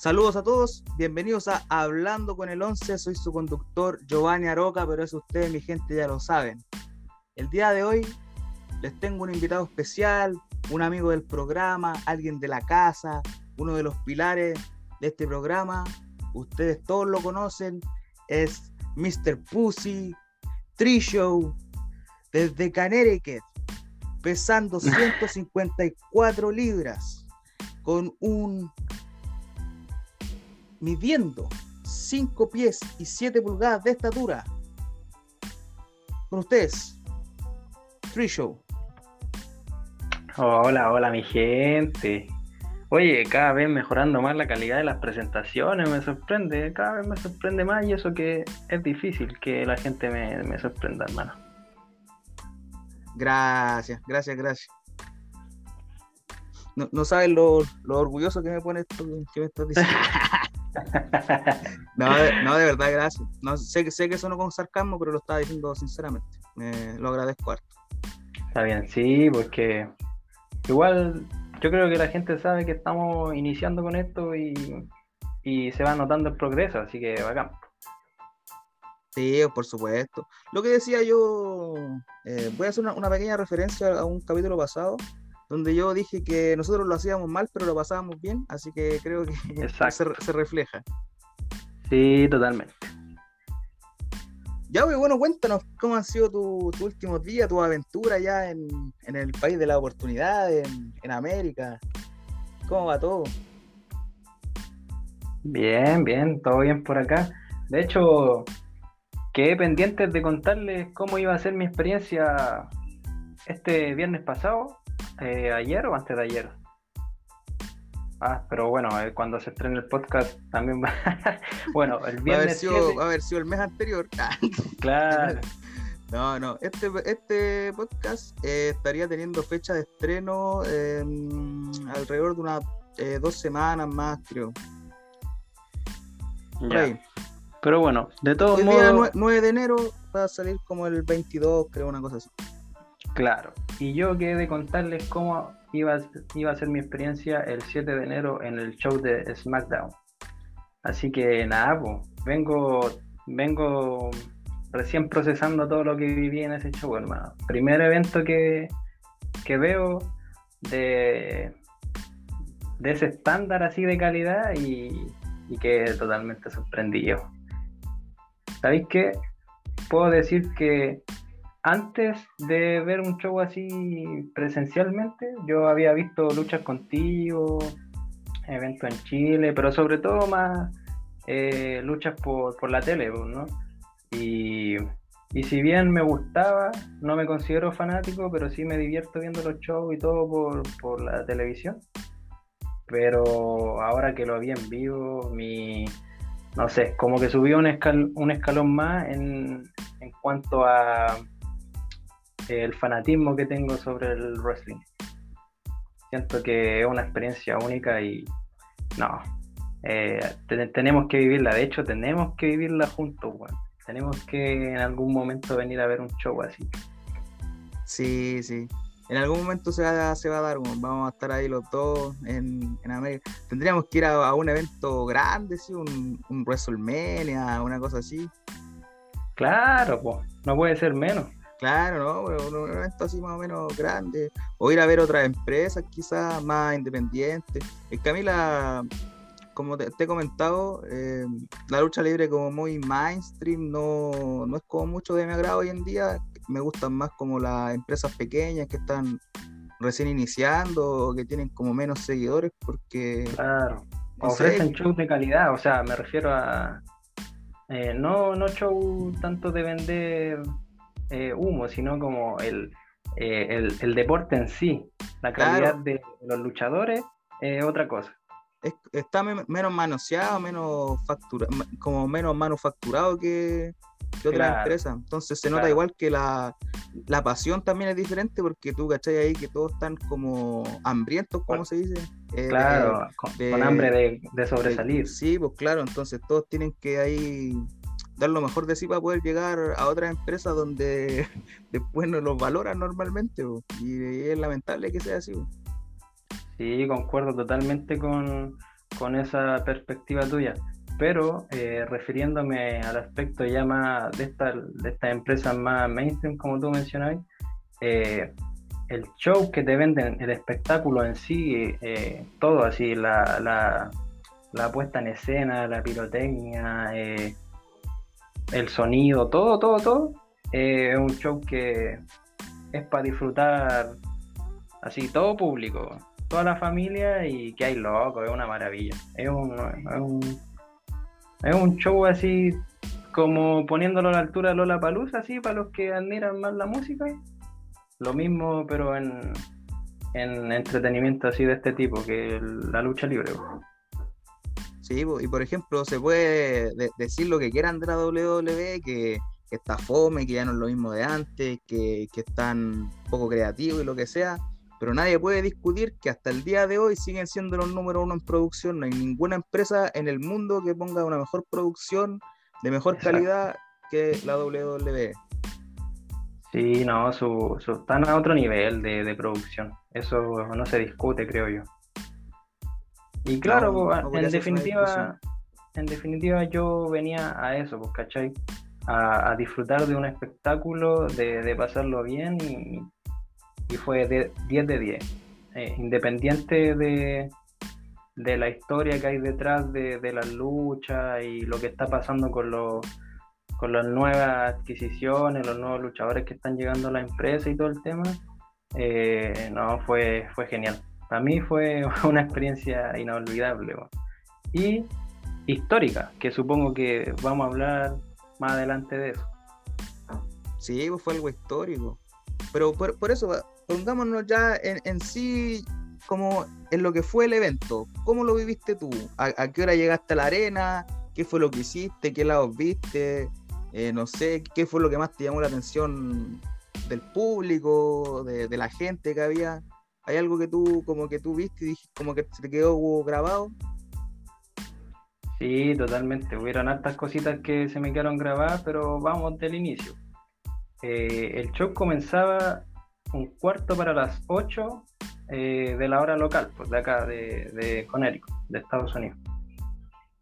Saludos a todos, bienvenidos a Hablando con el 11, soy su conductor Giovanni Aroca, pero eso ustedes, mi gente, ya lo saben. El día de hoy les tengo un invitado especial, un amigo del programa, alguien de la casa, uno de los pilares de este programa. Ustedes todos lo conocen, es Mr. Pussy, Trishow, desde Connecticut, pesando 154 libras, con un midiendo 5 pies y 7 pulgadas de estatura. Con ustedes, Free Show. Hola, hola mi gente. Oye, cada vez mejorando más la calidad de las presentaciones, me sorprende, cada vez me sorprende más y eso que es difícil que la gente me, sorprenda, hermano. Gracias, gracias, gracias. No, no sabes lo, lo, orgulloso que me pone esto que me estás diciendo. no, de, no, de verdad, gracias. No, sé, sé que sonó con sarcasmo, pero lo estaba diciendo sinceramente. lo agradezco harto. Está bien, sí, porque igual yo creo que la gente sabe que estamos iniciando con esto y, se va notando el progreso, así que bacán. Sí, por supuesto. Lo que decía yo, eh, voy a hacer una, pequeña referencia a un capítulo pasado, donde yo dije que nosotros lo hacíamos mal, pero lo pasábamos bien, así que creo que se, refleja. Sí, totalmente. Ya, bueno, cuéntanos cómo han sido tus últimos días, tu aventura ya en, el país de la oportunidad, en, en América. ¿Cómo va todo? Bien, bien, todo bien por acá. De hecho, quedé pendiente de contarles cómo iba a ser mi experiencia este viernes pasado eh, ayer o antes de ayer. Ah, pero bueno, eh, cuando se estrene el podcast también va. bueno, el viernes. Va a haber sido, el mes anterior. claro. No, no, este, este podcast eh, estaría teniendo fecha de estreno alrededor de unas dos semanas más, creo. Pero bueno, de todos modos. 9 de enero va a salir como el 22, creo, una cosa así. Claro, y yo quedé contarles cómo iba, iba a ser mi experiencia el 7 de enero en el show de SmackDown. Así que nada, vengo, vengo recién procesando todo lo que viví en ese show, hermano. Primer evento que, veo de, de ese estándar así de calidad y, y que totalmente sorprendido. ¿Sabéis qué? Puedo decir que antes de ver un show así presencialmente, yo había visto luchas contigo, eventos en Chile, pero sobre todo más eh, luchas por, la tele, pues, ¿no? Y, si bien me gustaba, no me considero fanático, pero sí me divierto viendo los shows y todo por, la televisión. Pero ahora que lo vi en vivo, mi, no sé, como que subió un, un escalón más en, en cuanto a el fanatismo que tengo sobre el wrestling. Siento que es una experiencia única y no, eh, tenemos que vivirla, de hecho tenemos que vivirla juntos, tenemos que en algún momento venir a ver un show así. Sí, sí. En algún momento se va, se va a dar, vamos a estar ahí los dos en, América. Tendríamos que ir a, un evento grande, ¿sí? un, un WrestleMania, una cosa así. Claro, pues, no puede ser menos. Claro, ¿no? Un, evento así más o menos grande. O ir a ver otras empresas quizás más independientes. Es que a mí la, como te, he comentado, eh, la lucha libre como muy mainstream, no, no es como mucho de mi agrado hoy en día. Me gustan más como las empresas pequeñas que están recién iniciando o que tienen como menos seguidores porque... Claro, ofrecen shows de calidad, o sea, me refiero a... Eh, no, no show tanto de vender eh, humo, sino como el, eh, el, deporte en sí. La calidad de los luchadores es otra cosa. está menos manoseado, menos factura, como menos manufacturado que, que otras empresas. Entonces se nota igual que la, pasión también es diferente porque tú cachai ahí que todos están como hambrientos, como se dice. Eh, claro, con, hambre de, de sobresalir. sí, pues claro, entonces todos tienen que ahí dar lo mejor de sí para poder llegar a otras empresas donde después no los valoran normalmente y es lamentable que sea así. Sí, concuerdo totalmente con, con esa perspectiva tuya. Pero eh, refiriéndome al aspecto ya más de, esta, de estas empresas más mainstream, como tú mencionabas, eh, el show que te venden, el espectáculo en sí, eh, todo así, la, la, la, puesta en escena, la pirotecnia, el sonido, todo, todo, todo, es un show que es para disfrutar así, todo público toda la familia y que hay loco, es una maravilla. Es un, es un, es un show así como poniéndolo a la altura de Lola Palusa, así para los que admiran más la música. Lo mismo, pero en, en entretenimiento así de este tipo, que la lucha libre. Sí, y por ejemplo, se puede decir lo que quieran de la WWE, que, está fome, que ya no es lo mismo de antes, que, que están poco creativos y lo que sea, pero nadie puede discutir que hasta el día de hoy siguen siendo los número uno en producción. No hay ninguna empresa en el mundo que ponga una mejor producción de mejor calidad que la WWE. Sí, no, su, están a otro nivel de, producción. Eso no se discute, creo yo. Y claro, en definitiva, en definitiva yo venía a eso, pues, ¿cachai? A, disfrutar de un espectáculo, de, de pasarlo bien y, y fue de 10 de 10. Eh, independiente de, de, la historia que hay detrás de, de la lucha y lo que está pasando con, los, con las nuevas adquisiciones, los nuevos luchadores que están llegando a la empresa y todo el tema, eh, no, fue, fue genial. Para mí fue una experiencia inolvidable y histórica, que supongo que vamos a hablar más adelante de eso. Sí, pues fue algo histórico. Pero por, eso pongámonos ya en, sí como en lo que fue el evento. ¿Cómo lo viviste tú? ¿A, qué hora llegaste a la arena? ¿Qué fue lo que hiciste? ¿Qué lados viste? Eh, no sé, ¿qué fue lo que más te llamó la atención del público, de, la gente que había? ¿Hay algo que tú como que tú viste y dijiste, como que se te quedó grabado? Sí, totalmente. Hubieron altas cositas que se me quedaron grabadas, pero vamos del inicio. Eh, el show comenzaba un cuarto para las 8 eh, de la hora local, pues de acá, de, de Connecticut, de Estados Unidos.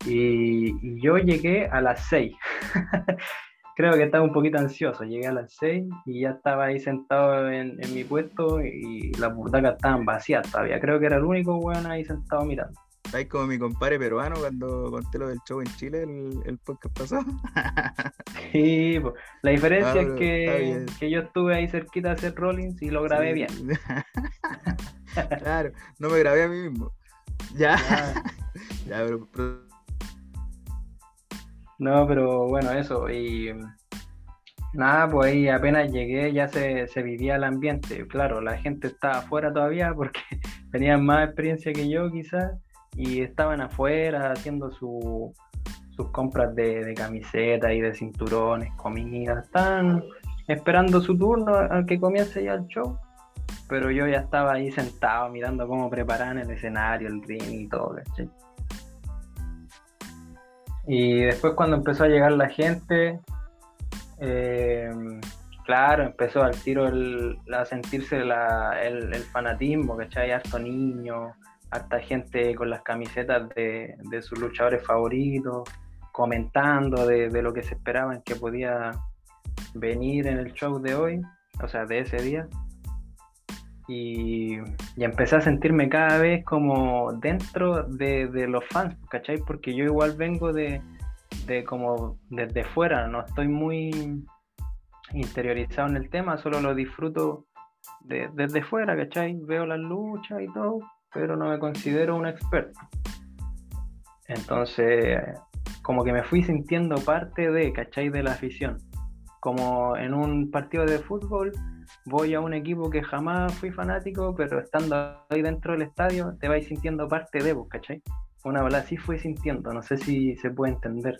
Y, yo llegué a las 6. Creo que estaba un poquito ansioso. Llegué a las 6 y ya estaba ahí sentado en, mi puesto y las butacas estaban vacías todavía. Creo que era el único weón ahí sentado mirando. Ahí como mi compadre peruano cuando conté lo del show en Chile, el, el podcast pasó. sí, la diferencia es que, que, yo estuve ahí cerquita de hacer Rollins y lo grabé bien. claro, no me grabé a mí mismo. Ya. ya, pero, No, pero bueno, eso. Y nada, pues ahí apenas llegué ya se, se vivía el ambiente. Claro, la gente estaba afuera todavía porque tenían más experiencia que yo quizás y estaban afuera haciendo sus compras de, camisetas y de cinturones, comida, estaban esperando su turno a que comience ya el show, pero yo ya estaba ahí sentado mirando cómo preparaban el escenario, el ring y todo, Y después cuando empezó a llegar la gente, eh, claro, empezó al tiro a sentirse el, el, fanatismo, ¿cachai? Harto niño, harta gente con las camisetas de, sus luchadores favoritos, comentando de, lo que se esperaban que podía venir en el show de hoy, o sea, de ese día. Y, empecé a sentirme cada vez como dentro de, los fans, ¿cachai? Porque yo igual vengo de, de como desde fuera, no estoy muy interiorizado en el tema, solo lo disfruto desde fuera, ¿cachai? Veo las luchas y todo, pero no me considero un experto. Entonces, como que me fui sintiendo parte de, ¿cachai? De la afición. Como en un partido de fútbol, voy a un equipo que jamás fui fanático, pero estando ahí dentro del estadio, te vais sintiendo parte de vos, ¿cachai? Una verdad sí fui sintiendo, no sé si se puede entender.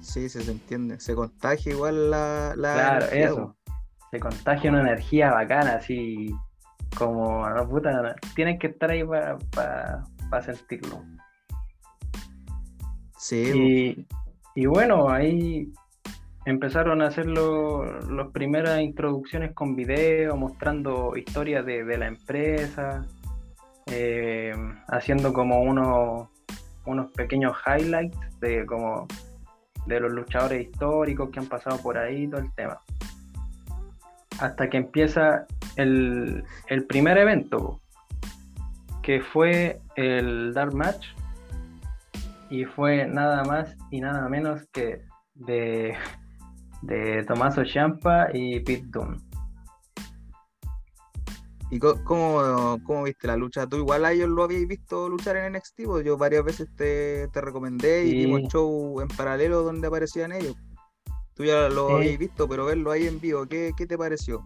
Sí, se entiende. Se contagia igual la. la claro, eso. Se contagia una energía bacana, así como, no, puta, tienen que estar ahí para sentirlo. Sí. Y, bueno, ahí empezaron a hacer las primeras introducciones con video, mostrando historias de, la empresa, eh, haciendo como unos unos pequeños highlights de como de los luchadores históricos que han pasado por ahí, todo el tema. Hasta que empieza el, el primer evento, que fue el Dark Match, y fue nada más y nada menos que de, de Tommaso Ciampa y Pete Dunne. ¿Y cómo, cómo, viste la lucha? ¿Tú igual a ellos lo habías visto luchar en NXT? Yo varias veces te, te recomendé y dimos show en paralelo donde aparecían ellos. Tú ya lo habías visto, pero verlo ahí en vivo, ¿qué, qué te pareció?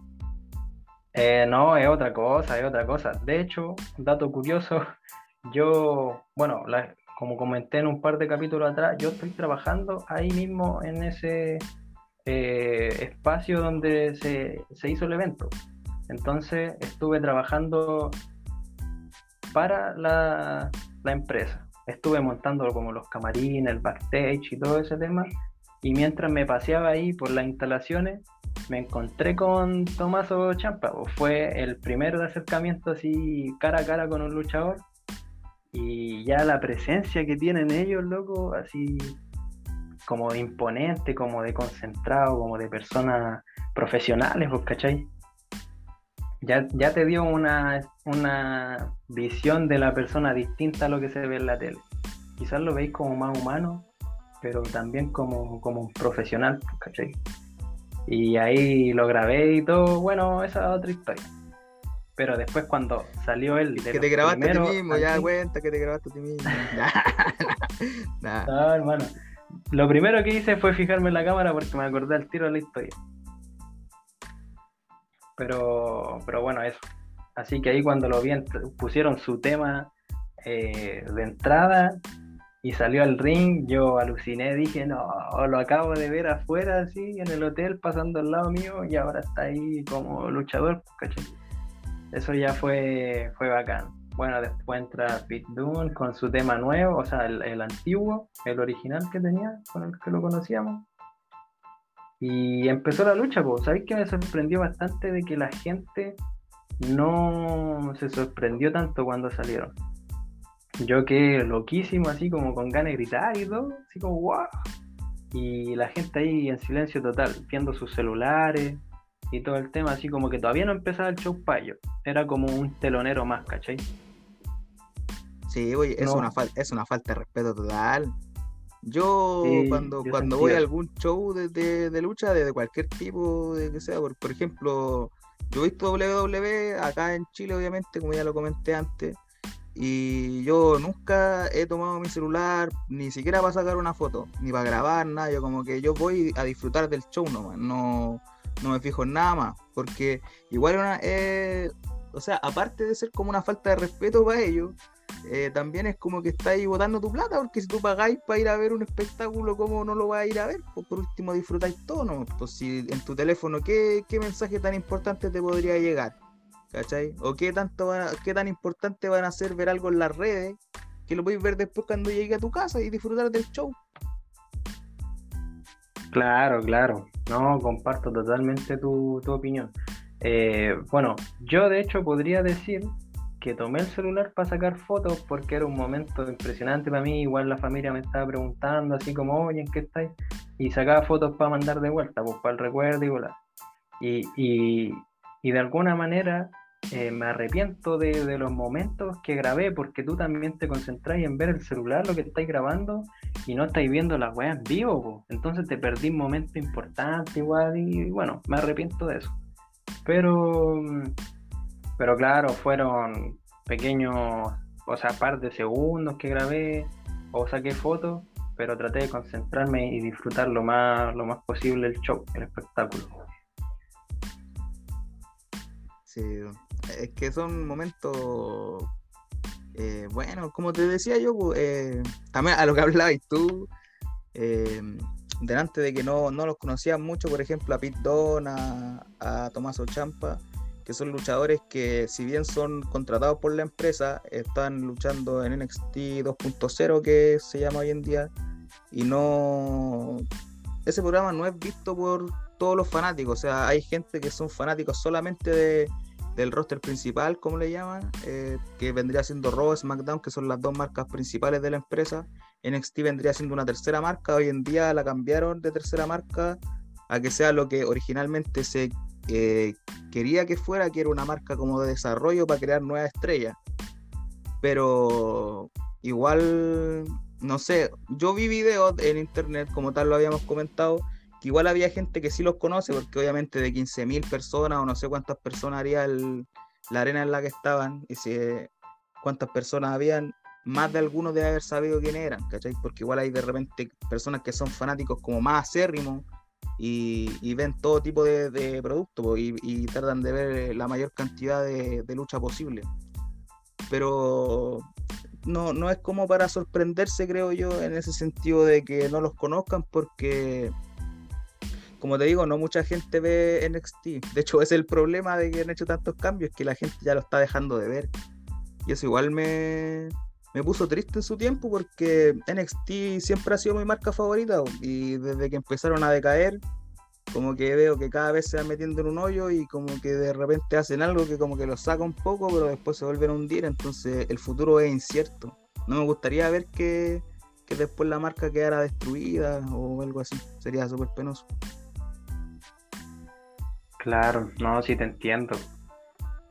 Eh, no, es otra cosa, es otra cosa. De hecho, dato curioso, yo, bueno, como comenté en un par de capítulos atrás, yo estoy trabajando ahí mismo en ese eh, espacio donde se, se hizo el evento. Entonces estuve trabajando para la, empresa. Estuve montando como los camarines, el backstage y todo ese tema. Y mientras me paseaba ahí por las instalaciones, me encontré con Tomaso Champa. Fue el primer acercamiento así cara a cara con un luchador. Y ya la presencia que tienen ellos, loco, así como de imponente, como de concentrado, como de personas profesionales, ¿vos cachai? ya, ya te dio una, una visión de la persona distinta a lo que se ve en la tele. Quizás lo veis como más humano, pero también como, como un profesional, ¿cachai? Y ahí lo grabé y todo, bueno, esa es otra historia. Pero después cuando salió él... Que te grabaste a ti mismo, ya cuenta que te grabaste a ti mismo. no, hermano. Lo primero que hice fue fijarme en la cámara porque me acordé al tiro de la historia. Pero, pero bueno, eso. Así que ahí cuando lo vi, pusieron su tema eh, de entrada y salió al ring, yo aluciné, dije, no, lo acabo de ver afuera, así, en el hotel, pasando al lado mío, y ahora está ahí como luchador. Eso ya fue, fue bacán. Bueno, después entra Pete Dunne con su tema nuevo, o sea, el, el antiguo, el original que tenía, con el que lo conocíamos. Y empezó la lucha, pues. ¿Sabéis que me sorprendió bastante de que la gente no se sorprendió tanto cuando salieron? Yo quedé loquísimo, así como con ganas de gritar y todo, así como wow. Y la gente ahí en silencio total, viendo sus celulares y todo el tema, así como que todavía no empezaba el show payo. Era como un telonero más, ¿cachai? Sí, oye, es, una es una falta de respeto total. Yo cuando, cuando voy a algún show de, lucha, de, cualquier tipo, de que sea, por, por, ejemplo, yo he visto WWE acá en Chile, obviamente, como ya lo comenté antes, y yo nunca he tomado mi celular, ni siquiera para sacar una foto, ni para grabar, nada, yo como que yo voy a disfrutar del show nomás, no, no me fijo en nada más, porque igual una, eh, o sea, aparte de ser como una falta de respeto para ellos, eh, también es como que estáis botando tu plata, porque si tú pagáis para ir a ver un espectáculo, ¿cómo no lo vas a ir a ver? Pues por último disfrutáis todo, ¿no? Pues si en tu teléfono, ¿qué, mensaje tan importante te podría llegar? ¿Cachai? ¿O qué, tanto qué tan importante van a ser ver algo en las redes que lo podéis ver después cuando llegue a tu casa y disfrutar del show? Claro, claro. No, comparto totalmente tu, opinión. Eh, bueno, yo de hecho podría decir que tomé el celular para sacar fotos porque era un momento impresionante para mí. Igual la familia me estaba preguntando, así como, oye, ¿en qué estáis? Y sacaba fotos para mandar de vuelta, pues para el recuerdo y volar. Y, de alguna manera eh, me arrepiento de, los momentos que grabé porque tú también te concentráis en ver el celular, lo que estáis grabando y no estáis viendo las weas en vivo. Entonces te perdí un momento importante igual y bueno, me arrepiento de eso. Pero pero claro, fueron pequeños, o sea, par de segundos que grabé o saqué fotos, pero traté de concentrarme y disfrutar lo más, lo más posible el show, el espectáculo. Sí, es que son momentos, eh, bueno, como te decía yo, pues, eh, también a lo que hablabas tú, eh, delante de que no, no los conocían mucho, por ejemplo, a Pete Don, a, a Tomás Ochampa, que son luchadores que si bien son contratados por la empresa, están luchando en NXT 2.0 que se llama hoy en día y no ese programa no es visto por todos los fanáticos, o sea, hay gente que son fanáticos solamente de, del roster principal, como le llaman, eh, que vendría siendo Raw, SmackDown, que son las dos marcas principales de la empresa. NXT vendría siendo una tercera marca, hoy en día la cambiaron de tercera marca a que sea lo que originalmente se eh, quería que fuera, que era una marca como de desarrollo para crear nuevas estrellas. Pero igual, no sé, yo vi videos en internet, como tal lo habíamos comentado, que igual había gente que sí los conoce, porque obviamente de 15.000 personas o no sé cuántas personas haría la arena en la que estaban, y si cuántas personas habían, más de algunos de haber sabido quién eran, ¿cachai? Porque igual hay de repente personas que son fanáticos como más acérrimos y, ven todo tipo de, productos y, tratan de ver la mayor cantidad de, de lucha posible. Pero no, no es como para sorprenderse, creo yo, en ese sentido de que no los conozcan, porque como te digo, no mucha gente ve NXT. De hecho, ese es el problema de que han hecho tantos cambios, que la gente ya lo está dejando de ver. Y eso igual me, me puso triste en su tiempo porque NXT siempre ha sido mi marca favorita y desde que empezaron a decaer, como que veo que cada vez se van metiendo en un hoyo y como que de repente hacen algo que como que los saca un poco, pero después se vuelven a hundir, entonces el futuro es incierto. No me gustaría ver que, que después la marca quedara destruida o algo así, sería súper penoso. Claro, no, sí te entiendo.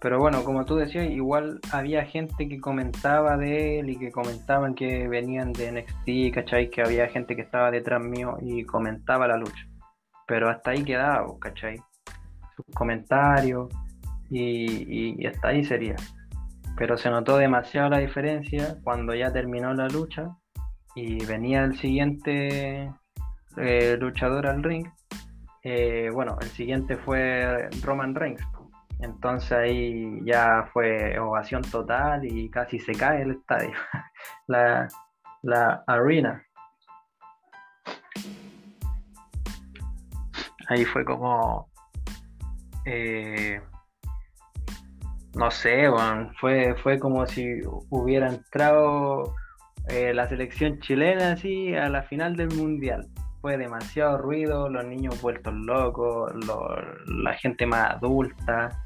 Pero bueno, como tú decías, igual había gente que comentaba de él y que comentaban que venían de NXT, ¿cachai? Que había gente que estaba detrás mío y comentaba la lucha. Pero hasta ahí quedaba, ¿cachai? Sus comentarios y, y hasta ahí sería. Pero se notó demasiado la diferencia cuando ya terminó la lucha y venía el siguiente eh, luchador al ring eh, bueno, el siguiente fue Roman Reigns. Entonces ahí ya fue ovación total y casi se cae el estadio, la, la arena. Ahí fue como, eh, no sé, fue, fue como si hubiera entrado eh, la selección chilena así a la final del mundial fue demasiado ruido, los niños vueltos locos, la gente más adulta,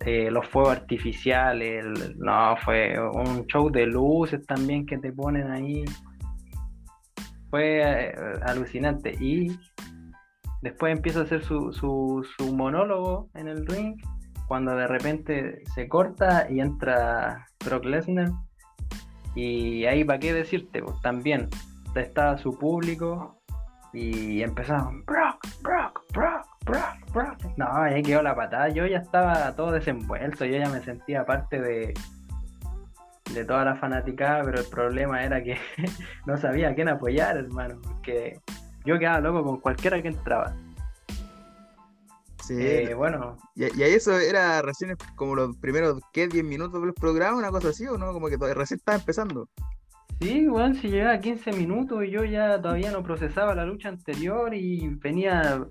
eh, los fuegos artificiales, no, fue un show de luces también que te ponen ahí. Fue eh, alucinante. Y después empieza a hacer su, su, su monólogo en el ring, cuando de repente se corta y entra Brock Lesnar. Y ahí, ¿para qué decirte? Pues, también está su público y empezaron, Brock, Brock, Brock, Brock, Brock. No, ahí quedó la patada. Yo ya estaba todo desenvuelto, yo ya me sentía parte de, de toda la fanaticada, pero el problema era que no sabía a quién apoyar, hermano, porque yo quedaba loco con cualquiera que entraba. Sí, eh, bueno. Y, ahí eso era recién como los primeros, ¿qué? 10 minutos del programa, una cosa así, ¿o no? Como que recién estaba empezando. Sí, bueno, si llegaba 15 minutos y yo ya todavía no procesaba la lucha anterior y venía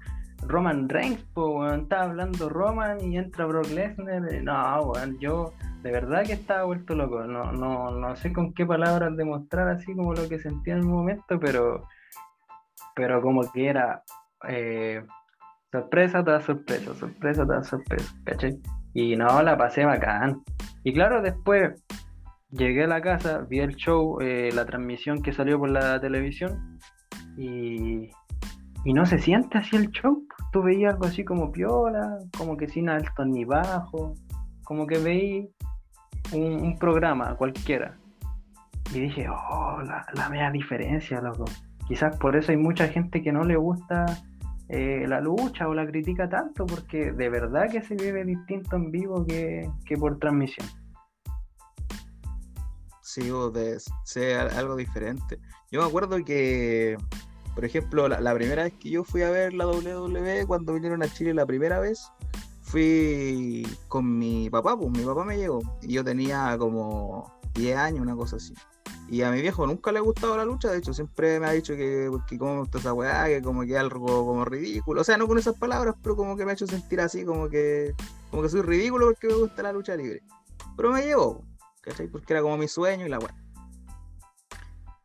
Roman Reigns, pues, estaba hablando Roman y entra Brock Lesnar. No, bueno, yo de verdad que estaba vuelto loco. No, no, no sé con qué palabras demostrar así como lo que sentía en el momento, pero, pero como que era eh, sorpresa tras sorpresa, sorpresa tras sorpresa, ¿cachai? Y no, la pasé bacán. Y claro, después llegué a la casa, vi el show, eh, la transmisión que salió por la televisión y, no se siente así el show. Tú veías algo así como piola, como que sin alto ni bajo, como que veí un, programa cualquiera. Y dije, oh, la, la media diferencia, loco. Quizás por eso hay mucha gente que no le gusta eh, la lucha o la critica tanto, porque de verdad que se vive distinto en vivo que, que por transmisión sí, o de ser algo diferente. Yo me acuerdo que, por ejemplo, la, primera vez que yo fui a ver la WWE, cuando vinieron a Chile la primera vez, fui con mi papá, pues mi papá me llegó, y yo tenía como 10 años, una cosa así. Y a mi viejo nunca le ha gustado la lucha, de hecho siempre me ha dicho que, que como me gusta esa weá, que como que algo como ridículo. O sea, no con esas palabras, pero como que me ha hecho sentir así, como que, como que soy ridículo porque me gusta la lucha libre. Pero me llevó. ¿Cachai? Porque era como mi sueño y la weá.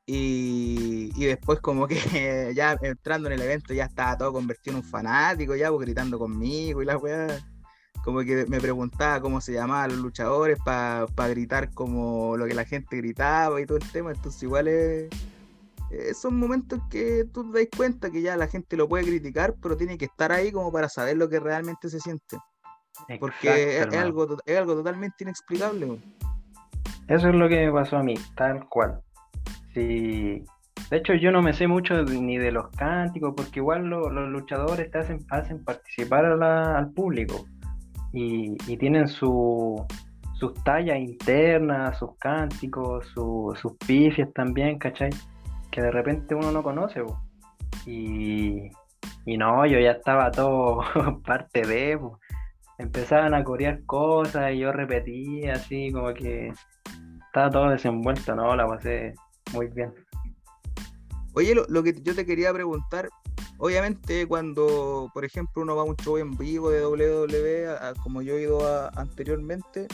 Y, después como que ya entrando en el evento ya estaba todo convertido en un fanático, ya pues, gritando conmigo y la weá. como que me preguntaba cómo se llamaban los luchadores para gritar como lo que la gente gritaba y todo el tema. Entonces igual es, son momentos que tú te das cuenta que ya la gente lo puede criticar, pero tiene que estar ahí como para saber lo que realmente se siente. Porque es, algo, es algo totalmente inexplicable. Eso es lo que me pasó a mí, tal cual. Sí. De hecho, yo no me sé mucho ni de los cánticos, porque igual los luchadores te hacen, hacen participar al público y, tienen su, sus tallas internas, sus cánticos, sus pifias también, ¿cachai? Que de repente uno no conoce. Y, y no, yo ya estaba todo parte de... Empezaban a corear cosas y yo repetía así, como que estaba todo desenvuelto, ¿no? La pasé muy bien. Oye, lo, que yo te quería preguntar, obviamente cuando, por ejemplo, uno va a un show en vivo de WWE, como yo he ido anteriormente,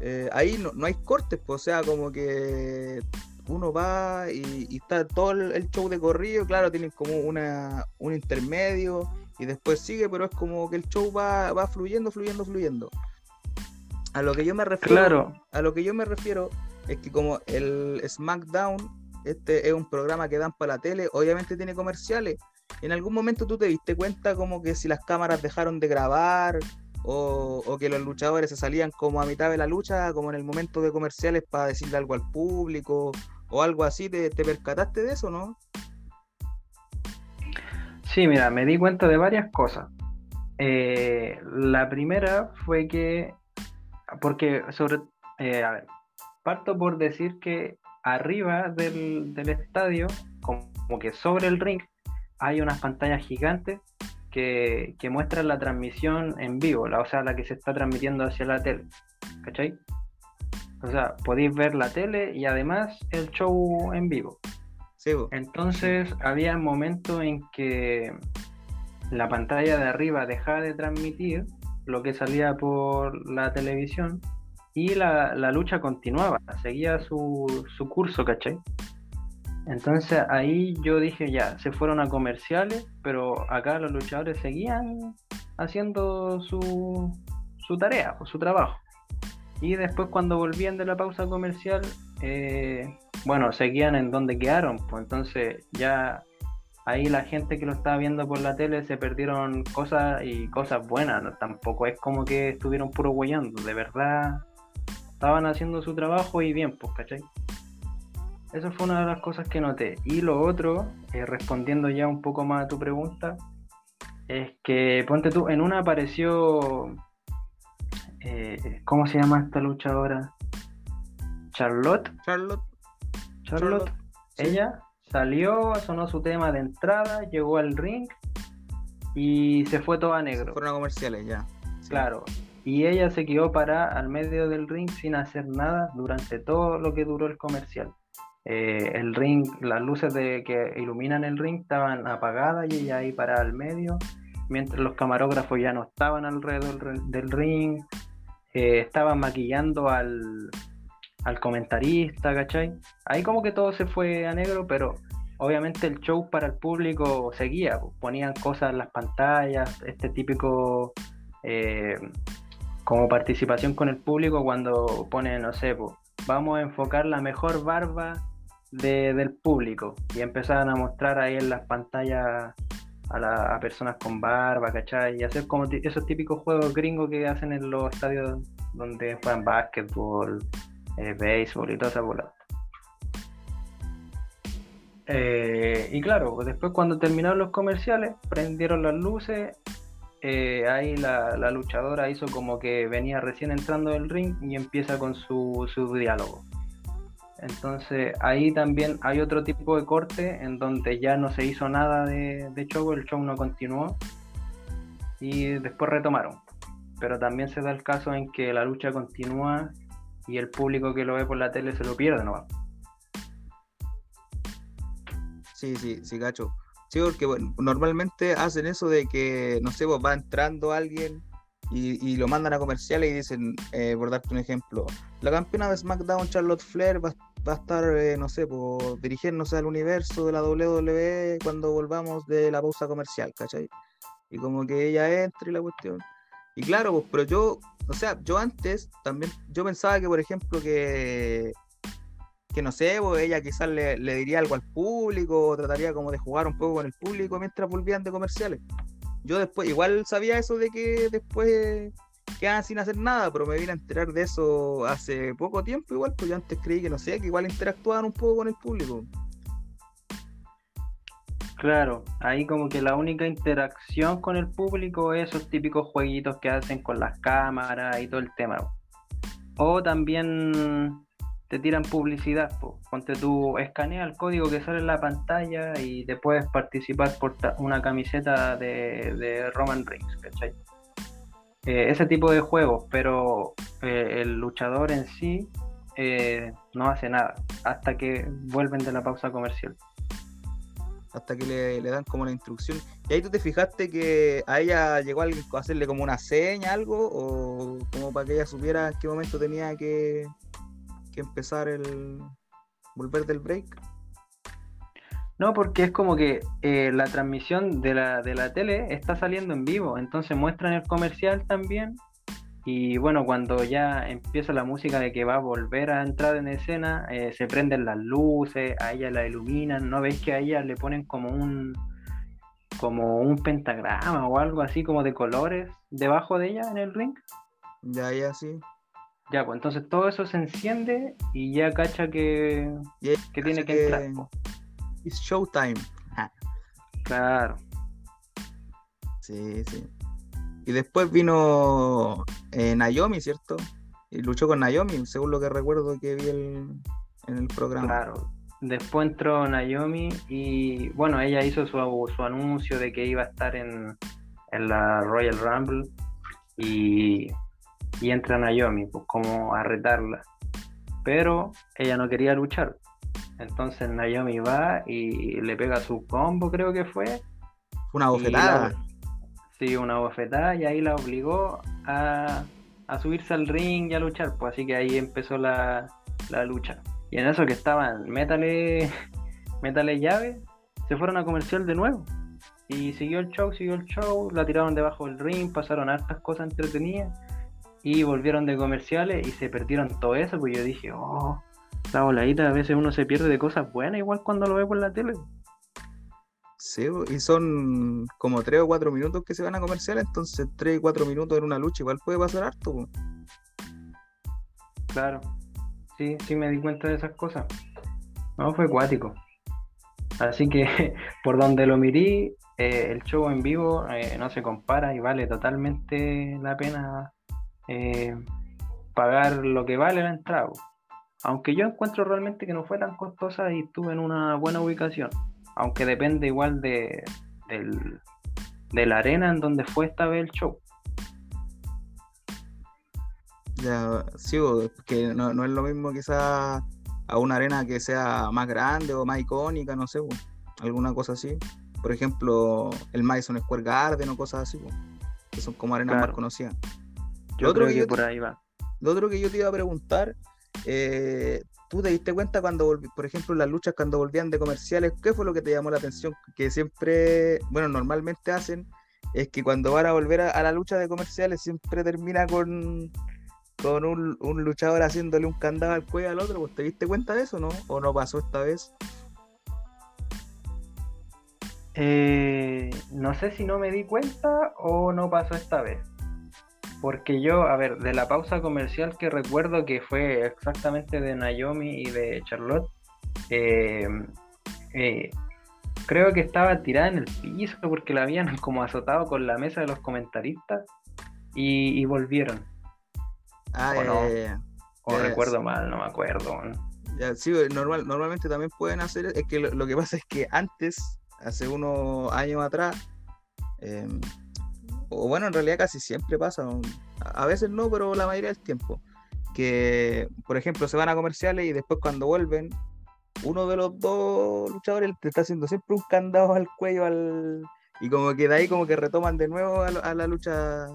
eh, ahí no, hay cortes, pues, o sea, como que uno va y, está todo el, show de corrido, claro, tienen como una, un intermedio y después sigue, pero es como que el show va, va fluyendo, fluyendo, fluyendo. A lo que yo me refiero, a lo que yo me refiero es que como el SmackDown este es un programa que dan para la tele, obviamente tiene comerciales. En algún momento tú te diste cuenta como que si las cámaras dejaron de grabar o, que los luchadores se salían como a mitad de la lucha, como en el momento de comerciales para decirle algo al público o algo así, ¿te, percataste de eso, no? Sí, mira, me di cuenta de varias cosas. Eh, la primera fue que, porque sobre, eh, a ver, parto por decir que arriba del, estadio, como que sobre el ring, hay unas pantallas gigantes que, muestran la transmisión en vivo, la, o sea, la que se está transmitiendo hacia la tele. ¿Cachai? O sea, podéis ver la tele y además el show en vivo. Entonces había momentos en que la pantalla de arriba dejaba de transmitir lo que salía por la televisión y la, lucha continuaba, seguía su, su curso, ¿cachai? Entonces ahí yo dije ya, se fueron a comerciales, pero acá los luchadores seguían haciendo su, su tarea, o su trabajo. Y después cuando volvían de la pausa comercial, eh, bueno, seguían en donde quedaron, pues entonces ya ahí la gente que lo estaba viendo por la tele se perdieron cosas y cosas buenas, ¿no? tampoco es como que estuvieron puro huellando, de verdad estaban haciendo su trabajo y bien, pues, ¿cachai? Eso fue una de las cosas que noté. Y lo otro, eh, respondiendo ya un poco más a tu pregunta, es que, ponte tú, en una apareció, eh, ¿cómo se llama esta luchadora? Charlotte. Charlotte. Charlotte. Ella salió, sonó su tema de entrada, llegó al ring y se fue toda negro. Fueron a comerciales ya. Claro y ella se quedó para al medio del ring sin hacer nada durante todo lo que duró el comercial. Eh, el ring, las luces de, que iluminan el ring estaban apagadas y ella ahí para al medio, mientras los camarógrafos ya no estaban alrededor del ring, eh, estaban maquillando al, al comentarista, ¿cachai? Ahí como que todo se fue a negro, pero obviamente el show para el público seguía, ponían cosas en las pantallas, este típico eh, como participación con el público cuando pone, no sé, vamos a enfocar la mejor barba del público y empezaban a mostrar ahí en las pantallas a, personas con barba, ¿cachai? Y hacer como esos típicos juegos gringos que hacen en los estadios donde juegan básquetbol, eh, béisbol y toda esa bola. Eh, y claro, después cuando terminaron los comerciales, prendieron las luces eh, ahí la, luchadora hizo como que venía recién entrando del ring y empieza con su, diálogo. Entonces ahí también hay otro tipo de corte en donde ya no se hizo nada de, show, el show no continuó y después retomaron. Pero también se da el caso en que la lucha continúa y el público que lo ve por la tele se lo pierde, ¿no? Sí, sí, sí, gacho. Sí, porque bueno, normalmente hacen eso de que, no sé, pues va entrando alguien y, lo mandan a comerciales y dicen, eh, por darte un ejemplo, la campeona de SmackDown, Charlotte Flair, va, a estar, eh, no sé, pues, dirigiéndose al universo de la WWE cuando volvamos de la pausa comercial, ¿cachai? Y como que ella entra y la cuestión. Y claro, pues, pero yo, o sea, yo antes también, yo pensaba que, por ejemplo, que, que no sé, pues, ella quizás le, diría algo al público, o trataría como de jugar un poco con el público mientras volvían de comerciales. Yo después, igual sabía eso de que después quedaban sin hacer nada, pero me vine a enterar de eso hace poco tiempo igual, pues yo antes creí que no sé, que igual interactuaban un poco con el público. Claro, ahí como que la única interacción con el público es esos típicos jueguitos que hacen con las cámaras y todo el tema. O también te tiran publicidad, ponte tú, escanea el código que sale en la pantalla y te puedes participar por una camiseta de, Roman Reigns, ¿cachai? Eh, ese tipo de juegos, pero eh, el luchador en sí eh, no hace nada hasta que vuelven de la pausa comercial hasta que le, dan como la instrucción. Y ahí tú te fijaste que a ella llegó alguien a hacerle como una seña, algo, o como para que ella supiera en qué momento tenía que, que empezar el volver del break. No, porque es como que eh, la transmisión de la, de la tele está saliendo en vivo, entonces muestran el comercial también y bueno, cuando ya empieza la música de que va a volver a entrar en escena, eh, se prenden las luces, a ella la iluminan, ¿no veis que a ella le ponen como un como un pentagrama o algo así como de colores debajo de ella en el ring? Ya, ya, sí. Ya, pues entonces todo eso se enciende y ya cacha que, que tiene que, entrar. It's showtime. Claro. Sí, sí. Y después vino eh, Naomi, ¿cierto? Y luchó con Naomi, según lo que recuerdo que vi en el programa. Claro. Después entró Naomi y bueno, ella hizo su, su anuncio de que iba a estar en, la Royal Rumble y, y entra Naomi, pues como a retarla. Pero ella no quería luchar. Entonces Naomi va y le pega su combo, creo que fue. Fue una bofetada. Sí, una bofetada y ahí la obligó a, subirse al ring y a luchar, pues así que ahí empezó la, lucha. Y en eso que estaban, métale, métale llave, se fueron a comercial de nuevo. Y siguió el show, siguió el show, la tiraron debajo del ring, pasaron hartas cosas entretenidas y volvieron de comerciales y se perdieron todo eso, pues yo dije, oh, la voladita, a veces uno se pierde de cosas buenas igual cuando lo ve por la tele. Sí, y son como 3 o 4 minutos que se van a comercial, entonces 3 y 4 minutos en una lucha igual puede pasar harto. Claro, sí, sí me di cuenta de esas cosas. No, fue acuático. Así que por donde lo mirí, eh, el show en vivo eh, no se compara y vale totalmente la pena eh, pagar lo que vale la entrada. Aunque yo encuentro realmente que no fue tan costosa y estuve en una buena ubicación aunque depende igual de, de la arena en donde fue esta vez el show. Ya, sí, que no, es lo mismo quizás a una arena que sea más grande o más icónica, no sé, alguna cosa así. Por ejemplo, el Madison Square Garden o cosas así, que son como arenas más conocidas. Yo creo que, por ahí va. Lo otro que yo te iba a preguntar, eh, ¿Tú te diste cuenta cuando, por ejemplo, las luchas cuando volvían de comerciales, qué fue lo que te llamó la atención? Que siempre, bueno, normalmente hacen, es que cuando van a volver a, la lucha de comerciales siempre termina con, con un, luchador haciéndole un candado al cuello al otro. ¿Te diste cuenta de eso, no? ¿O no pasó esta vez? Eh, no sé si no me di cuenta o no pasó esta vez. Porque yo, a ver, de la pausa comercial que recuerdo que fue exactamente de Naomi y de Charlotte, eh, eh, creo que estaba tirada en el piso porque la habían como azotado con la mesa de los comentaristas y, volvieron. Ah, o no, o recuerdo mal, no me acuerdo. sí, normal, normalmente también pueden hacer, es que lo, que pasa es que antes, hace unos años atrás, eh, o bueno, en realidad casi siempre pasa, a veces no, pero la mayoría del tiempo, que por ejemplo se van a comerciales y después cuando vuelven, uno de los dos luchadores te está haciendo siempre un candado al cuello al y como que de ahí como que retoman de nuevo a, la lucha,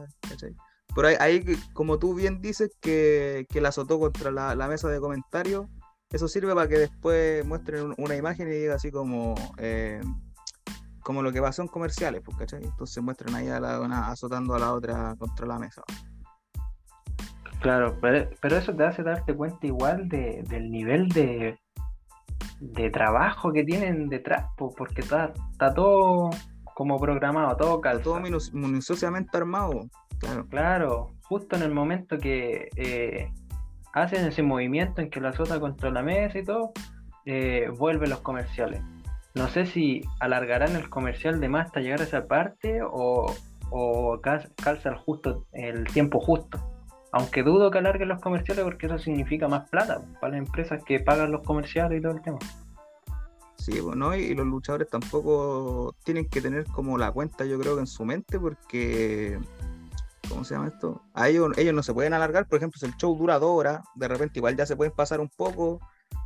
Pero ahí, como tú bien dices, que, que la azotó contra la, mesa de comentarios, eso sirve para que después muestren una imagen y diga así como... Eh, como lo que pasó en comerciales, pues, ¿cachai? Entonces muestran ahí a la una azotando a la otra contra la mesa. Claro, pero, eso te hace darte cuenta igual de, del nivel de, de trabajo que tienen detrás, porque está, está todo como programado, todo calza. Todo minuciosamente armado, claro. Claro, justo en el momento que eh, hacen ese movimiento en que la azota contra la mesa y todo, eh, vuelven los comerciales. No sé si alargarán el comercial de más hasta llegar a esa parte o, o calza el, justo, el tiempo justo. Aunque dudo que alarguen los comerciales porque eso significa más plata para las empresas que pagan los comerciales y todo el tema. Sí, pues, y los luchadores tampoco tienen que tener como la cuenta, yo creo en su mente, porque, ¿cómo se llama esto? A ellos, ellos no se pueden alargar, por ejemplo, si el show dura dos horas, de repente igual ya se pueden pasar un poco,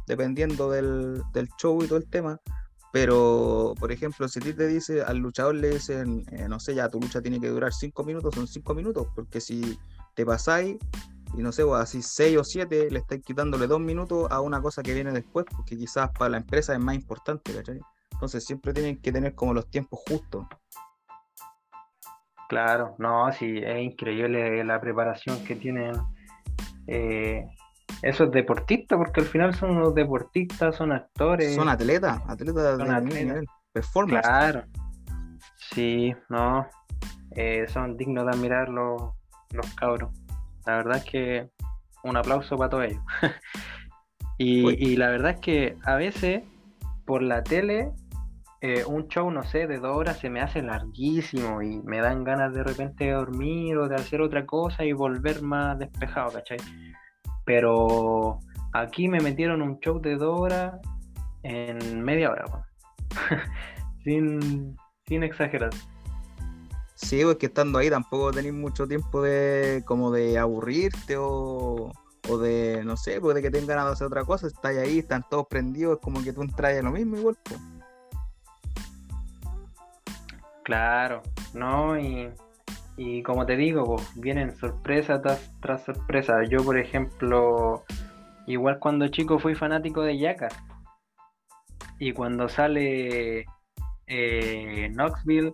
dependiendo del, del show y todo el tema. Pero, por ejemplo, si a te dice, al luchador le dicen, eh, no sé, ya tu lucha tiene que durar cinco minutos, son cinco minutos, porque si te pasáis y no sé, pues, así seis o siete, le estáis quitándole dos minutos a una cosa que viene después, porque quizás para la empresa es más importante, ¿cachai? Entonces siempre tienen que tener como los tiempos justos. Claro, no, sí, es increíble la preparación que tienen eh, esos deportistas, porque al final son unos deportistas, son actores. Son atletas, atletas de nivel, performance. Claro, sí, no, eh, son dignos de admirar los, los cabros. La verdad es que un aplauso para todos ellos. y, la verdad es que a veces por la tele eh, un show, no sé, de dos horas se me hace larguísimo y me dan ganas de repente de dormir o de hacer otra cosa y volver más despejado, ¿cachai? Pero aquí me metieron un show de dos horas en media hora, sin, sin exagerar. Sí, pues que estando ahí tampoco tenéis mucho tiempo de como de aburrirte o, de, no sé, pues de que tengan ganas de hacer otra cosa, estáis ahí, están todos prendidos, es como que tú entras a lo mismo igual. Pues. Claro, ¿no? Y, y como te digo, pues, vienen sorpresa tras, tras sorpresa. Yo, por ejemplo, igual cuando chico fui fanático de Yaka. Y cuando sale eh, Knoxville,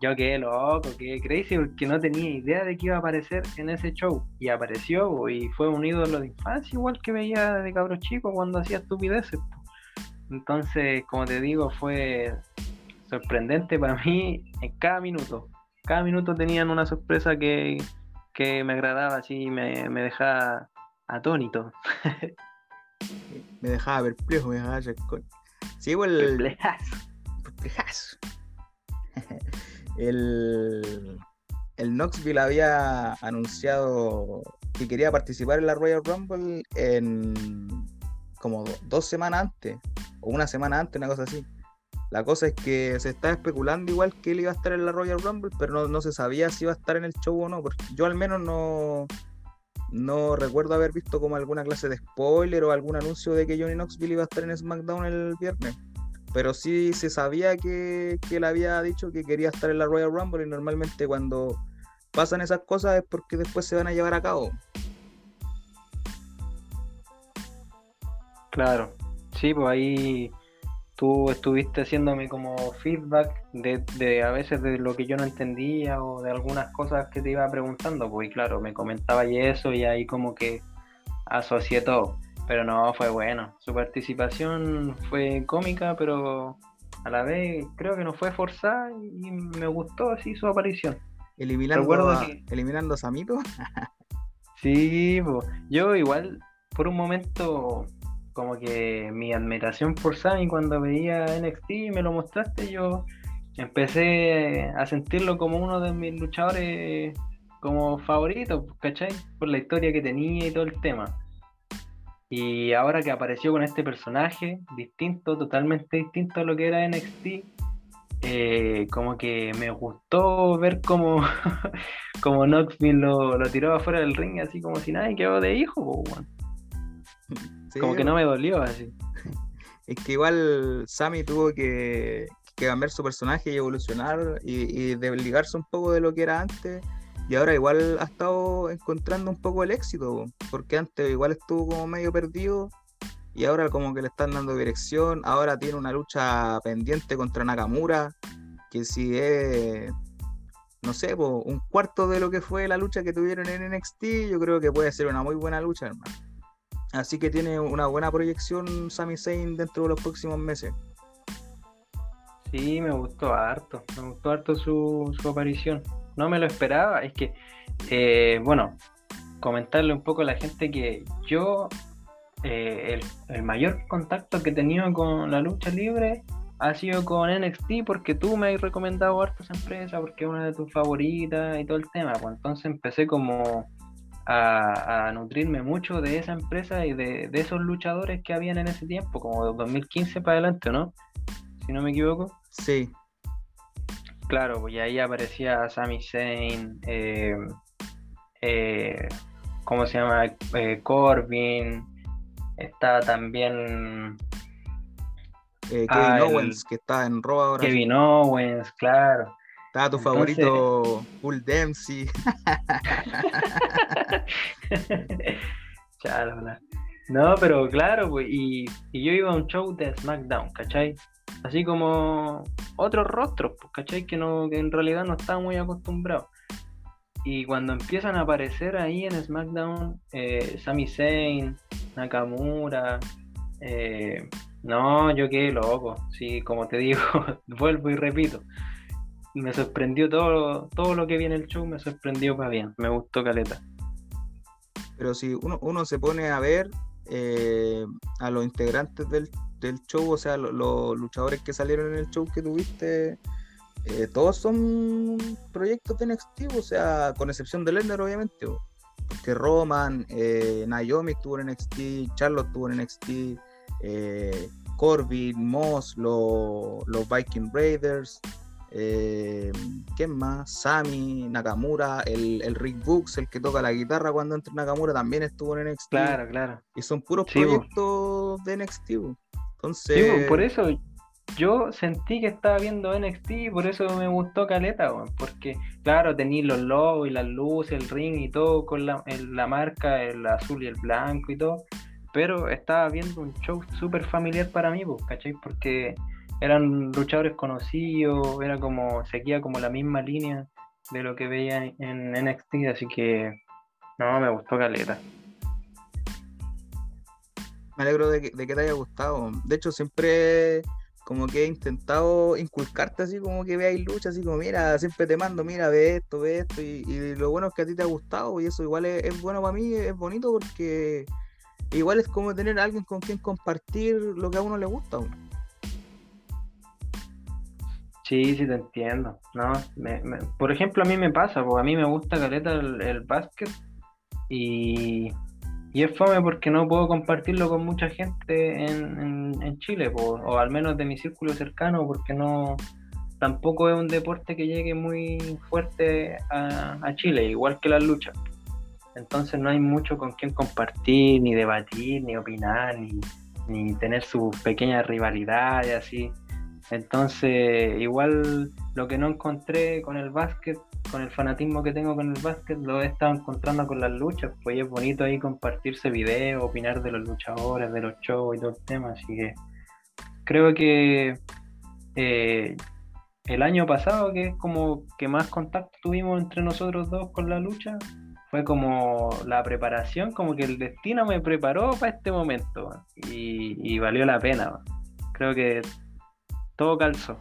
yo quedé loco, quedé crazy porque no tenía idea de que iba a aparecer en ese show. Y apareció y fue un ídolo de infancia, igual que veía de cabro chico cuando hacía estupideces. Entonces, como te digo, fue sorprendente para mí en cada minuto. Cada minuto tenían una sorpresa que, me agradaba así, me, me dejaba atónito. me dejaba perplejo, me dejaba Sí, igual. Perplejazo. Perplejazo. el, el Knoxville había anunciado que quería participar en la Royal Rumble en como dos semanas antes, o una semana antes, una cosa así. La cosa es que se está especulando igual que él iba a estar en la Royal Rumble, pero no, se sabía si iba a estar en el show o no, porque yo al menos no, no recuerdo haber visto como alguna clase de spoiler o algún anuncio de que Johnny Knoxville iba a estar en SmackDown el viernes pero sí se sabía que, él había dicho que quería estar en la Royal Rumble y normalmente cuando pasan esas cosas es porque después se van a llevar a cabo. Claro, sí, pues ahí tú estuviste haciéndome como feedback de, de, a veces de lo que yo no entendía o de algunas cosas que te iba preguntando, pues y claro, me comentaba y eso y ahí como que asocié todo. Pero no, fue bueno. Su participación fue cómica, pero a la vez creo que no fue forzada y me gustó así su aparición. Eliminando, a, eliminando a Samito. sí, yo igual por un momento como que mi admiración por Sammy cuando veía NXT y me lo mostraste, yo empecé a sentirlo como uno de mis luchadores como favoritos, ¿cachai? Por la historia que tenía y todo el tema. Y ahora que apareció con este personaje distinto, totalmente distinto a lo que era NXT, eh, como que me gustó ver cómo, como Knoxville lo, lo, tiró afuera del ring, así como si nadie quedó de hijo. como que no me dolió así. Es que igual Sammy tuvo que, cambiar su personaje y evolucionar y, y desligarse un poco de lo que era antes y ahora igual ha estado encontrando un poco el éxito, porque antes igual estuvo como medio perdido y ahora como que le están dando dirección, ahora tiene una lucha pendiente contra Nakamura, que si es, no sé, un cuarto de lo que fue la lucha que tuvieron en NXT, yo creo que puede ser una muy buena lucha, hermano. Así que tiene una buena proyección Sami Zayn dentro de los próximos meses. Sí, me gustó harto, me gustó harto su, aparición. No me lo esperaba, es que, eh, bueno, comentarle un poco a la gente que yo, eh, el, mayor contacto que he tenido con la lucha libre ha sido con NXT porque tú me has recomendado harto esa empresa porque es una de tus favoritas y todo el tema. Pues entonces empecé como a, nutrirme mucho de esa empresa y de, de, esos luchadores que habían en ese tiempo, como de 2015 para adelante, ¿no? Si no me equivoco. Sí. Claro, pues ahí aparecía Sami Zayn, eh, eh, ¿cómo se llama? Eh, Corbin, está también... Kevin ah, Owens, que está en Raw ahora. Kevin Owens, claro. Está tu favorito, Bull Dempsey. no, pero claro, pues, y, y, yo iba a un show de SmackDown, ¿cachai? Así como otros rostros, pues, ¿cachai? Que, no, que en realidad no estaba muy acostumbrado. Y cuando empiezan a aparecer ahí en SmackDown, eh, Sami Zayn, Nakamura, eh, no, yo qué loco, sí, como te digo, vuelvo y repito, me sorprendió todo, todo lo que viene el show, me sorprendió para bien, me gustó Caleta. Pero si uno, uno se pone a ver eh, a los integrantes del, show, o sea, los luchadores que salieron en el show que tuviste, eh, todos son proyectos de NXT, o sea, con excepción de Lender, obviamente. Porque Roman, eh, Naomi estuvo en NXT, Charlotte estuvo en NXT, Corbin, Moss, los Viking Raiders, eh, ¿Quién más? Sami, Nakamura, el, Rick Books, el que toca la guitarra cuando entra Nakamura, también estuvo en NXT. Claro, claro. Y son puros proyectos de NXT. Entonces. por eso yo sentí que estaba viendo NXT y por eso me gustó Caleta, porque claro, tenía los logos y las luces, el ring y todo con la, la marca, el azul y el blanco y todo, pero estaba viendo un show súper familiar para mí, ¿cachai? Porque eran luchadores conocidos, era como, seguía como la misma línea de lo que veía en, NXT, así que no, me gustó Caleta. Me alegro de que, te haya gustado. De hecho, siempre como que he intentado inculcarte así como que veáis lucha, así como mira, siempre te mando, mira, ve esto, ve esto, y, lo bueno es que a ti te ha gustado, y eso igual es, bueno para mí, es bonito porque igual es como tener a alguien con quien compartir lo que a uno le gusta. Sí, sí, te entiendo. ¿no? por ejemplo, a mí me pasa, porque a mí me gusta caleta el, básquet y, es fome porque no puedo compartirlo con mucha gente en, Chile, o al menos de mi círculo cercano, porque no tampoco es un deporte que llegue muy fuerte a, Chile, igual que la lucha. Entonces no hay mucho con quien compartir, ni debatir, ni opinar, ni, ni tener sus pequeñas rivalidades así. Entonces, igual lo que no encontré con el básquet, con el fanatismo que tengo con el básquet, lo he estado encontrando con las luchas, pues es bonito ahí compartirse videos, opinar de los luchadores, de los shows y todo el tema, así que creo que eh, el año pasado, que es como que más contacto tuvimos entre nosotros dos con la lucha, fue como la preparación, como que el destino me preparó para este momento y, y valió la pena. Creo que todo calzó.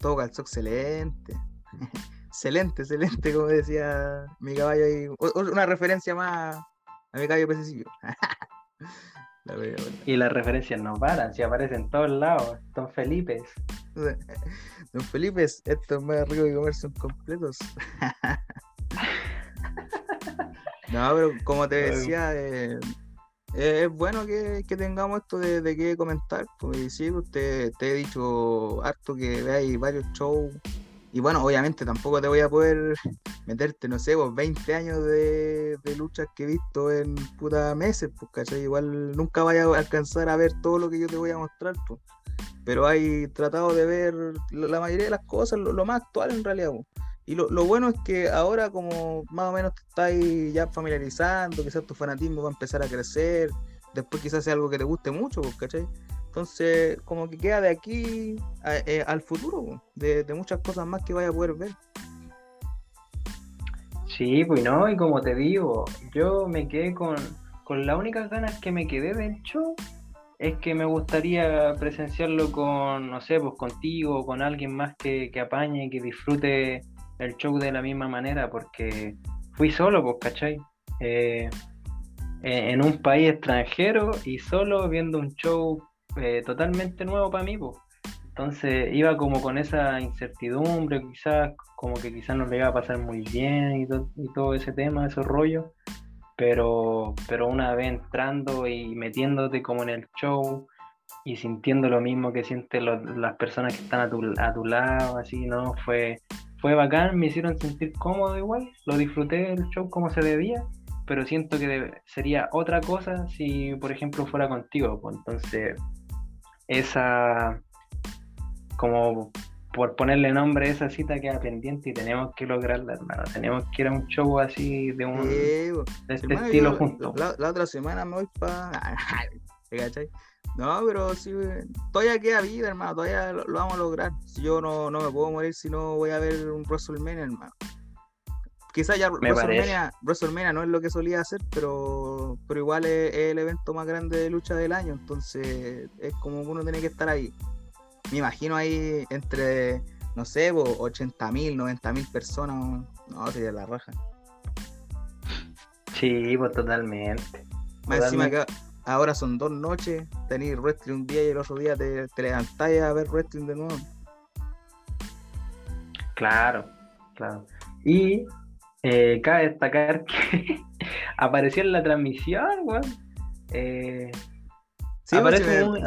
Todo calzó excelente. excelente, excelente, como decía mi caballo ahí. Una referencia más a mi caballo pececillo. y las referencias no paran, si aparecen en todos lados. Don Felipe. Don Felipe, esto es más rico que comerse un completos. no, pero como te decía, eh, eh, es bueno que, tengamos esto de, de qué comentar, pues sí, usted te he dicho harto que veáis varios shows. Y bueno, obviamente tampoco te voy a poder meterte, no sé, vos 20 años de, luchas que he visto en puta meses, pues, ¿cachai? Igual nunca vaya a alcanzar a ver todo lo que yo te voy a mostrar, pues. Pero hay tratado de ver la mayoría de las cosas, lo, más actual en realidad, pues. Y lo, bueno es que ahora como más o menos te estáis ya familiarizando, quizás tu fanatismo va a empezar a crecer, después quizás sea algo que te guste mucho, pues, ¿cachai? Entonces, como que queda de aquí eh, al futuro, de, muchas cosas más que vaya a poder ver. Sí, pues no, y como te digo, yo me quedé con, con las únicas ganas que me quedé del show es que me gustaría presenciarlo con, no sé, pues contigo, con alguien más que, que apañe, que disfrute el show de la misma manera, porque fui solo, pues, ¿cachai? Eh, en un país extranjero y solo viendo un show eh, totalmente nuevo para mí, pues. Entonces iba como con esa incertidumbre, quizás, como que quizás no le iba a pasar muy bien y, y todo ese tema, esos rollos pero, pero una vez entrando y metiéndote como en el show y sintiendo lo mismo que sienten las personas que están a tu, a tu lado, así, ¿no? Fue, fue bacán, me hicieron sentir cómodo igual, lo disfruté del show como se debía, pero siento que sería otra cosa si, por ejemplo, fuera contigo, pues entonces esa como por ponerle nombre a esa cita queda pendiente y tenemos que lograrla, hermano. Tenemos que ir a un show así de un de este estilo juntos. La, otra semana me voy para. No, pero sí, todavía queda vida, hermano. Todavía lo, vamos a lograr. Si yo no, no, me puedo morir si no voy a ver un WrestleMania, hermano. Quizás ya WrestleMania, WrestleMania, no es lo que solía hacer, pero, pero igual es, es el evento más grande de lucha del año. Entonces es como uno tiene que estar ahí me imagino ahí entre, no sé, 80 mil, 90 mil personas. No, sería la raja. Sí, pues totalmente. Más encima que ahora son dos noches, tenéis wrestling un día y el otro día te, te levantáis a ver wrestling de nuevo. Claro, claro. Y eh, cabe destacar que apareció en la transmisión, weón. Eh, Sí, Aparece un,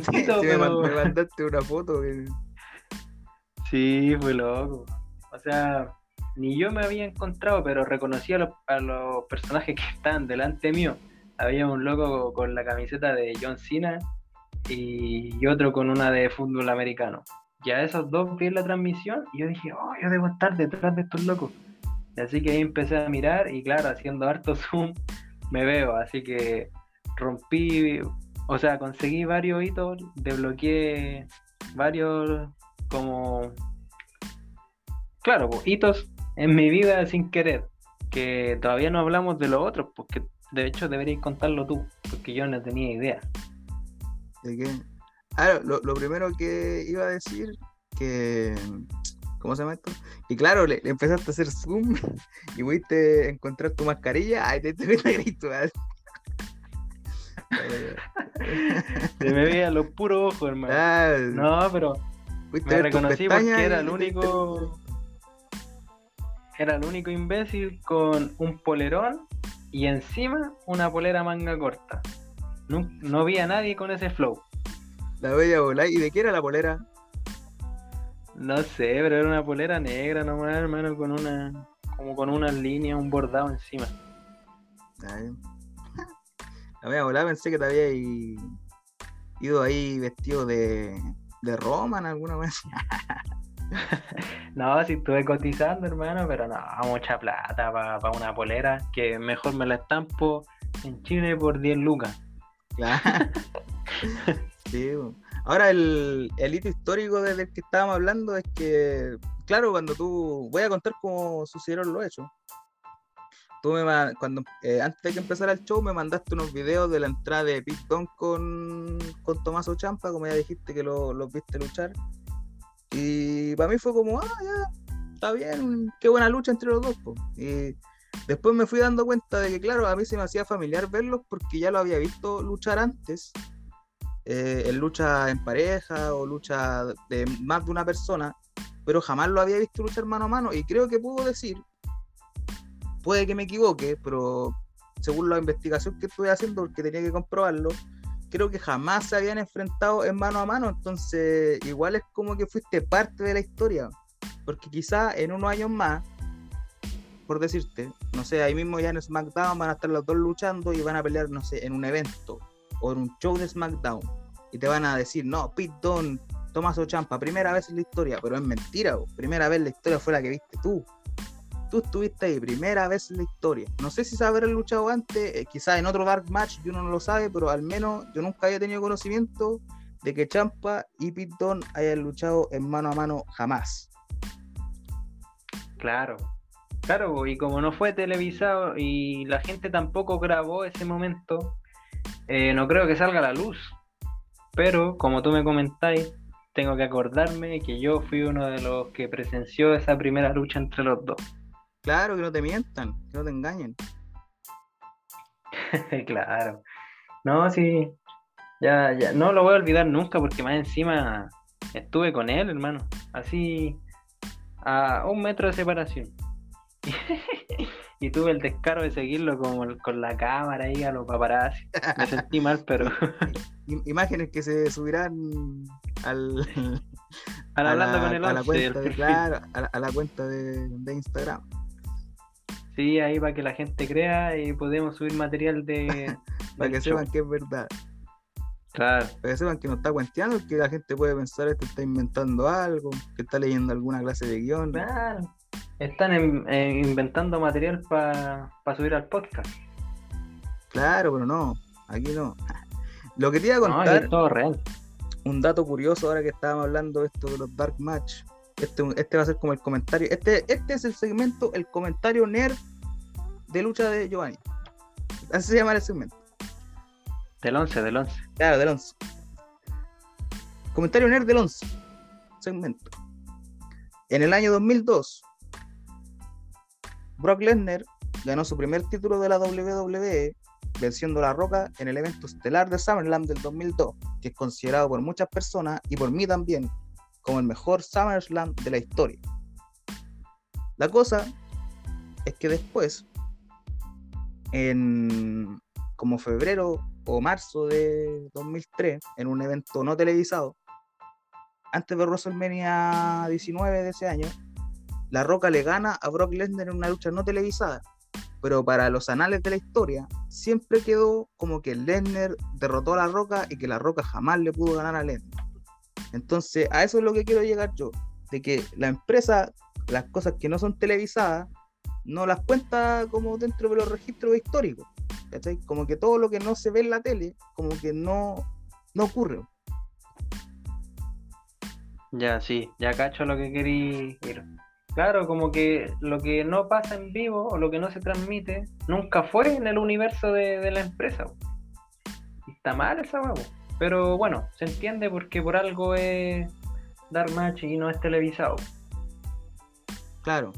puntito, me, mandaste una foto. Sí, fue loco. O sea, ni yo me había encontrado, pero reconocí a los, personajes que estaban delante mío. Había un loco con la camiseta de John Cena y otro con una de fútbol americano. Ya esos dos vi la transmisión y yo dije, oh, yo debo estar detrás de estos locos. Y así que ahí empecé a mirar y claro, haciendo harto zoom me veo. Así que rompí o sea, conseguí varios hitos, desbloqueé varios como, claro, hitos en mi vida sin querer, que todavía no hablamos de los otros, porque de hecho deberías contarlo tú, porque yo no tenía idea. ¿De qué? Ah, lo, primero que iba a decir, que ¿cómo se llama esto? Y claro, le, empezaste a hacer zoom y fuiste a encontrar tu mascarilla, ay, te, te, te, Se me veía los puros ojos, hermano. Ah, no, pero me reconocí porque era el único. Era el único imbécil con un polerón y encima una polera manga corta. No, no vi a nadie con ese flow. La bella volar. ¿Y de qué era la polera? No sé, pero era una polera negra nomás, hermano, con una. como con una línea, un bordado encima. La voy a volar, pensé que te había ido ahí vestido de, de Roma en alguna vez. no, si estuve cotizando, hermano, pero no, mucha plata para una polera que mejor me la estampo en Chile por 10 lucas. Claro. sí, Ahora, el, el hito histórico desde el que estábamos hablando es que, claro, cuando tú. Voy a contar cómo sucedieron los hechos tú me cuando eh, antes de que empezara el show me mandaste unos videos de la entrada de Pit con, con Tomaso Champa, como ya dijiste que los lo viste luchar. Y para mí fue como, ah, ya, está bien, qué buena lucha entre los dos. Y después me fui dando cuenta de que, claro, a mí se me hacía familiar verlos porque ya lo había visto luchar antes, eh, en lucha en pareja o lucha de más de una persona, pero jamás lo había visto luchar mano a mano. Y creo que puedo decir puede que me equivoque, pero según la investigación que estuve haciendo, porque tenía que comprobarlo, creo que jamás se habían enfrentado en mano a mano, entonces igual es como que fuiste parte de la historia, porque quizá en unos años más, por decirte, no sé, ahí mismo ya en SmackDown van a estar los dos luchando y van a pelear, no sé, en un evento o en un show de SmackDown, y te van a decir, no, Pete Dunne, Tomás Ochampa, primera vez en la historia, pero es mentira, primera vez en la historia fue la que viste tú. Tú estuviste ahí, primera vez en la historia. No sé si saber luchado antes, eh, quizás en otro Dark Match, yo no lo sabe, pero al menos yo nunca había tenido conocimiento de que Champa y Pitón hayan luchado en mano a mano jamás. Claro, claro, y como no fue televisado y la gente tampoco grabó ese momento, eh, no creo que salga a la luz. Pero como tú me comentáis, tengo que acordarme que yo fui uno de los que presenció esa primera lucha entre los dos. Claro, que no te mientan, que no te engañen. claro. No, sí. Ya, ya, no lo voy a olvidar nunca porque más encima estuve con él, hermano. Así a un metro de separación. y tuve el descaro de seguirlo con, con la cámara ahí a los paparazzi. Me sentí mal, pero. Imágenes que se subirán al. al hablando con el a la cuenta, de, claro, a la, cuenta de, Instagram. Sí, ahí para que la gente crea y podemos subir material de. para que sepan que es verdad. Claro. Para que sepan que no está cuenteando, que la gente puede pensar que este está inventando algo, que está leyendo alguna clase de guion. Claro. Están inventando material para subir al podcast. Claro, pero no, aquí no. Lo que te iba a contar. es todo real. Un dato curioso ahora que estábamos hablando de esto de los Dark Match. Este, este va a ser como el comentario. Este, este es el segmento, el comentario nerd de lucha de Giovanni. Así se llama el segmento. Del 11, del 11. Claro, del 11. Comentario nerd del 11. Segmento. En el año 2002, Brock Lesnar ganó su primer título de la WWE venciendo a La Roca en el evento estelar de SummerSlam del 2002, que es considerado por muchas personas y por mí también como el mejor SummerSlam de la historia. La cosa es que después, en como febrero o marzo de 2003, en un evento no televisado, antes de WrestleMania 19 de ese año, La Roca le gana a Brock Lesnar en una lucha no televisada pero para los anales de la historia siempre quedó como que Lesnar derrotó a La Roca y que La Roca jamás le pudo ganar a Lesnar. Entonces, a eso es lo que quiero llegar yo, de que la empresa, las cosas que no son televisadas, no las cuenta como dentro de los registros históricos. ¿cachai? Como que todo lo que no se ve en la tele, como que no, no ocurre. Ya, sí, ya cacho lo que querí ir. Claro, como que lo que no pasa en vivo o lo que no se transmite nunca fue en el universo de, la empresa. Está mal esa huevo. Pero bueno, se entiende porque por algo es dar match y no es televisado. Claro.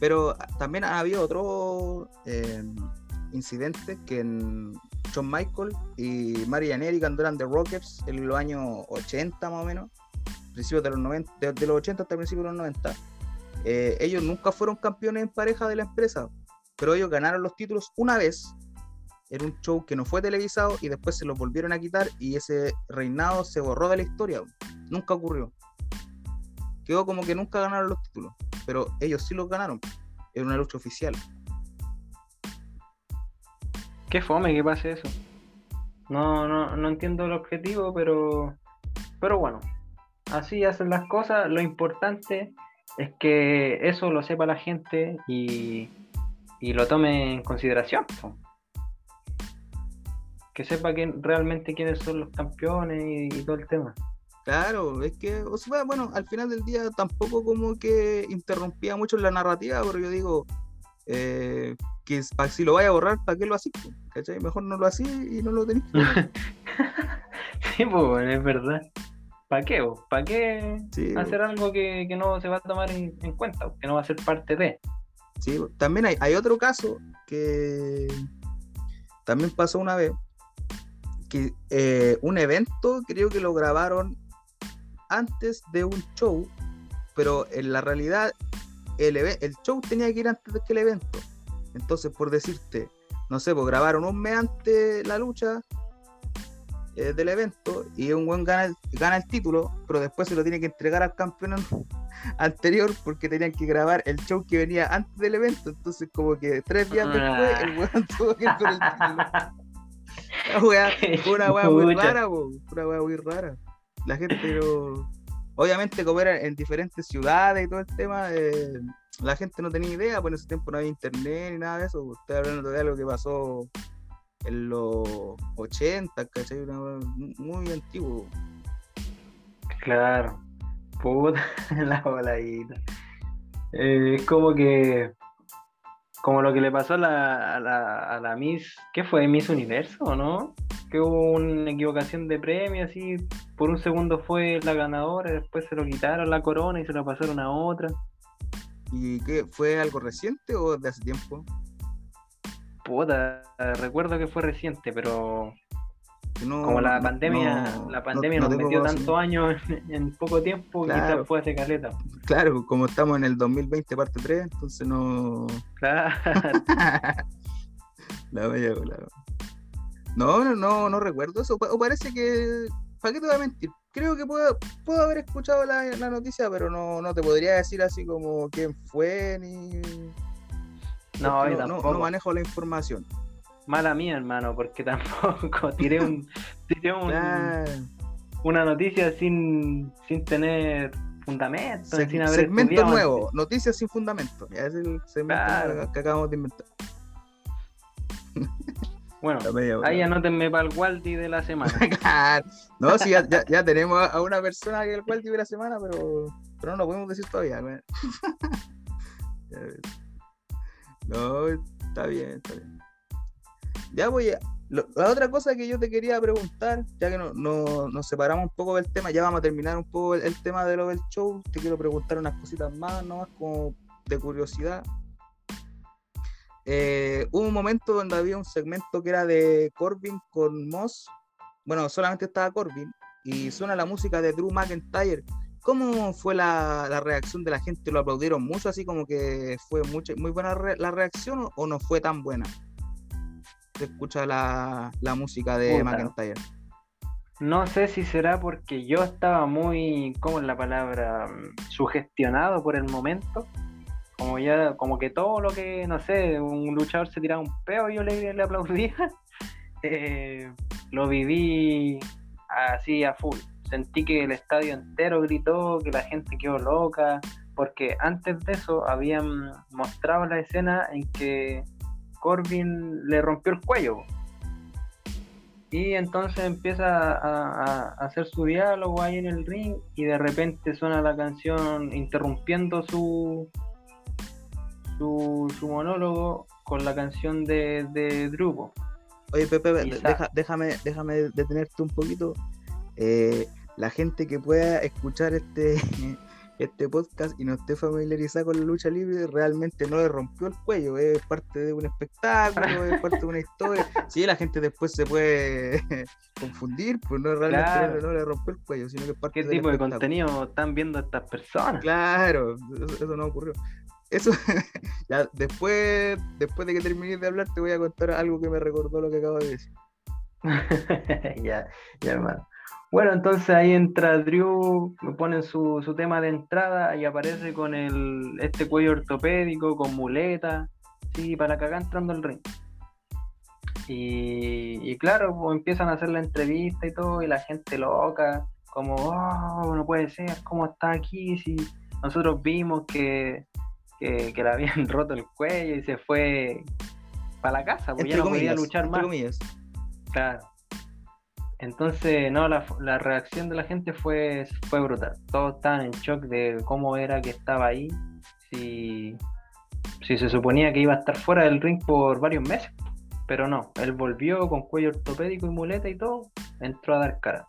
Pero también ha habido otro eh, incidente que en John Michael y Marian Eric andaban de Rockets en los años 80 más o menos, principios de los 90, de los 80 hasta principios de los 90 eh, ellos nunca fueron campeones en pareja de la empresa, pero ellos ganaron los títulos una vez en un show que no fue televisado y después se los volvieron a quitar y ese reinado se borró de la historia. Nunca ocurrió. Quedó como que nunca ganaron los títulos, pero ellos sí los ganaron. en una lucha oficial. Qué fome que pase eso. No, no, no entiendo el objetivo, pero, pero bueno, así hacen las cosas. Lo importante es que eso lo sepa la gente y, lo tome en consideración. Que sepa que realmente quiénes son los campeones y, todo el tema. Claro, es que, o sea, bueno, al final del día tampoco como que interrumpía mucho la narrativa, pero yo digo, eh, que si lo vaya a borrar, ¿para qué lo así? Mejor no lo así y no lo tenéis. sí, pues, es verdad. ¿Para qué? ¿Para qué hacer algo que, no se va a tomar en, cuenta? Que no va a ser parte de. Sí, también hay, hay otro caso que también pasó una vez, que eh, un evento creo que lo grabaron antes de un show, pero en la realidad el, el show tenía que ir antes que el evento. Entonces, por decirte, no sé, pues grabaron un mes antes la lucha, eh, del evento y un buen gana, gana el título, pero después se lo tiene que entregar al campeón anterior porque tenían que grabar el show que venía antes del evento. Entonces, como que tres días después, el weón tuvo que ir con el título. una weá muy rara, una weá muy rara. La gente, pero obviamente, como era en diferentes ciudades y todo el tema, eh, la gente no tenía idea, pues en ese tiempo no había internet ni nada de eso. Estoy hablando de algo que pasó en los 80, ¿cachai? muy antiguo. Claro, puta, la voladita. Eh, es como que. Como lo que le pasó a la, a la, a la Miss. ¿Qué fue? ¿Miss Universo o no? Que hubo una equivocación de premio, así. Por un segundo fue la ganadora, después se lo quitaron la corona y se la pasaron a otra. ¿Y qué? ¿Fue algo reciente o de hace tiempo? Puta, recuerdo que fue reciente, pero como la pandemia, la pandemia nos metió tantos años en, poco tiempo, claro. quizás fue hace caleta. Claro, como estamos en el 2020 parte 3, entonces no. Claro. la bella No, no, no, no recuerdo eso. O parece que. ¿Para qué te voy a mentir? Creo que puedo, puedo haber escuchado la, la noticia, pero no, no te podría decir así como quién fue ni. No, no, no manejo la información mala mía, hermano, porque tampoco tiré un, tiré un una noticia sin, sin tener fundamento, sin haber Segmento nuevo, noticias sin fundamento. es el segmento que acabamos de inventar. Bueno, ahí anótenme para el Waldi de la semana. no, sí, ya, ya, tenemos a una persona que es el Waldi de la semana, pero, pero no lo podemos decir todavía. no, está bien, está bien. Ya voy a. la otra cosa que yo te quería preguntar, ya que no, nos separamos un poco del tema, ya vamos a terminar un poco el, tema de lo del show. Te quiero preguntar unas cositas más, nomás como de curiosidad. Eh, hubo un momento donde había un segmento que era de Corbin con Moss. Bueno, solamente estaba Corbin y suena la música de Drew McIntyre. ¿Cómo fue la, reacción de la gente? ¿Lo aplaudieron mucho? Así como que fue mucho, muy buena la reacción o no fue tan buena? Escucha la, música de McIntyre. No sé si será porque yo estaba muy, ¿cómo es la palabra? Sugestionado por el momento. Como ya, como que todo lo que, no sé, un luchador se tiraba un peo y yo le, le aplaudía. Eh, lo viví así a full. Sentí que el estadio entero gritó, que la gente quedó loca, porque antes de eso habían mostrado la escena en que Corbin le rompió el cuello. Y entonces empieza a, hacer su diálogo ahí en el ring y de repente suena la canción interrumpiendo su, su, monólogo con la canción de, de Drupo. Oye, Pepe, déjame, déjame detenerte un poquito. Eh, la gente que pueda escuchar este, este podcast y no esté familiarizado con la lucha libre, realmente no le rompió el cuello, es parte de un espectáculo, es parte de una historia. Sí, la gente después se puede confundir, pues no realmente no, le rompió el cuello, sino que es parte ¿Qué tipo de contenido están viendo estas personas? Claro, eso, no ocurrió. Eso, ya después, después de que termine de hablar, te voy a contar algo que me recordó lo que acabo de decir. ya, ya, hermano. Bueno, entonces ahí entra Drew, ponen su, su tema de entrada y aparece con el, este cuello ortopédico, con muleta, sí, para cagar entrando al ring. Y, claro, pues, empiezan a hacer la entrevista y todo, y la gente loca, como, oh, no puede ser, ¿cómo está aquí? Si nosotros vimos que, que, le habían roto el cuello y se fue para la casa, pues ya no podía luchar más. Claro. Entonces, no, la, reacción de la gente fue, fue brutal. Todos estaban en shock de cómo era que estaba ahí. Si, si se suponía que iba a estar fuera del ring por varios meses. Pero no, él volvió con cuello ortopédico y muleta y todo. Entró a dar cara.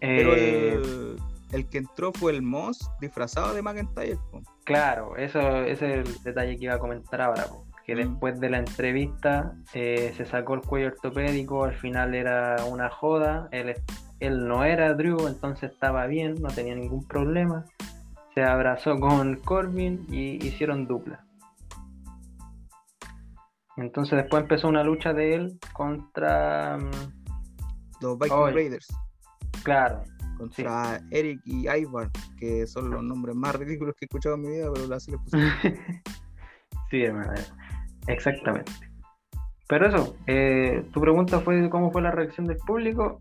Pero el, eh, que entró fue el Moss disfrazado de McIntyre. Claro, eso, ese es el detalle que iba a comentar ahora que después de la entrevista eh, se sacó el cuello ortopédico, al final era una joda, él, él no era Drew, entonces estaba bien, no tenía ningún problema, se abrazó con Corbin y hicieron dupla. Entonces después empezó una lucha de él contra... Mm, los Viking Raiders. Claro. Contra Eric y Ivar, que son los nombres más ridículos que he escuchado en mi vida, pero así les puse. sí, hermano. Exactamente. Pero eso, eh, tu pregunta fue cómo fue la reacción del público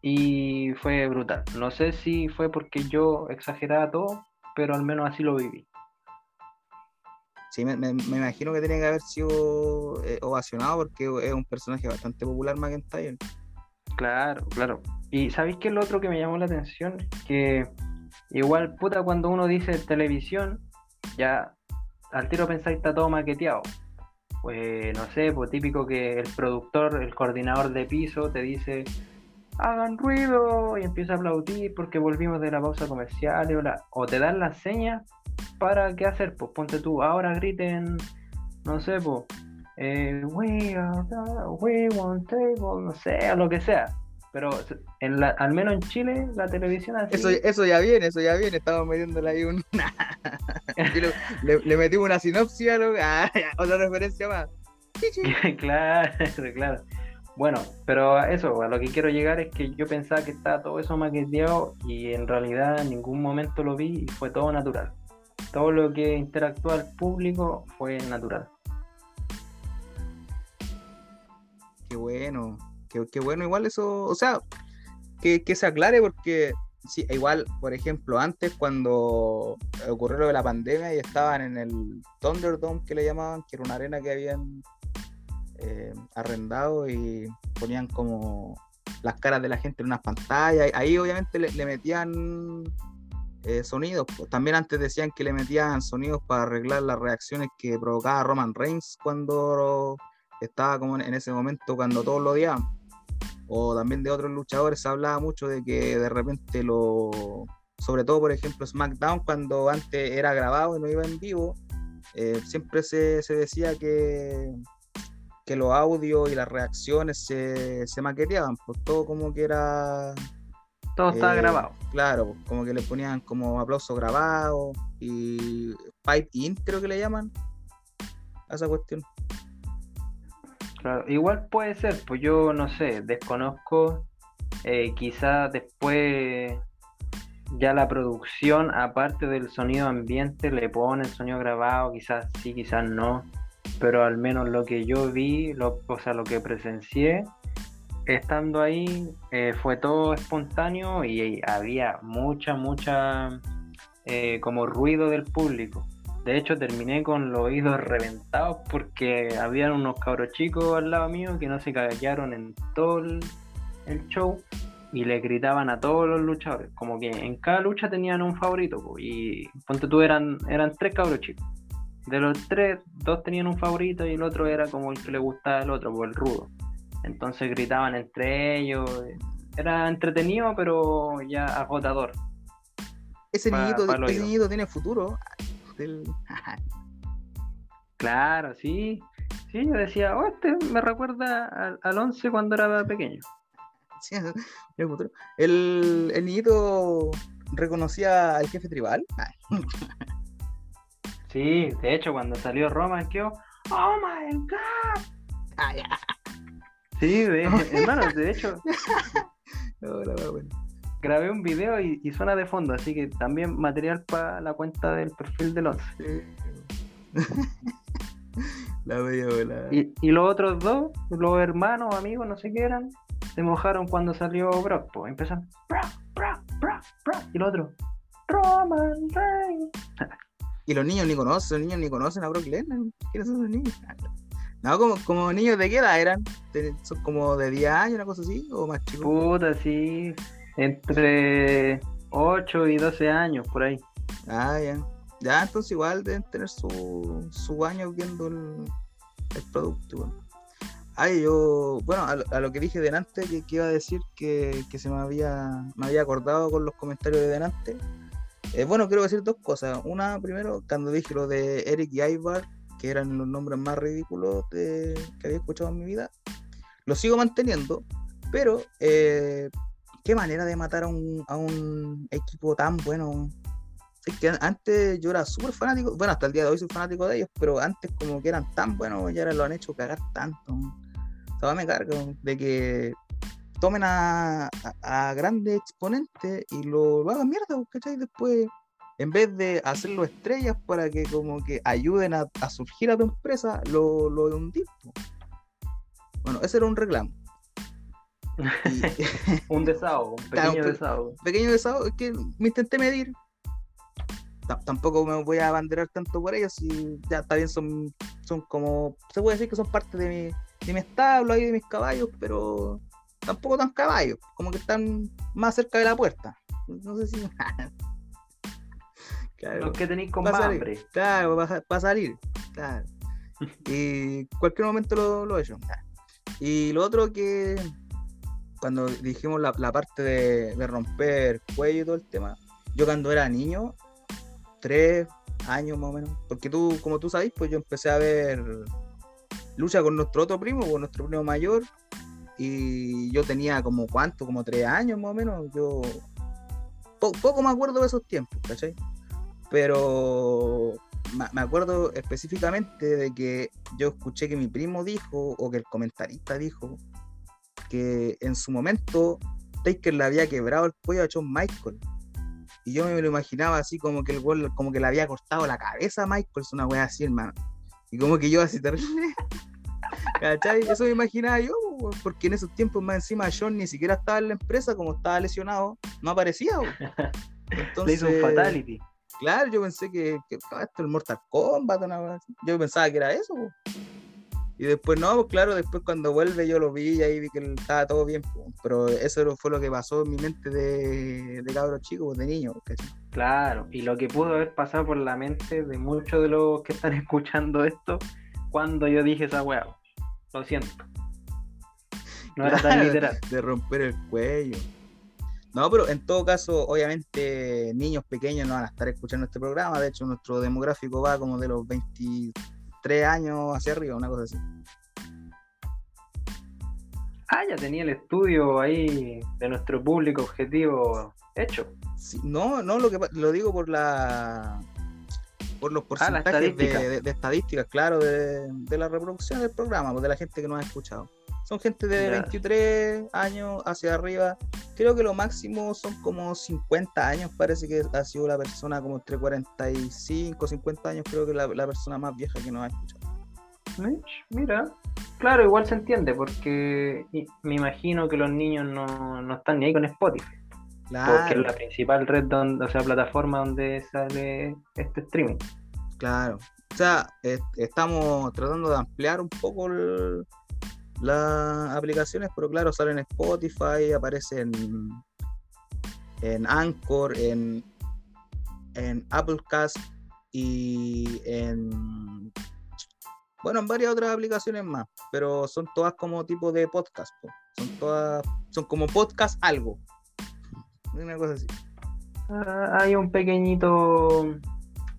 y fue brutal. No sé si fue porque yo exageraba todo, pero al menos así lo viví. Sí, me, me- me imagino que tenía que haber sido eh, ovacionado porque es un personaje bastante popular McIntyre. Claro, claro. Y ¿sabéis qué es lo otro que me llamó la atención? Que igual, puta, cuando uno dice televisión, ya al tiro pensáis está todo maqueteado. Pues no sé, pues típico que el productor, el coordinador de piso te dice hagan ruido y empieza a aplaudir porque volvimos de la pausa comercial o te dan las señas para qué hacer, pues ponte tú, ahora griten, no sé, pues eh, we are we want table, no sé, o lo que sea. Pero en la, al menos en Chile, la televisión así. Eso, eso ya viene, eso ya viene. Estamos metiéndole ahí un. Yo le, le, le metí una sinopsis a lo. Ah, otra referencia más. Claro, claro. Bueno, pero eso, a lo que quiero llegar es que yo pensaba que estaba todo eso maqueteado y en realidad en ningún momento lo vi y fue todo natural. Todo lo que interactúa al público fue natural. Qué bueno. Qué bueno, igual eso. O sea, que, que se aclare porque. Sí, igual, por ejemplo, antes cuando ocurrió lo de la pandemia y estaban en el Thunderdome que le llamaban, que era una arena que habían eh, arrendado y ponían como las caras de la gente en unas pantallas. Ahí obviamente le, metían eh, sonidos. También antes decían que le metían sonidos para arreglar las reacciones que provocaba Roman Reigns cuando estaba como en ese momento cuando todos lo odiaban. O también de otros luchadores se hablaba mucho de que de repente lo, sobre todo por ejemplo SmackDown cuando antes era grabado y no iba en vivo, eh, siempre se, se decía que, que los audios y las reacciones se, se maqueteaban, pues todo como que era Todo estaba eh, grabado. Claro, pues, como que le ponían como aplauso grabado y pipe in creo que le llaman a esa cuestión. Igual puede ser, pues yo no sé, desconozco, eh, quizás después ya la producción, aparte del sonido ambiente, le pone el sonido grabado, quizás sí, quizás no, pero al menos lo que yo vi, lo, o sea, lo que presencié, estando ahí, eh, fue todo espontáneo y había mucha, mucha eh, como ruido del público. De hecho, terminé con los oídos reventados porque habían unos cabros chicos al lado mío que no se callaron en todo el, el show y le gritaban a todos los luchadores. Como que en cada lucha tenían un favorito. po, y ponte tú, eran, eran tres cabros chicos. De los tres, dos tenían un favorito y el otro era como el que le gustaba al otro, por el rudo. Entonces gritaban entre ellos. Era entretenido, pero ya agotador. Ese, Pa- niñito, ese niñito tiene futuro. Claro, sí. Sí, yo decía, oh, este me recuerda al, al 11 cuando era pequeño. Sí. El, el niñito reconocía al jefe tribal. Sí, de hecho, cuando salió Roman, quedó, oh my god. ah, ya. Sí, de, hermano, de hecho, No, wea buena. Grabé un video y, y suena de fondo, así que también material para la cuenta del perfil del 11. Sí. La media bola. Y, y los otros dos, los hermanos, amigos, no sé qué eran, se mojaron cuando salió Brock, pues empezaron, Brock, Brock, Brock, Brock, y el otro, Roman Reigns. Y los niños ni conocen, los niños ni conocen a Brock Lesnar. ¿Quiénes son esos niños? No, como, como niños de qué edad eran. Son como de 10 años, una cosa así, o más chicos. Puta, sí, entre 8 y 12 años, por ahí. Ah, ya. Ya, entonces igual deben tener su, su año viendo el, producto. Bueno. Ay, yo, bueno, a, lo- que dije delante, que, que iba a decir que, que se me había, me había acordado con los comentarios de delante. Eh, bueno, quiero decir dos cosas. Una, primero, cuando dije lo de Eric y Ivar, que eran los nombres más ridículos que había escuchado en mi vida, lo sigo manteniendo, pero eh, qué manera de matar a un, a un equipo tan bueno. Es que an- antes yo era súper fanático, bueno, hasta el día de hoy soy fanático de ellos, pero antes como que eran tan buenos y ahora lo han hecho cagar tanto. O sea, me cargo de que tomen a, a- grandes exponentes y lo, lo hagan mierda, pues, ¿cachai? Después, en vez de hacerlo estrellas para que como que ayuden a, a surgir a tu empresa, lo, lo hundís, pues. Bueno, ese era un reclamo. Un desahogo, un Claro, pequeño pero- desahogo. pequeño desahogo, es que me intenté medir. tampoco me voy a abanderar tanto por ellos y ya está bien, son, son como, se puede decir que son parte de mi, de mi establo ahí, de mis caballos, pero tampoco tan caballos, como que están más cerca de la puerta. No sé si. claro, Los que tenéis con más hambre. Claro, para salir. Claro. y cualquier momento lo, lo he hecho. Y lo otro que cuando dijimos la, parte de, romper cuello y todo el tema, yo cuando era niño, tres años más o menos, porque tú, como tú sabes, pues yo empecé a ver lucha con nuestro otro primo, con nuestro primo mayor, y yo tenía como cuánto, como tres años más o menos, yo poco me acuerdo de esos tiempos, ¿cachai? Pero me acuerdo específicamente de que yo escuché que mi primo dijo, o que el comentarista dijo, que en su momento Taker le había quebrado el cuello a John Michael. Y yo me lo imaginaba así como que el gol, como que le había cortado la cabeza a Michael, es una wea así, hermano. Y como que yo así terrible. ¿Cachai? Eso me imaginaba yo, porque en esos tiempos más encima John ni siquiera estaba en la empresa, como estaba lesionado, no aparecía. Entonces, Le hizo un fatality. Claro, yo pensé que, que esto el Mortal Kombat, una yo pensaba que era eso. Y después no, pues claro, después cuando vuelve yo lo vi y ahí vi que estaba todo bien, pero eso fue lo que pasó en mi mente de, de cabro chico, de niño. Claro, y lo que pudo haber pasado por la mente de muchos de los que están escuchando esto cuando yo dije esa weá. Lo siento. No era tan literal. De romper el cuello. No, pero en todo caso, obviamente, niños pequeños no van a estar escuchando este programa. De hecho, nuestro demográfico va como de los 23 años hacia arriba, una cosa así. Ah, ya tenía el estudio ahí de nuestro público objetivo hecho. no, no, lo que lo digo por la por los ah, porcentajes de, estadísticas, claro, de, la reproducción del programa, pues, de la gente que nos ha escuchado. Son gente de 23 años hacia arriba. Creo que lo máximo son como 50 años. Parece que ha sido la persona como entre 45, 50 años. Creo que la, la persona más vieja que nos ha escuchado. Mira, claro, igual se entiende porque me imagino que los niños no, no están ni ahí con Spotify. Porque es la principal red, donde, o sea, plataforma donde sale este streaming. Claro. O sea, estamos tratando de ampliar un poco las aplicaciones, pero claro, salen en Spotify, aparecen en Anchor, en, en Applecast y en bueno, en varias otras aplicaciones más, pero son todas como tipo de podcast, son todas, son como podcast algo, una cosa así. Ah, hay un pequeñito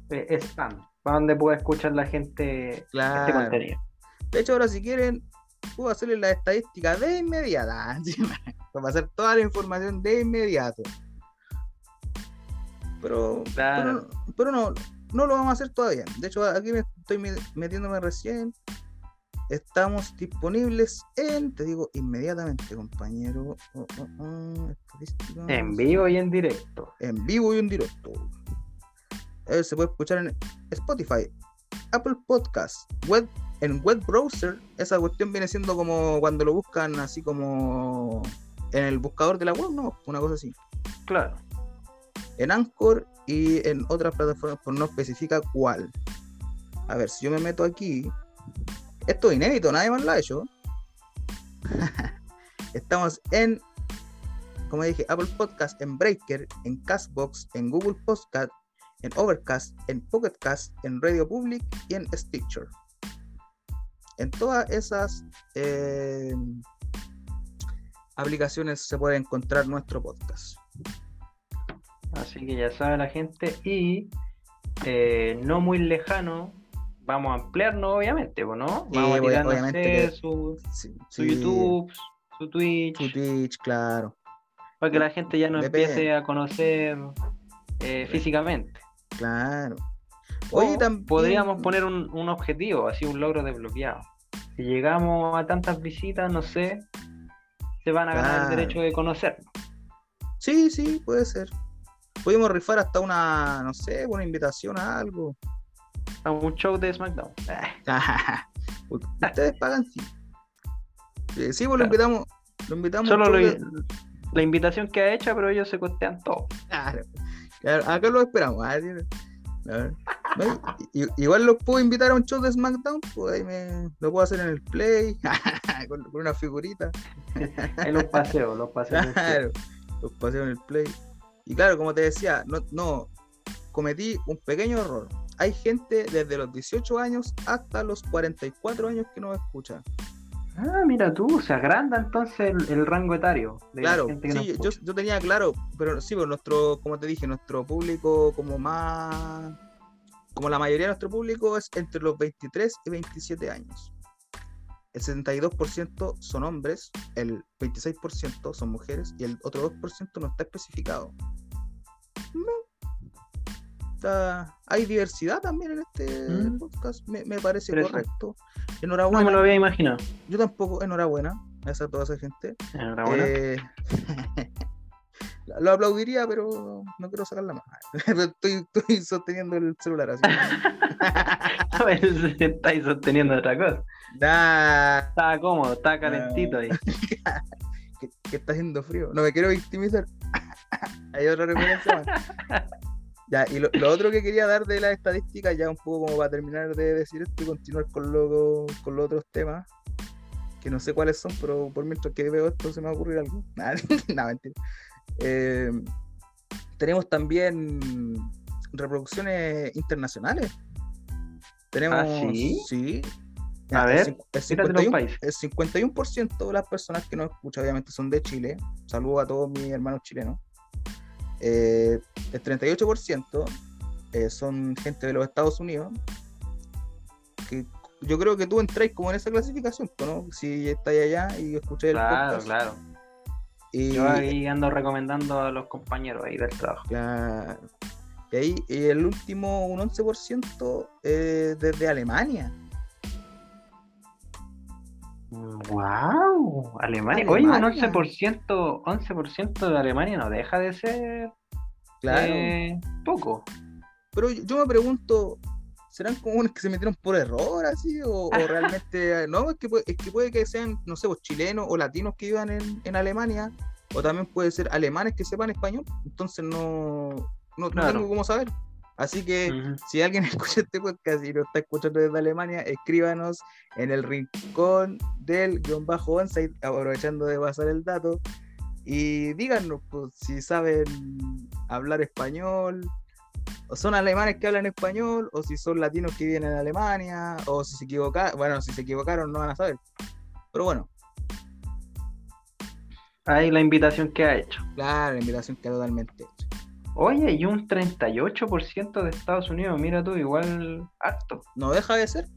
eh, spam para donde pueda escuchar la gente este contenido. De hecho, ahora si quieren, puedo hacerle la estadística de inmediata, para pasar toda la información de inmediato. Pero, pero, no, no lo vamos a hacer todavía. De hecho, aquí me estoy metiéndome recién Estamos disponibles en, te digo inmediatamente, compañero. Oh, oh, oh, en vivo y en directo. En vivo y en directo. Eh, se puede escuchar en Spotify, Apple Podcast, web, en web browser. Esa cuestión viene siendo como cuando lo buscan así como en el buscador de la web, ¿no? Una cosa así. Claro. En Anchor y en otras plataformas, pues no especifica cuál. A ver, si yo me meto aquí, esto es inédito, nadie más lo ha hecho. Estamos en, como dije, Apple Podcast, en Breaker, en Castbox, en Google Podcast, en Overcast, en Pocketcast, en Radio Public y en Stitcher. En todas esas eh, aplicaciones se puede encontrar nuestro podcast. Así que ya sabe la gente y eh, no muy lejano vamos a ampliarnos, obviamente, ¿no? Vamos a tirar obviamente su, YouTube, su Twitch. Su Twitch, claro. Para que la gente ya nos empiece a conocer eh, físicamente. Claro. Oye, también... Podríamos poner un, objetivo, así un logro desbloqueado. Si llegamos a tantas visitas, no sé, se van a ganar el derecho de conocernos. Sí, sí, puede ser. Podemos rifar hasta una, no sé, una invitación a algo a un show de SmackDown. Ustedes pagan sí. Eh, sí, pues lo invitamos. Lo invitamos Solo la invitación que ha hecho, pero ellos se costean todo. Claro. acá lo esperamos. Igual los puedo invitar a un show de SmackDown, pues ahí me lo puedo hacer en el Play, con, una figurita. en los paseos, los paseos. Claro, los paseos en el Play. Y claro, como te decía, no, no, cometí un pequeño error. Hay gente desde los 18 años hasta los 44 años que nos escucha. Ah, mira tú, se agranda entonces el, rango etario. claro, sí, yo, tenía claro, pero sí, pero nuestro, como te dije, nuestro público como más, como la mayoría de nuestro público es entre los 23 y 27 años. El 72% son hombres, el 26% son mujeres y el otro 2% no está especificado hay diversidad también en este mm. podcast, me, parece correcto. Enhorabuena. No me lo había imaginado. Yo tampoco, enhorabuena a esa, toda esa gente. Enhorabuena. Eh, lo aplaudiría, pero no quiero sacarla más. estoy, estoy sosteniendo el celular así. a ver, estáis sosteniendo otra cosa. Está cómodo, está calentito ahí. que, que, está haciendo frío. No me quiero victimizar. Hay otra referencia más. Ya, y lo, otro que quería dar de las estadísticas, ya un poco como para terminar de decir esto y continuar con, lo, con los otros temas, que no sé cuáles son, pero por mientras que veo esto se me va a ocurrir algo. Nada, mentira. Eh, tenemos también reproducciones internacionales. Tenemos. ¿Ah, sí? Sí. A ver, el, 51, el 51% de las personas que nos escuchan, obviamente, son de Chile. Saludo a todos mis hermanos chilenos. Eh, el 38% eh, son gente de los Estados Unidos. Que yo creo que tú entráis como en esa clasificación, ¿no? Si estáis allá y escucháis el podcast. Claro, Y, yo ahí ando recomendando a los compañeros ahí del trabajo. Claro. Y ahí el último, un 11% eh, desde Alemania. ¡Wow! Alemania. Oye, un 11%, 11% de Alemania no deja de ser claro. Eh, poco. Pero yo me pregunto, ¿serán como unos que se metieron por error así? ¿O, realmente.? no, es que, puede, es que puede que sean, no sé, pues, chilenos o latinos que vivan en, Alemania, o también puede ser alemanes que sepan español. Entonces no, no tengo cómo saber. Así que si alguien escucha este podcast y lo está escuchando desde Alemania, escríbanos en el rincón del guion bajo onsite, aprovechando de pasar el dato, y díganos pues, si saben hablar español, o son alemanes que hablan español, o si son latinos que viven en Alemania, o si se equivocaron, bueno, si se equivocaron no van a saber. Pero bueno. Ahí la invitación que ha hecho. Claro, la invitación que ha totalmente hecho. Oye, y un 38% de Estados Unidos, mira tú, igual harto. No deja de ser.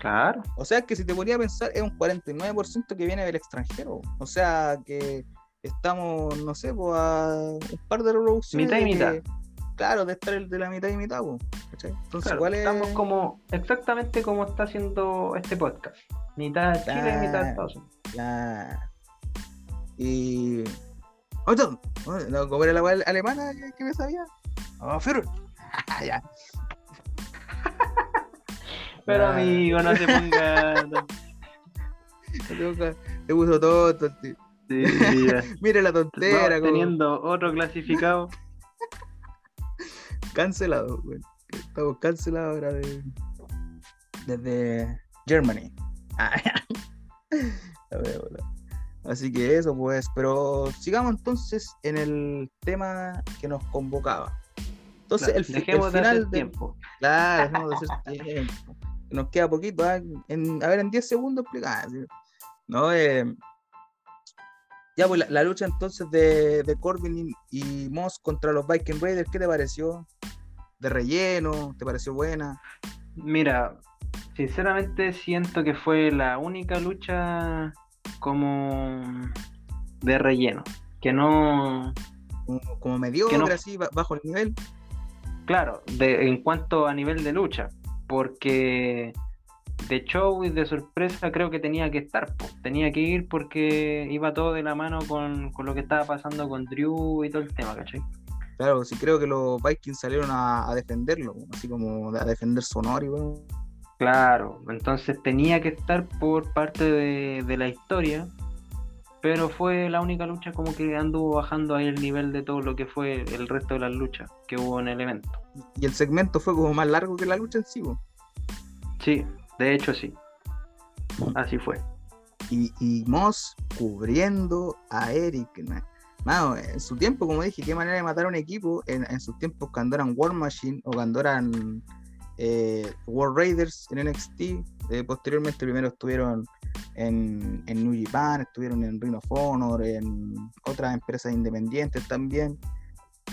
Claro. O sea que si te ponía a pensar, es un 49% que viene del extranjero. O sea que estamos, no sé, pues a un par de reproducciones. Mitad y mitad. Claro, de estar el de la mitad y mitad, pues, Entonces, ¿cuál es... Estamos como, exactamente como está haciendo este podcast. Mitad de Chile y mitad de Estados Unidos. Claro. Y no, ¿Cómo era la weá alemana que me sabía? Oh, ya. Pero amigo, no se ponga. no te puso todo, tío. Sí, Mire la tontera. Teniendo otro clasificado. Cancelado, güey. Estamos cancelados ahora de... desde Germany. Ah, a ver, Así que eso, pues. Pero sigamos entonces en el tema que nos convocaba. Entonces, el, final de tiempo. Claro, dejemos de hacer tiempo. Nos queda poquito. ¿ah? En, a ver, en 10 segundos explicar. ¿no? Eh, ya, pues la, lucha entonces de, de Corbin y, Moss contra los Viking Raiders, ¿qué te pareció? ¿De relleno? ¿Te pareció buena? Mira, sinceramente siento que fue la única lucha como de relleno, que no... Como, medio así, bajo el nivel. Claro, de, en cuanto a nivel de lucha, porque de show y de sorpresa creo que tenía que estar, tenía que ir porque iba todo de la mano con, lo que estaba pasando con Drew y todo el tema, ¿cachai? Claro, sí creo que los Vikings salieron a, defenderlo, así como a defender su honor y bueno. Claro, entonces tenía que estar por parte de, la historia, pero fue la única lucha como que anduvo bajando ahí el nivel de todo lo que fue el resto de las luchas que hubo en el evento. Y el segmento fue como más largo que la lucha en sí. po. Sí, de hecho sí. Así fue. Y, y Moss cubriendo a Eric. Mano, en su tiempo, como dije, qué manera de matar a un equipo. En, en sus tiempos, cuando eran War Machine o cuando eran eh, War Raiders en NXT. eh, posteriormente, primero estuvieron en, en New Japan, estuvieron en Ring of Honor, en otras empresas independientes también.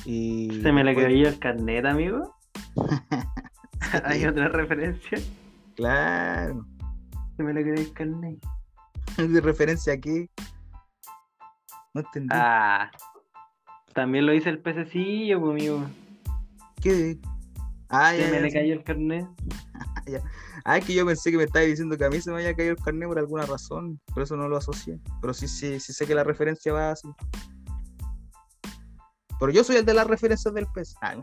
Y Se me le caía el carnet, amigo. Hay otra referencia. Claro. Se me le caía el carnet. ¿De referencia a qué? No entendí. Ah. También lo hice el pececillo, amigo. ¿Qué? Ah, Se ya, me ya, le cayó el carnet. Ah, es que yo pensé que me estabas diciendo que a mí se me había caído el carnet por alguna razón, por eso no lo asocié. Pero sí, sí, sí sé que la referencia va así. Pero yo soy el de las referencias del pez. Ah,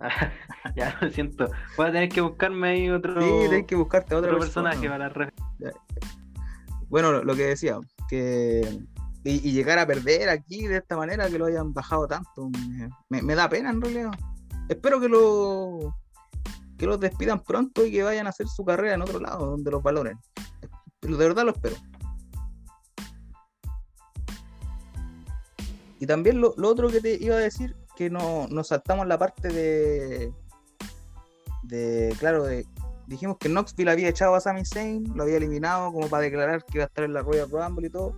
ya lo siento. Voy a tener que buscarme ahí otro, sí, tenés que buscarte otro persona. personaje para re- Bueno, lo, lo que decía, que. Y, y llegar a perder aquí de esta manera, que lo hayan bajado tanto, me, me- me da pena en realidad. Espero que lo. Que los despidan pronto y que vayan a hacer su carrera en otro lado, donde los valoren. De verdad lo espero. Y también lo, otro que te iba a decir, que no, nos saltamos la parte de. de. claro, de. Dijimos que Knoxville había echado a Sami Zayn, lo había eliminado como para declarar que iba a estar en la Royal Rumble y todo.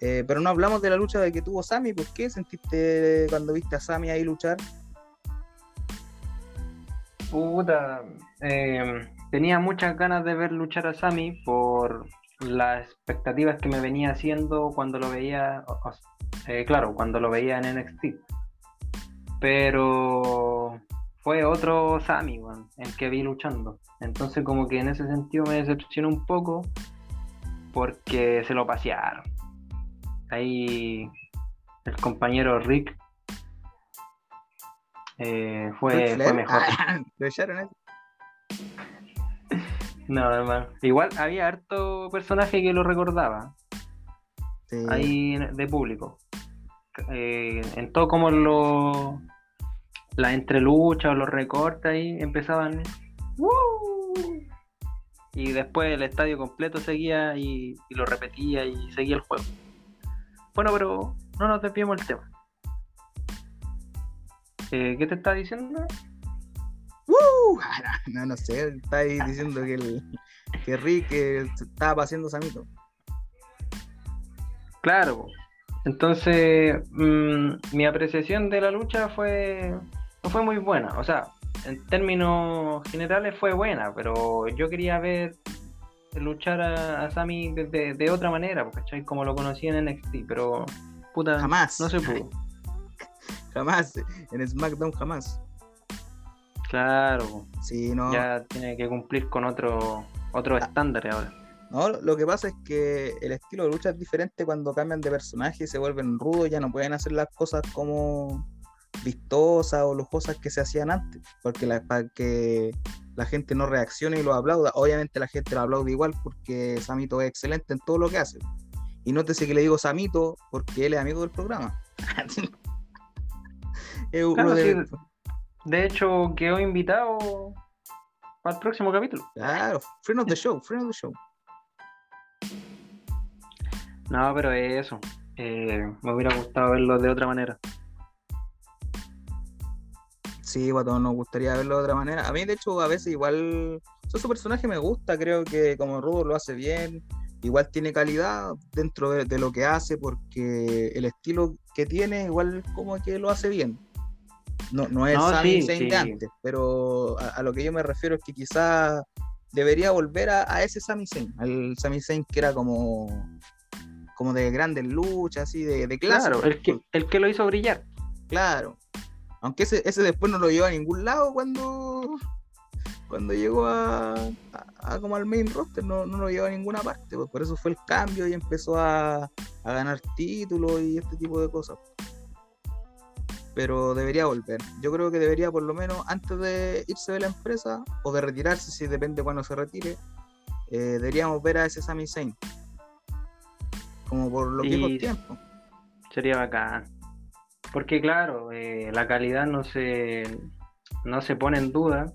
Eh, pero no hablamos de la lucha de que tuvo Sami. ¿Por qué sentiste cuando viste a Sami ahí luchar? Puta, eh, tenía muchas ganas de ver luchar a Sami por las expectativas que me venía haciendo cuando lo veía, eh, claro, cuando lo veía en NXT. Pero fue otro Sami, weón, el que vi luchando. Entonces como que en ese sentido me decepcionó un poco porque se lo pasearon. Ahí el compañero Rick eh, fue, fue mejor. Ah, lo echaron eso. No, hermano. Igual había harto personaje que lo recordaba Sí. ahí de público. Eh, en todo como lo la entrelucha o los recortes ahí empezaban "Woo". y después el estadio completo seguía y, y lo repetía y seguía el juego. Bueno, pero no nos desviemos del tema. Eh, ¿Qué te está diciendo? No, no sé, está ahí diciendo que, el, que Rick eh, estaba paseando Samito. Claro. Entonces, mm, mi apreciación de la lucha fue no fue muy buena. O sea, en términos generales fue buena, pero yo quería ver luchar a, a Sami de, de- de otra manera, ¿cachai? Como lo conocí en NXT, pero puta, Jamás. no se pudo. Jamás. En SmackDown jamás. Claro. Sí, no. ya tiene que cumplir con otro otro Ah. estándar ahora. No, lo que pasa es que el estilo de lucha es diferente cuando cambian de personaje y se vuelven rudos, ya no pueden hacer las cosas como vistosas o lujosas que se hacían antes, porque la, para que la gente no reaccione y lo aplauda. Obviamente la gente lo aplaude igual porque Samito es excelente en todo lo que hace. Y nótese que le digo Samito porque él es amigo del programa. Es uno Claro, de- sí. De hecho, quedó invitado para el próximo capítulo. Claro, friend of the show, friend of the show. No, pero eso. eh, me hubiera gustado verlo de otra manera. Sí, a todos nos gustaría verlo de otra manera. A mí, de hecho, a veces igual. o sea, su personaje me gusta, creo que como Rudo lo hace bien. Igual tiene calidad dentro de, de lo que hace, porque el estilo que tiene, igual como que lo hace bien. No, no es No, Sami sí, de antes, pero a, a lo que yo me refiero es que quizás debería volver a, a ese Sami Zayn, al Sami Zayn que era como, como de grandes luchas, así, de, de clase. Claro, el que, el que lo hizo brillar. Claro. Aunque ese, ese después no lo llevó a ningún lado cuando, cuando llegó a, a- a como al main roster, no, no lo llevó a ninguna parte. pues por eso fue el cambio y empezó a, a ganar títulos y este tipo de cosas. Pero debería volver. Yo creo que debería por lo menos antes de irse de la empresa o de retirarse, si depende cuando se retire, eh, deberíamos ver a ese Sami Zayn. Como por los Sí, viejos tiempos. Sería bacán. Porque claro, eh, la calidad no se, no se pone en duda,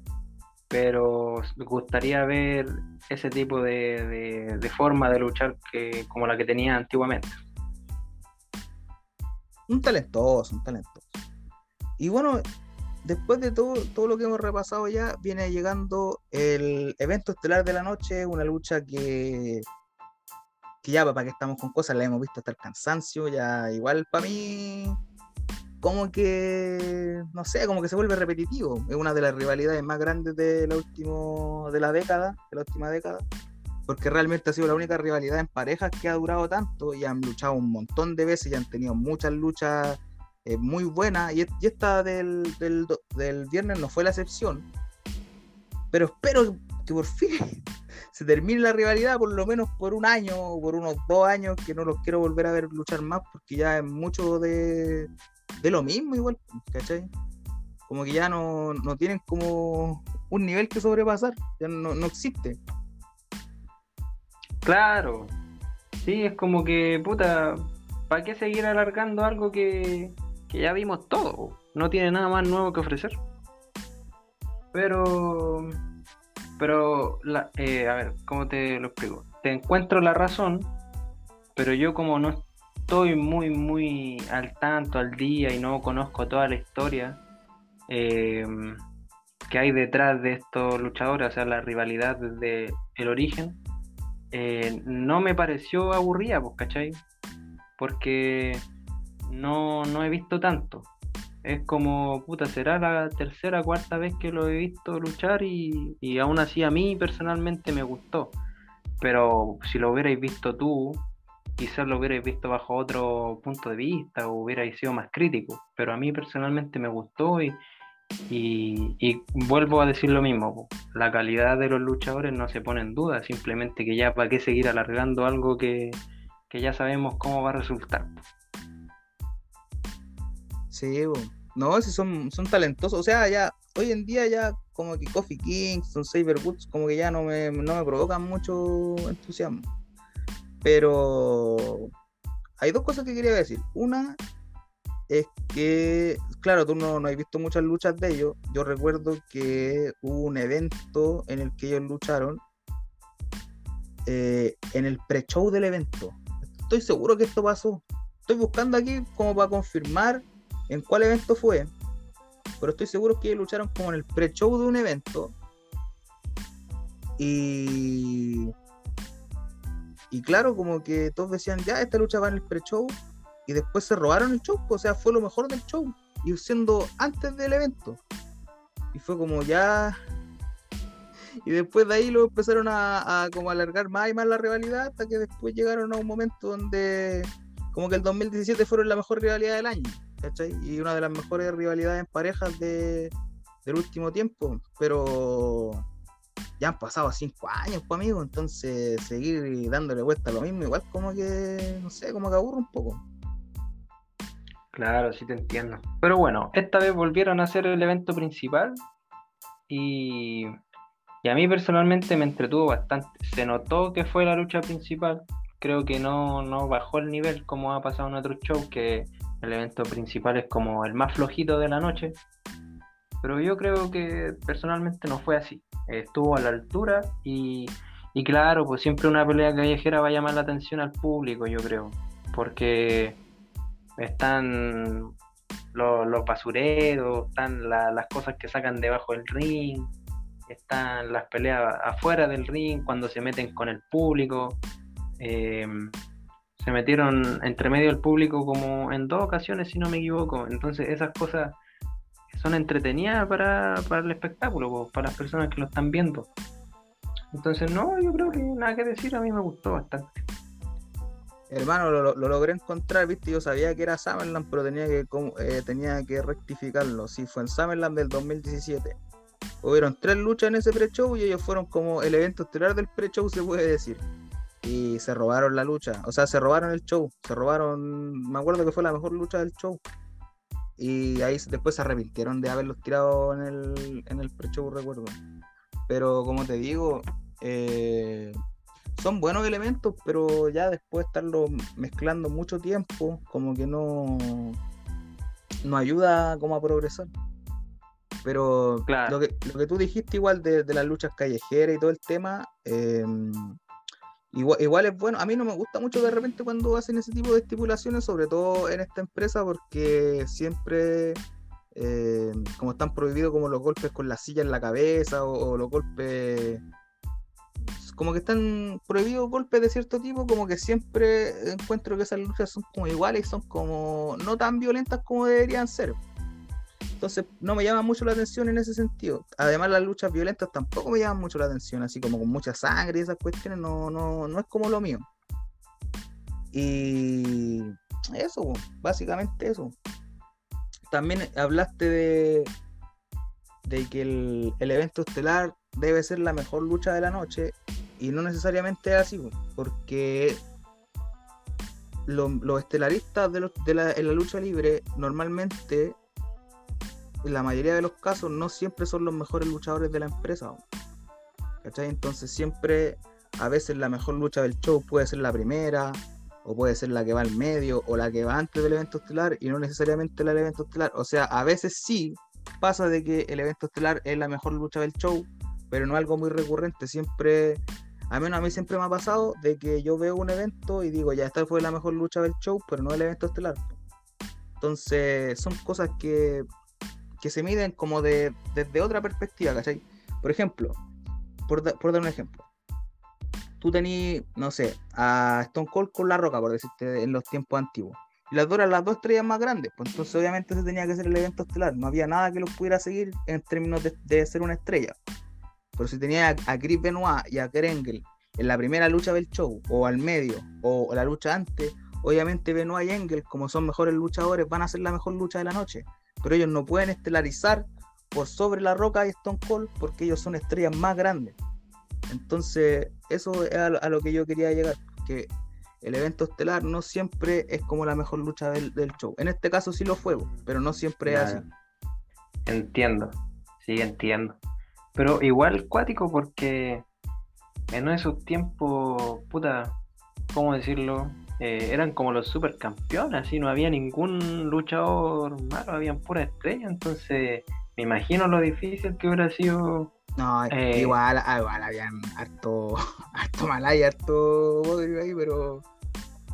pero gustaría ver ese tipo de, de- de forma de luchar que, como la que tenía antiguamente. Un talentoso, un talentoso. Y bueno, después de todo, todo lo que hemos repasado ya, viene llegando el evento estelar de la noche, una lucha que, que ya, para que estamos con cosas, la hemos visto hasta el cansancio, ya igual para mí, como que, no sé, como que se vuelve repetitivo. Es una de las rivalidades más grandes de la, último, de la década, de la última década. Porque realmente ha sido la única rivalidad en parejas que ha durado tanto y han luchado un montón de veces y han tenido muchas luchas eh, muy buenas. Y, esta del, del, del viernes no fue la excepción. Pero espero que por fin se termine la rivalidad, por lo menos por un año o por unos dos años, que no los quiero volver a ver luchar más porque ya es mucho de, de lo mismo igual, ¿cachai? Como que ya no, no tienen como un nivel que sobrepasar, ya no, no existe. Claro, sí, es como que, puta, ¿para qué seguir alargando algo que, que ya vimos todo? No tiene nada más nuevo que ofrecer. Pero, pero, la, eh, a ver, ¿cómo te lo explico? Te encuentro la razón, pero yo como no estoy muy, muy al tanto, al día y no conozco toda la historia eh, que hay detrás de estos luchadores, o sea, la rivalidad desde el origen, eh, no me pareció aburrida, pues, ¿cachai? Porque no, no he visto tanto. Es como, puta, será la tercera, cuarta vez que lo he visto luchar y, y aún así a mí personalmente me gustó. Pero si lo hubierais visto tú, quizás lo hubierais visto bajo otro punto de vista o hubierais sido más crítico. Pero a mí personalmente me gustó y, y, vuelvo a decir lo mismo, la calidad de los luchadores no se pone en duda, simplemente que ya para qué seguir alargando algo que, que ya sabemos cómo va a resultar. Sí, bo. No, si son, son talentosos. O sea, ya hoy en día ya como que Coffee Kingston, Saber Woods, como que ya no me, no me provocan mucho entusiasmo. Pero hay dos cosas que quería decir. Una es que, claro, tú no, no has visto muchas luchas de ellos. Yo recuerdo que hubo un evento en el que ellos lucharon eh, en el pre-show del evento. Estoy seguro que esto pasó. Estoy buscando aquí como para confirmar en cuál evento fue. Pero estoy seguro que ellos lucharon como en el pre-show de un evento. Y. Y claro, como que todos decían, ya, esta lucha va en el pre-show. Y después se robaron el show. O sea, fue lo mejor del show. Y siendo antes del evento. Y fue como ya. Y después de ahí lo empezaron a, a como alargar más y más la rivalidad. Hasta que después llegaron a un momento donde. Como que el 2017 fueron la mejor rivalidad del año. ¿Cachai? Y una de las mejores rivalidades en parejas de, del último tiempo. Pero ya han pasado cinco años, pues amigo. Entonces seguir dándole vuelta a lo mismo, igual como que, no sé, como que aburre un poco. Claro, sí te entiendo. Pero bueno, esta vez volvieron a hacer el evento principal y, y a mí personalmente me entretuvo bastante. Se notó que fue la lucha principal. Creo que no, no bajó el nivel como ha pasado en otros shows, que el evento principal es como el más flojito de la noche. Pero yo creo que personalmente no fue así. Estuvo a la altura y, y claro, pues siempre una pelea callejera va a llamar la atención al público, yo creo. Porque están los, los basureros, están la- las cosas que sacan debajo del ring, están las peleas afuera del ring cuando se meten con el público. eh, se metieron entre medio del público como en dos ocasiones, si no me equivoco. Entonces esas cosas son entretenidas para, para el espectáculo, para las personas que lo están viendo. Entonces no, yo creo que nada que decir, a mí me gustó bastante. Hermano, lo, lo- lo logré encontrar, viste, yo sabía que era Summerland, pero tenía que, eh, tenía que rectificarlo. Sí, fue en Summerland del 2017. Hubieron tres luchas en ese pre-show y ellos fueron como el evento estelar del pre-show, se puede decir. Y se robaron la lucha, o sea, se robaron el show, se robaron, me acuerdo que fue la mejor lucha del show. Y ahí después se arrepintieron de haberlos tirado en el, en el pre-show, recuerdo. Pero como te digo, eh, son buenos elementos, pero ya después de estarlo mezclando mucho tiempo, como que no, no ayuda como a progresar. Pero lo, que, lo que tú dijiste igual de, las luchas callejeras y todo el tema, em, igual, es bueno. A mí no me gusta mucho de repente cuando hacen ese tipo de estipulaciones, sobre todo en esta empresa, porque siempre, em, como están prohibidos como los golpes con la silla en la cabeza o, los golpes como que están prohibidos golpes de cierto tipo, como que siempre encuentro que esas luchas son como iguales son como no tan violentas como deberían ser. Entonces no me llama mucho la atención en ese sentido. Además las luchas violentas tampoco me llaman mucho la atención, así como con mucha sangre y esas cuestiones, no, no, no es como lo mío. Y eso, básicamente eso. También hablaste de, de que el, evento estelar debe ser la mejor lucha de la noche y no necesariamente es así, porque los, estelaristas de, de la, en la lucha libre normalmente en la mayoría de los casos no siempre son los mejores luchadores de la empresa. ¿Cachai? Entonces siempre, a veces la mejor lucha del show puede ser la primera, o puede ser la que va al medio, o la que va antes del evento estelar, y no necesariamente el evento estelar. O sea, a veces sí pasa de que el evento estelar es la mejor lucha del show, pero no algo muy recurrente. Siempre, a menos a mí siempre me ha pasado de que yo veo un evento y digo, ya esta fue la mejor lucha del show, pero no el evento estelar. Entonces, son cosas que que se miden como de, desde otra perspectiva, ¿cachai? Por ejemplo, por, dar un ejemplo, tú tenías, no sé, a Stone Cold con La Roca, por decirte, en los tiempos antiguos. Y las dos eran las dos estrellas más grandes, pues entonces obviamente ese tenía que ser el evento estelar. No había nada que los pudiera seguir en términos de, ser una estrella. Pero si tenía a, Chris Benoit y a Kerengel en la primera lucha del show, o al medio, o la lucha antes, obviamente Benoit y Engel, como son mejores luchadores, van a ser la mejor lucha de la noche pero ellos no pueden estelarizar por sobre La Roca y Stone Cold porque ellos son estrellas más grandes. Entonces, eso es a, lo que yo quería llegar, que el evento estelar no siempre es como la mejor lucha del, show. En este caso sí lo fue, pero no siempre es así. Entiendo, sí, entiendo. Pero igual cuático porque en esos tiempos, puta, ¿cómo decirlo? Eh, eran como los supercampeones, así no había ningún luchador malo, habían pura estrella, entonces me imagino lo difícil que hubiera sido. No, eh, igual, ah, igual habían harto, harto malay, harto ahí, pero.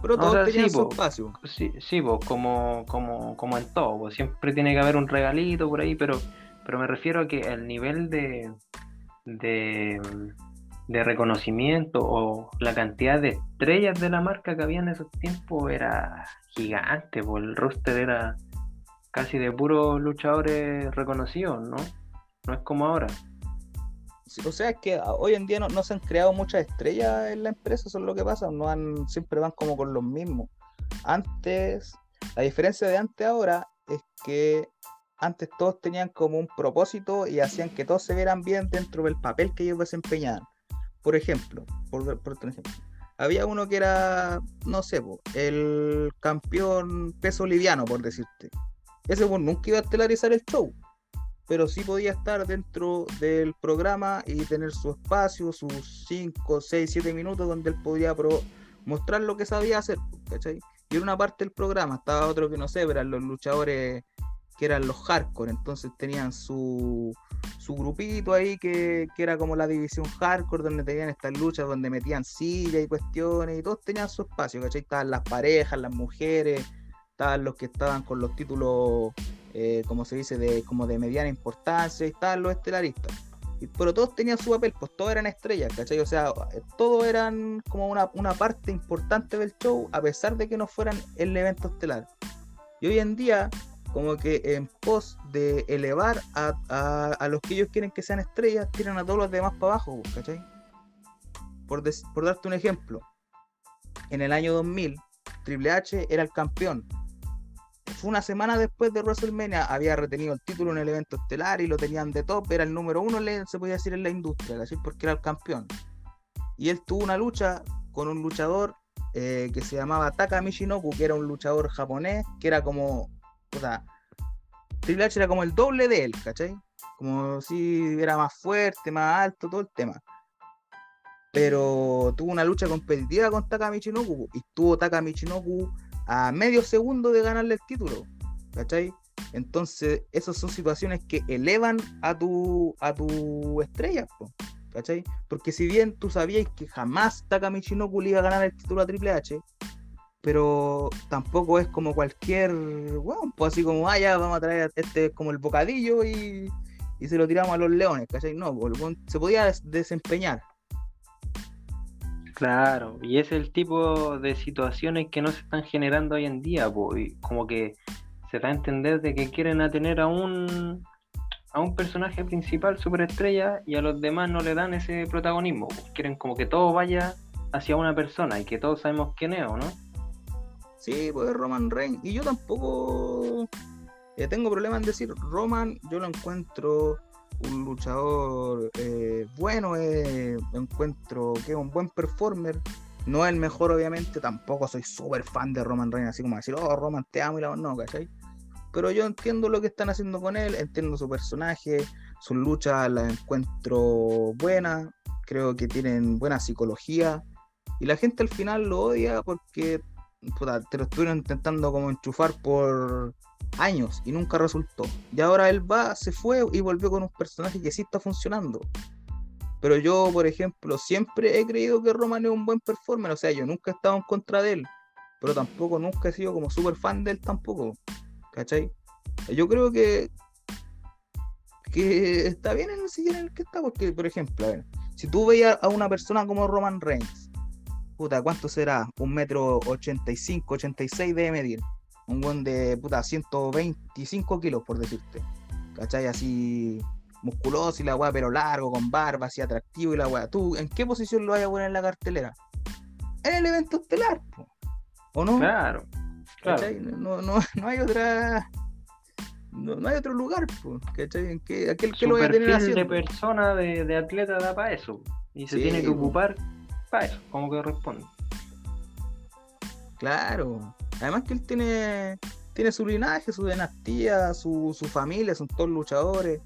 Pero todos tenían su espacio. Sí, sí como, como, como en todo, siempre tiene que haber un regalito por ahí, pero, pero me refiero a que el nivel de, de de reconocimiento o la cantidad de estrellas de la marca que había en esos tiempos era gigante, pues el roster era casi de puros luchadores reconocidos, ¿no? No es como ahora. o sea, es que hoy en día no, se han creado muchas estrellas en la empresa, eso es lo que pasa, no han, siempre van como con los mismos. Antes, la diferencia de antes ahora es que antes todos tenían como un propósito y hacían que todos se vieran bien dentro del papel que ellos desempeñaban. Por ejemplo, por, ejemplo, había uno que era, no sé, el campeón peso liviano, por decirte. Ese nunca iba a estelarizar el show, pero sí podía estar dentro del programa y tener su espacio, sus 5, 6, 7 minutos donde él podía mostrar lo que sabía hacer, ¿cachai? Y en una parte del programa estaba otro que no sé, eran los luchadores que eran los hardcore, entonces tenían su, su grupito ahí que, era como la división hardcore, donde tenían estas luchas, donde metían sillas y cuestiones, y todos tenían su espacio, ¿cachai? Estaban las parejas, las mujeres, estaban los que estaban con los títulos, eh, como se dice, de, como de mediana importancia, y estaban los estelaristas. pero todos tenían su papel, pues todos eran estrellas, ¿cachai? O sea, todos eran como una, una parte importante del show, a pesar de que no fueran el evento estelar. Y hoy en día como que en pos de elevar a, los que ellos quieren que sean estrellas, tiran a todos los demás para abajo, ¿cachai? Por, por darte un ejemplo, en el año 2000, Triple H era el campeón. Fue una semana después de WrestleMania, había retenido el título en el evento estelar y lo tenían de top, era el número uno, se podía decir, en la industria, ¿cachai? Porque era el campeón. Y él tuvo una lucha con un luchador eh, que se llamaba Taka Michinoku, que era un luchador japonés, que era como o sea, Triple H era como el doble de él, ¿cachai? Como si era más fuerte, más alto, todo el tema. pero tuvo una lucha competitiva con Taka Michinoku y tuvo Taka Michinoku a medio segundo de ganarle el título, ¿cachai? Entonces, esas son situaciones que elevan a tu, a tu estrella, ¿cachai? Porque si bien tú sabías que jamás Taka Michinoku le iba a ganar el título a Triple H, pero tampoco es como cualquier, bueno, pues así como, ah, ya vamos a traer este como el bocadillo y, y se lo tiramos a los leones, ¿cachai? No, pues, se podía desempeñar. Claro, y es el tipo de situaciones que no se están generando hoy en día, pues, como que se da a entender de que quieren tener a un a un personaje principal superestrella y a los demás no le dan ese protagonismo, pues, quieren como que todo vaya hacia una persona y que todos sabemos quién es, ¿o no? Sí, pues Roman Reigns. Y yo tampoco eh, tengo problema en decir Roman, yo lo encuentro un luchador eh, bueno, eh, encuentro que es un buen performer. No es el mejor, obviamente, tampoco soy súper fan de Roman Reigns, así como decir, oh, Roman, te amo y la no, ¿cachai? Pero yo entiendo lo que están haciendo con él, entiendo su personaje, sus luchas las encuentro buenas, creo que tienen buena psicología. Y la gente al final lo odia porque te lo estuvieron intentando como enchufar por años y nunca resultó. Y ahora él va, se fue y volvió con un personaje que sí está funcionando. Pero yo, por ejemplo, siempre he creído que Roman es un buen performer. O sea, yo nunca he estado en contra de él. Pero tampoco nunca he sido como súper fan de él tampoco. ¿Cachai? Yo creo que, que está bien en el sitio en el que está. Porque, por ejemplo, a ver, si tú veías a una persona como Roman Reigns, puta, ¿cuánto será? Un metro 85, 86 debe medir. Un buen de, puta, 125 kilos, por decirte. ¿Cachai? Así musculoso y la weá, pero largo, con barba, así atractivo y la weá. ¿Tú en qué posición lo vas a poner en la cartelera? En el evento estelar, ¿o no? Claro. ¿Cachai? No, no, no hay otra no, hay otro lugar, ¿cachai? ¿En qué, aquel que lo vaya a tener haciendo? de persona, de, de, atleta da para eso. Y se tiene que ocupar para como que responde. Claro. Además que él tiene, tiene su linaje, su dinastía, su, su familia, son todos luchadores.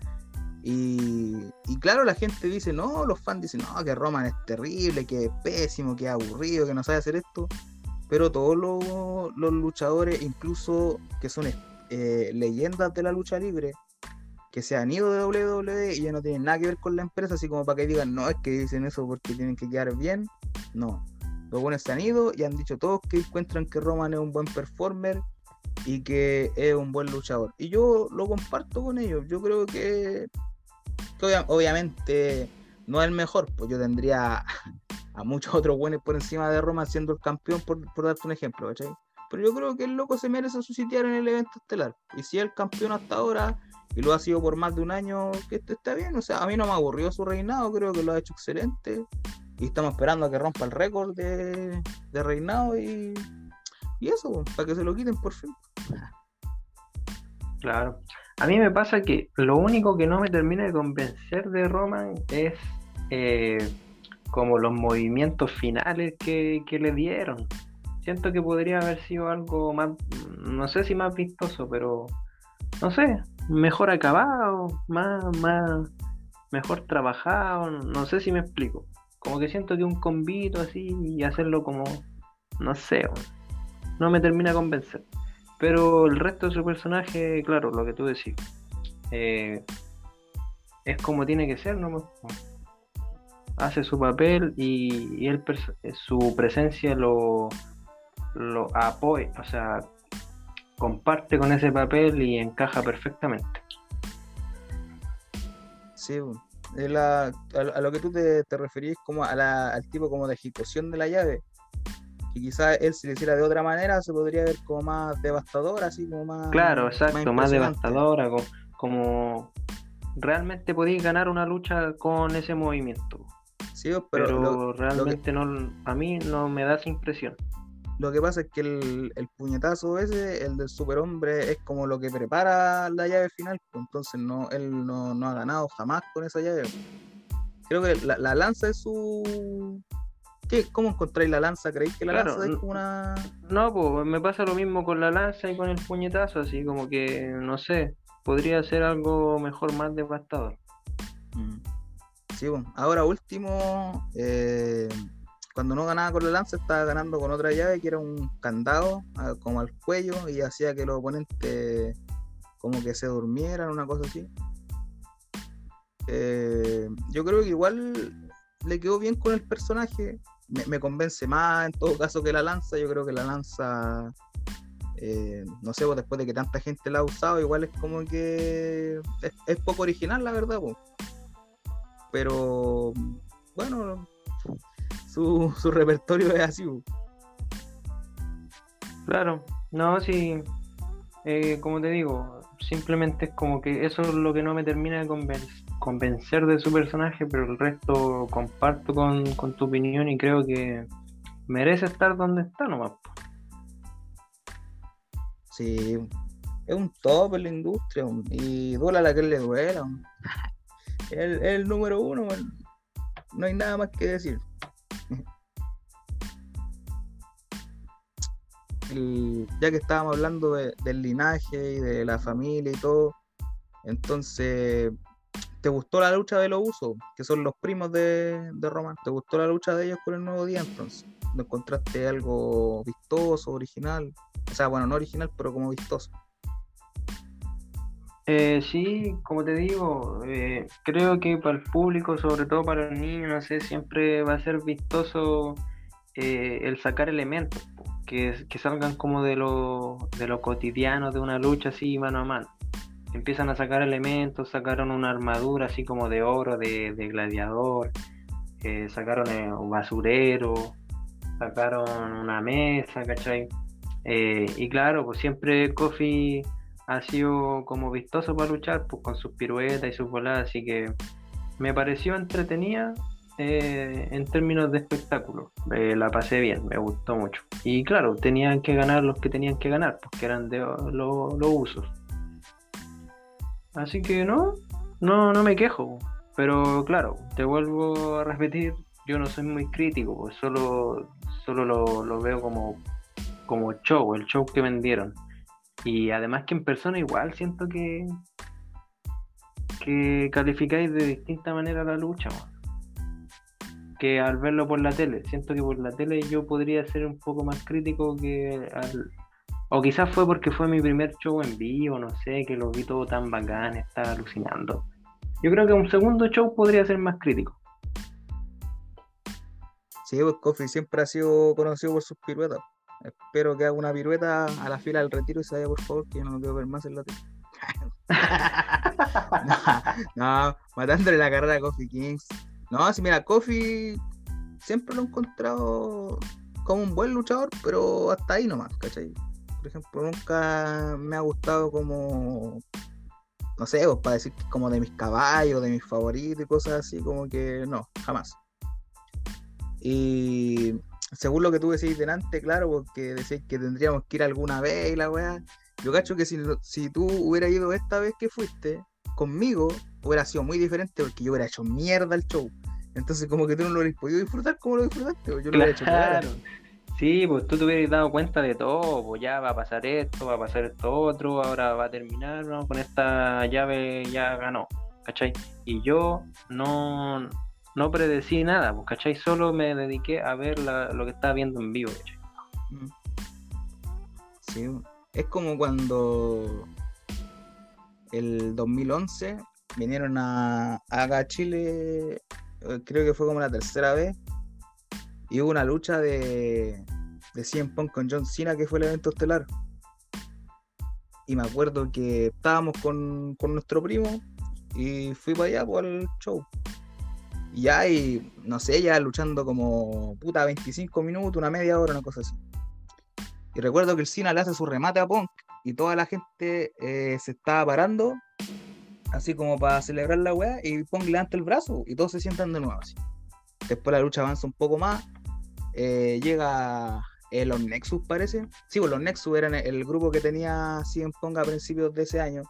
Y, y, claro, la gente dice, no, los fans dicen, no, que Roman es terrible, que es pésimo, que es aburrido, que no sabe hacer esto. Pero todos los, los luchadores, incluso que son eh, leyendas de la lucha libre, que se han ido de WWE y ya no tienen nada que ver con la empresa, así como para que digan, no, es que dicen eso porque tienen que quedar bien. No. Los buenos se han ido y han dicho todos que encuentran que Roman es un buen performer y que es un buen luchador. Y yo lo comparto con ellos. Yo creo que, obviamente no es el mejor, pues yo tendría a muchos otros buenos por encima de Roman siendo el campeón, por, darte un ejemplo, ¿cachai? Pero yo creo que el loco se merece su sitiar en el evento estelar. Y si es el campeón hasta ahora y lo ha sido por más de un año, que esto está bien. O sea, a mí no me aburrió su reinado, creo que lo ha hecho excelente. Y estamos esperando a que rompa el récord de, reinado y, y eso, para que se lo quiten por fin. Claro. A mí me pasa que lo único que no me termina de convencer de Roman es eh, como los movimientos finales que, que, le dieron. Siento que podría haber sido algo más, no sé si más vistoso, pero no sé, mejor acabado, más, más, mejor trabajado, no sé si me explico. Como que siento que un convito así y hacerlo como, no sé, no me termina de convencer. Pero el resto de su personaje, claro, lo que tú decís, eh, es como tiene que ser, ¿no? Hace su papel y, él, su presencia lo, lo apoya, o sea, comparte con ese papel y encaja perfectamente. Sí, a, lo que tú te, te referís como a la, al tipo como de ejecución de la llave. Que quizás él si lo hiciera de otra manera se podría ver como más devastadora, así como más... Claro, exacto, más, devastadora, como, realmente podéis ganar una lucha con ese movimiento. Sí, pero, realmente no, a mí no me da esa impresión. Lo que pasa es que el, puñetazo ese, el del superhombre, es como lo que prepara la llave final, pues, entonces no, él no, ha ganado jamás con esa llave. Creo que la, lanza es su... ¿Qué? ¿Cómo encontráis la lanza? ¿Creéis que la lanza es como una...? No, pues me pasa lo mismo con la lanza y con el puñetazo, así como que, no sé, podría ser algo mejor, más devastador. Mm. Sí, bueno. ahora último, eh, cuando no ganaba con la lanza, estaba ganando con otra llave que era un candado, como al cuello, y hacía que los oponentes como que se durmieran, una cosa así. Eh, yo creo que igual le quedó bien con el personaje. Me, convence más en todo caso que la lanza. Yo creo que la lanza, eh, no sé, pues, después de que tanta gente la ha usado, igual es como que es, poco original, la verdad. Pues. Pero bueno, su, su repertorio es así. Claro, no, sí, eh, como te digo, simplemente es como que eso es lo que no me termina de convencer convencer de su personaje, pero el resto comparto con, tu opinión y creo que merece estar donde está nomás. Sí, es un top en la industria y duela la que le duela. Es el, número uno, no hay nada más que decir. Ya que estábamos hablando del linaje y de la familia y todo, entonces ¿Te gustó la lucha de los usos, que son los primos de, de Roman? ¿Te gustó la lucha de ellos con el nuevo día entonces? ¿No encontraste algo vistoso, original? O sea, bueno, no original, pero como vistoso. Eh, sí, como te digo, eh, creo que para el público, sobre todo para el niño, no sé, siempre va a ser vistoso eh, el sacar elementos que, salgan como de lo, de lo cotidiano de una lucha así mano a mano empiezan a sacar elementos, sacaron una armadura así como de oro, de, gladiador, eh, sacaron eh, un basurero, sacaron una mesa, ¿cachai? Eh, y claro, pues siempre Kofi ha sido como vistoso para luchar, pues con sus piruetas y sus voladas, así que me pareció entretenida en términos de espectáculo. la pasé bien, me gustó mucho. Y claro, tenían que ganar los que tenían que ganar, porque eran de los usos. Así que no, no, no me quejo. Pero claro, te vuelvo a repetir, yo no soy muy crítico, pues solo, solo lo, veo como, como show, el show que vendieron. Y además que en persona igual siento que, que calificáis de distinta manera la lucha, que al verlo por la tele. Siento que por la tele yo podría ser un poco más crítico que al, o quizás fue porque fue mi primer show en vivo, no sé, que lo vi todo tan bacán, estaba alucinando. Yo creo que un segundo show podría ser más crítico. Sí, pues Kofi siempre ha sido conocido por sus piruetas. Espero que haga una pirueta a la fila del retiro y se vaya, por favor, que yo no lo quiero ver más en la tele. no, matándole la carrera a Kofi Kings. No, sí, mira, Kofi siempre lo he encontrado como un buen luchador, pero hasta ahí nomás, ¿cachai? por ejemplo, nunca me ha gustado como, no sé, pues, para decir como de mis caballos, de mis favoritos y cosas así, como que no, jamás. Y según lo que tú decís delante, claro, porque decís que tendríamos que ir alguna vez y la weá. Yo cacho que si, si tú hubieras ido esta vez que fuiste conmigo, hubiera sido muy diferente porque yo hubiera hecho mierda el show. Entonces, como que tú no lo hubieras podido disfrutar como lo disfrutaste, yo lo hubiera hecho claro. Sí, pues tú te hubieras dado cuenta de todo, pues ya va a pasar esto, va a pasar esto otro, ahora va a terminar, ¿no? Con esta llave ya ganó, ¿cachai? Y yo no, no predecí nada, pues, ¿cachai? Solo me dediqué a ver lo que estaba viendo en vivo, ¿cachai? Mm. Sí, es como cuando el 2011 vinieron a, a Chile, eh, creo que fue como la tercera vez, y hubo una lucha de, de CM Punk con John Cena que fue el evento estelar. Y me acuerdo que estábamos con, nuestro primo y fui para allá por el show. Y y no sé, ya luchando como puta 25 minutos, una media hora, una cosa así. Y recuerdo que el Cena le hace su remate a Punk y toda la gente eh, se estaba parando, así como para celebrar la weá, y Punk levanta el brazo y todos se sientan de nuevo así. Después la lucha avanza un poco más eh, llega eh, los Nexus, parece. Sí, pues los Nexus eran el grupo que tenía CM Pong a principios de ese año.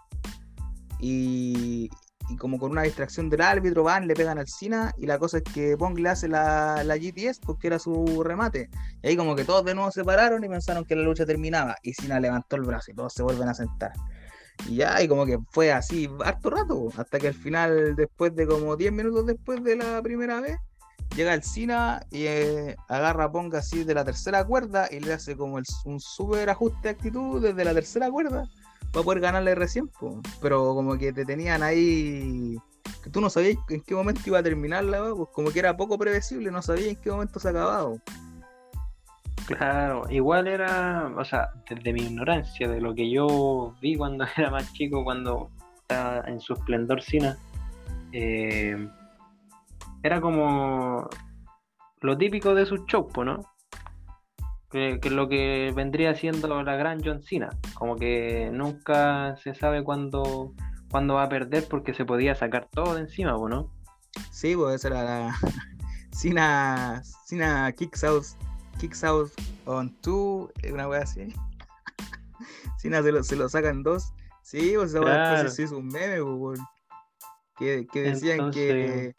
Y, como con una distracción del árbitro van, le pegan al Cina y la cosa es que Pong le hace la, la GTS porque era su remate. Y ahí como que todos de nuevo se pararon y pensaron que la lucha terminaba. Y Cina levantó el brazo y todos se vuelven a sentar. Y ya, y como que fue así harto rato, hasta que al final, después de como 10 minutos después de la primera vez, llega el Cina y eh, agarra Ponga así de la tercera cuerda y le hace como un súper ajuste de actitud desde la tercera cuerda para poder ganarle recién, pero como que te tenían ahí que tú no sabías en qué momento iba a terminar la pues como que era poco previsible, no sabías en qué momento se acababa. Claro, igual era, o sea, desde mi ignorancia, de lo que yo vi cuando era más chico, cuando estaba en su esplendor Cina, eh, era como lo típico de sus shows, ¿no? Que, que, lo que vendría siendo la gran John Cena, como que nunca se sabe cuándo, cuándo va a perder porque se podía sacar todo de encima, ¿no? Sí, pues esa era la Cena, Cena Kicks Out, Kicks Out on two, una wea así. Cena se lo, se lo sacan dos. Sí, pues esa claro. se hizo un meme, pues, que, que decían que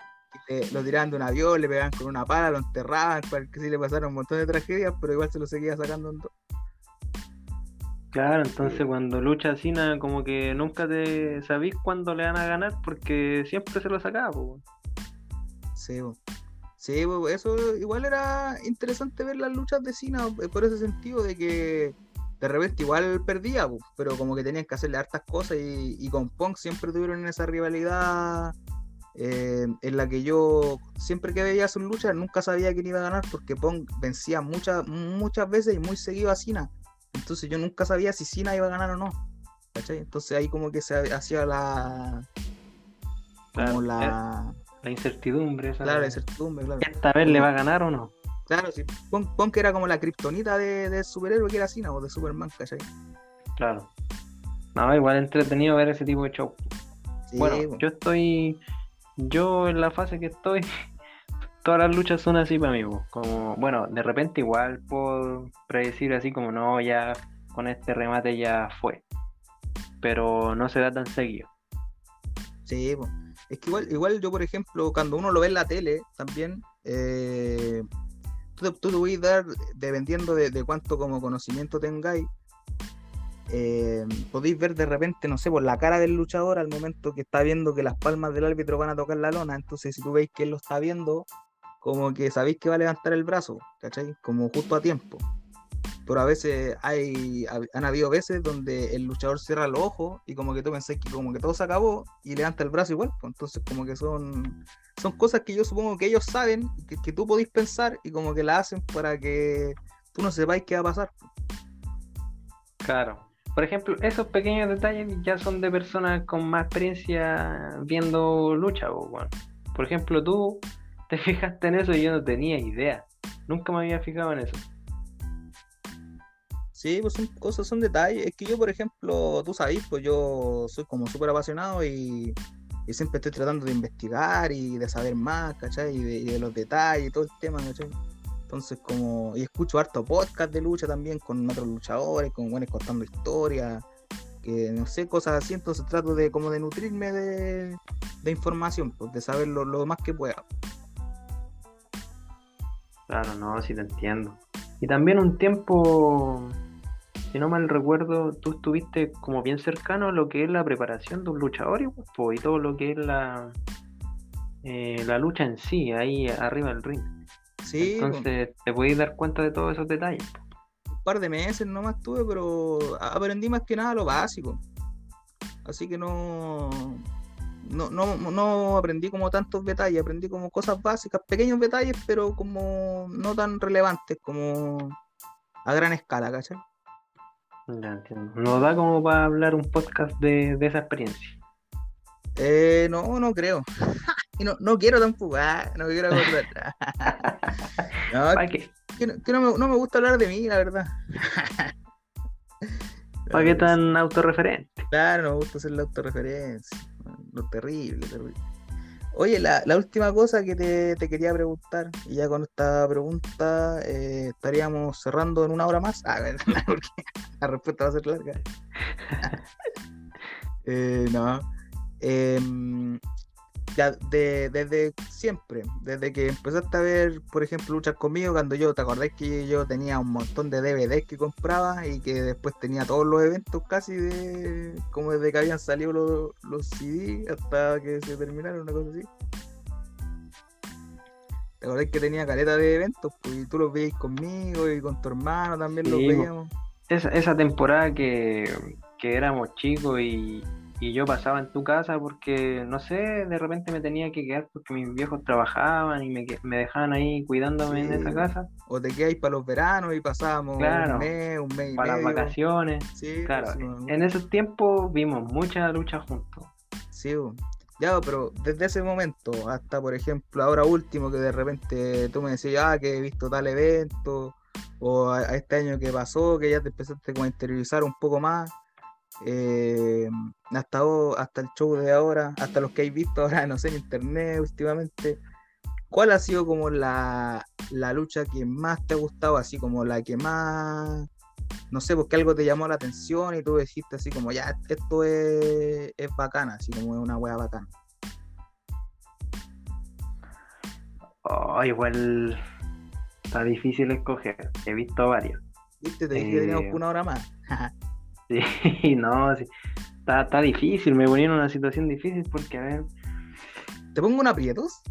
lo tiraban de un avión, le pegaban con una pala, lo enterraban, que sí le pasaron un montón de tragedias, pero igual se lo seguía sacando en dos. Claro, entonces cuando lucha Cina como que nunca te sabís cuándo le van a ganar porque siempre se lo sacaba, pues. Sí, sí, eso igual era interesante ver las luchas de Cina eh, por ese sentido de que de repente igual perdía, pero como que tenían que hacerle hartas cosas y, y con Punk siempre tuvieron esa rivalidad eh, en la que yo siempre que veía sus luchas nunca sabía quién iba a ganar porque Pong vencía muchas muchas veces y muy seguido a Cena. Entonces yo nunca sabía si Cena iba a ganar o no. Entonces ahí como que se hacía la... Como la... La incertidumbre. Claro, la incertidumbre, claro. ¿Esta vez le va a ganar o no? Claro, sí. Pong, era como la kriptonita de, de, superhéroe que era Cena o de Superman, ¿cachai? Claro. No, igual entretenido ver ese tipo de show. bueno, yo estoy yo en la fase que estoy, todas las luchas son así para mí, como, bueno, de repente igual puedo predecir así como, no, ya con este remate ya fue, pero no se da tan seguido. Sí, es que igual, igual yo, por ejemplo, cuando uno lo ve en la tele también, eh, tú, tú, voy a dar, dependiendo de, de cuánto como conocimiento tengáis, eh, podéis ver de repente, no sé, por la cara del luchador al momento que está viendo que las palmas del árbitro van a tocar la lona. Entonces, si tú veis que él lo está viendo, como que sabéis que va a levantar el brazo, ¿cachai? Como justo a tiempo. Pero a veces hay, han habido veces donde el luchador cierra los ojos y como que tú pensás que como que todo se acabó y levanta el brazo igual. Pues. Entonces, como que son, son cosas que yo supongo que ellos saben, que, que tú podéis pensar y como que la hacen para que tú no sepáis qué va a pasar. Claro, por ejemplo, esos pequeños detalles ya son de personas con más experiencia viendo lucha. Por ejemplo, tú te fijaste en eso y yo no tenía idea. Nunca me había fijado en eso. Sí, pues son cosas, son detalles. Es que yo, por ejemplo, tú sabes, pues yo soy como súper apasionado y, siempre estoy tratando de investigar y de saber más, ¿cachai? Y de, y de los detalles y todo el tema, ¿cachai? Entonces, como, y escucho harto podcast de lucha también con otros luchadores, con buenos contando historias, que no sé, cosas así. Entonces trato de como de nutrirme de, información, pues, de saber lo, más que pueda. Claro, no, sí te entiendo. Y también un tiempo, si no mal recuerdo, tú estuviste como bien cercano a lo que es la preparación de un luchador y, pues, todo lo que es la, eh, la lucha en sí, ahí arriba del ring. Entonces te podéis dar cuenta de todos esos detalles. Un par de meses nomás tuve, pero aprendí más que nada lo básico. Así que no, no, no, aprendí como tantos detalles, aprendí como cosas básicas, pequeños detalles, pero como no tan relevantes como a gran escala, ¿cachai? Ya entiendo. ¿Nos da como para hablar un podcast de, de esa experiencia? Eh, no, no creo. y no, no quiero tampoco, ah, no quiero acordar. no, que, que, no, me, no, me, gusta hablar de mí, la verdad. ¿Para qué tan autorreferente? Claro, no me gusta hacer la autorreferencia. Lo terrible, terrible. Oye, la, la última cosa que te, te, quería preguntar, y ya con esta pregunta eh, estaríamos cerrando en una hora más. Ah, porque la respuesta va a ser larga. eh, no. Eh, ya de, desde siempre, desde que empezaste a ver, por ejemplo, luchas conmigo, cuando yo, ¿te acordás que yo tenía un montón de DVDs que compraba y que después tenía todos los eventos casi de, como desde que habían salido los, los CD hasta que se terminaron, una cosa así? ¿Te acordás que tenía caleta de eventos? Pues, y tú los veías conmigo y con tu hermano también los Sí, veíamos. Esa, esa temporada que, que éramos chicos y, y yo pasaba en tu casa porque, no sé, de repente me tenía que quedar porque mis viejos trabajaban y me, me dejaban ahí cuidándome en esa casa O te quedáis para los veranos y pasábamos Claro. un mes, un mes y para las vacaciones. Sí, Claro, pues, me acuerdo. en esos tiempos vimos mucha lucha juntos. Sí, bo. ya, pero desde ese momento hasta, por ejemplo, ahora último, que de repente tú me decías, ah, que he visto tal evento, o a, a este año que pasó, que ya te empezaste como a interiorizar un poco más, eh, hasta, hasta el show de ahora, hasta los que hay visto ahora, no sé, en internet últimamente, ¿cuál ha sido como la, la lucha que más te ha gustado, así como la que más no sé, porque algo te llamó la atención y tú dijiste así como, ya, esto es, es bacana, así como es una wea bacana. Oh, igual está difícil escoger. He visto varios. ¿Viste? Te dije que teníamos Eh, una hora más. Sí, no, sí. Está, está difícil. Me ponía en una situación difícil porque, a ver, ¿Te pongo un aprietos?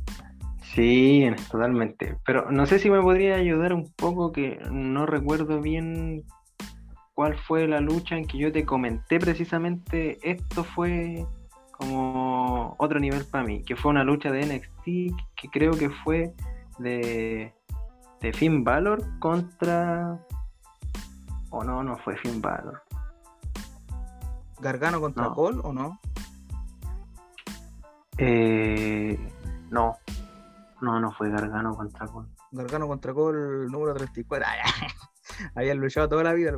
Sí, totalmente. Pero no sé si me podría ayudar un poco, que no recuerdo bien cuál fue la lucha en que yo te comenté precisamente. Esto fue como otro nivel para mí, que fue una lucha de NXT que creo que fue de, de Finn Balor contra... O no, no fue Finn Balor. ¿Gargano contra No. Cole o no? Eh, no, no, no fue Gargano contra Cole. Gargano contra Cole número 34. Ah, ya. Habían luchado toda la vida.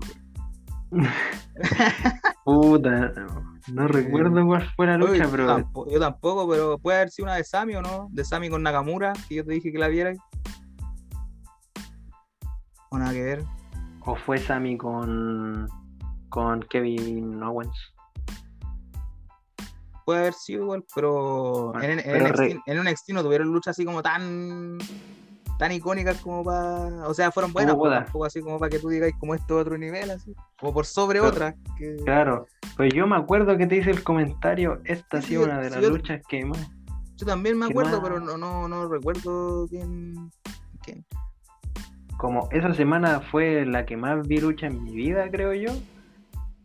Puta, no, no recuerdo cuál fue la lucha, Uy, pero yo tampoco, pero puede haber sido una de Sami o no? De Sami con Nakamura, que yo te dije que la vieras. O nada que ver. o fue Sammy con, con Kevin Owens. Puede haber sido igual, pero, Bueno, en, en pero NXT, re- en NXT no tuvieron luchas así como tan tan icónicas como para. O sea, fueron buenas, pero tampoco así como para que tú digáis como esto es otro nivel, así. Como por sobre Pero- otras. Que... Claro, pues yo me acuerdo que te hice el comentario, esta ha Sí, sido sí, una de sí, las yo- luchas que más... Yo también me ¿Qué acuerdo, más? pero no, no, no recuerdo quién. quién. Como esa semana fue la que más vi lucha en mi vida, creo yo.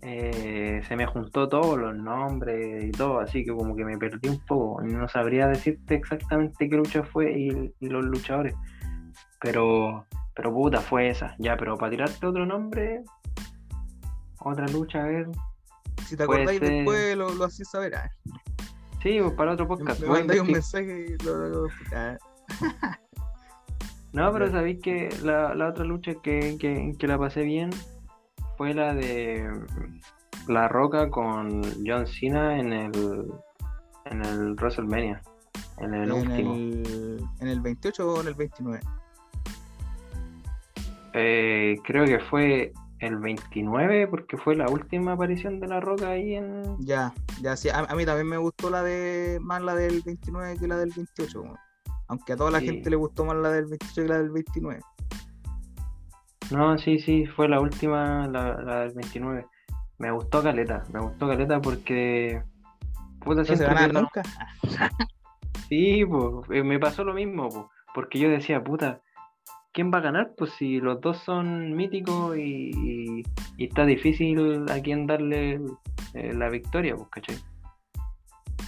Eh, se me juntó todos los nombres y todo, así que como que me perdí un poco. y No sabría decirte exactamente qué lucha fue y, y los luchadores. Pero, pero puta, fue esa. Ya, pero para tirarte otro nombre, otra lucha, a ver. Si te acordáis ser. después, lo, lo hacís saber. Ah, Sí, pues para otro podcast. me mandáis un mensaje y lo. lo- ah, No, pero sabéis que la, la otra lucha que, que, que la pasé bien fue la de La Roca con John Cena en el en el WrestleMania, en el en, último. el, ¿En el 28 o en el 29? Eh, creo que fue el 29 porque fue la última aparición de La Roca ahí en... Ya, ya, sí. A, a mí también me gustó la de. Más la del 29 que la del 28. weón. Aunque a toda la Sí. gente le gustó más la del 28 que la del 29. No, sí, sí, fue la última, la, la del 29. Me gustó Caleta, me gustó Caleta porque... Puta, No se no- nunca. Sí, pues, me pasó lo mismo, po, porque yo decía, puta, ¿quién va a ganar? Pues si los dos son míticos y, y- y está difícil a quién darle eh, la victoria, pues, ¿cachai?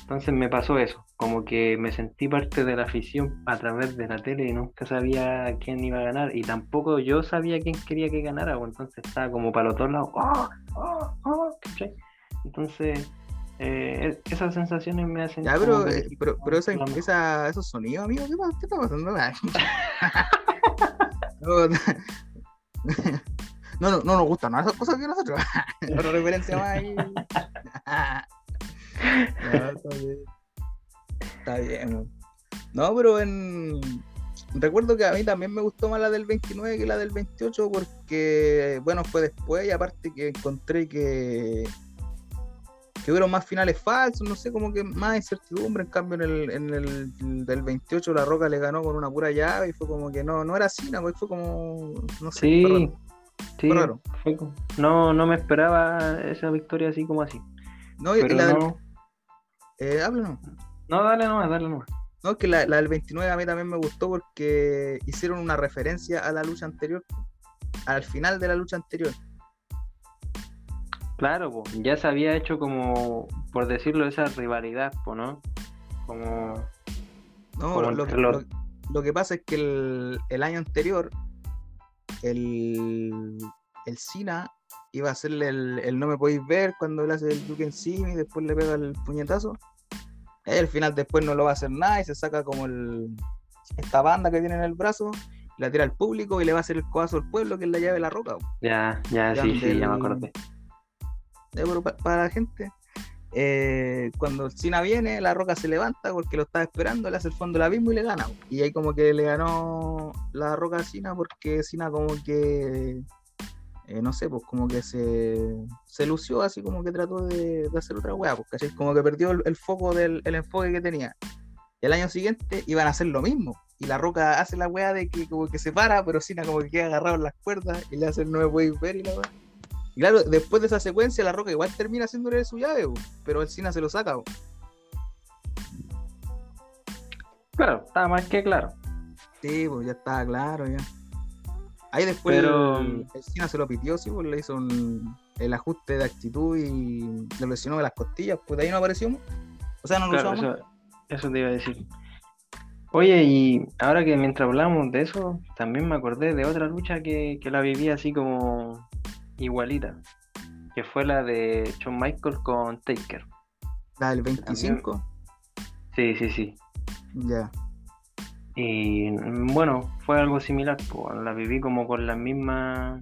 Entonces me pasó eso, como que me sentí parte de la afición a través de la tele y nunca sabía quién iba a ganar y tampoco yo sabía quién quería que ganara, pues, entonces estaba como para los dos lados, ¡oh! ¡oh! ¡oh! ¿cachai? Entonces, eh, e- esas sensaciones me hacen... Ya, pero, que eh, equipo pero, pero esa, esos sonidos, amigo, ¿qué, está pasando? no, no, no, no nos gustan nada esas cosas que nosotros. Otra referencia más ahí. No, está bien. Está bien. weón. No, pero en. Recuerdo que a mí también me gustó más la del 29 que la del 28 porque, bueno, fue después y aparte que encontré que, que hubieron más finales falsos, no sé, como que más incertidumbre. En cambio, en el, en el del 28 La Roca le ganó con una pura llave y fue como que no, no era así, pues fue como, no sé. Sí, sí no, no me esperaba esa victoria así como así. No, y la no... Eh, háblanos. No, dale nomás, dale nomás. No, que la, la, del 29 a mí también me gustó porque hicieron una referencia a la lucha anterior, al final de la lucha anterior. Claro, ya se había hecho como, por decirlo, esa rivalidad, ¿no? Como... No, lo, que pasa es que el, año anterior, el, el Cena iba a hacerle el, no me podéis ver cuando le hace el Duke encima y después le pega el puñetazo. Y al final después no lo va a hacer nada y se saca como el, esta banda que tiene en el brazo, la tira al público y le va a hacer el codazo al pueblo que es la llave de la roca. Ya, ya, sí, sí, ya me acordé para la gente. Eh, cuando el Cina viene, la roca se levanta porque lo estaba esperando, le hace el fondo del abismo y le gana. Y ahí como que le ganó la roca a Cina porque Cina como que, eh, no sé, pues como que se, se lució así como que trató de, hacer otra weá, pues, Como que perdió el, foco del enfoque que tenía. Y el año siguiente iban a hacer lo mismo. Y la roca hace la weá de que como que se para, pero Cina como que queda agarrado en las cuerdas y le hace el nuevo ver y la weá. Y claro, después de esa secuencia, la Roca igual termina haciéndole su llave, pero el Cina se lo saca. Claro, estaba más que claro. Sí, pues ya estaba claro, ya. Ahí después el, Cina se lo pitió, sí, pues le hizo el ajuste de actitud y le lesionó de las costillas, pues de ahí no apareció. O sea, no lo usamos. Eso, te iba a decir. Oye, y ahora que mientras hablamos de eso, también me acordé de otra lucha que, que la viví así como igualita, que fue la de Shawn Michaels con Taker. ¿La del 25? Sí, sí, sí. Ya. Y bueno, fue algo similar, pues, la viví como con la misma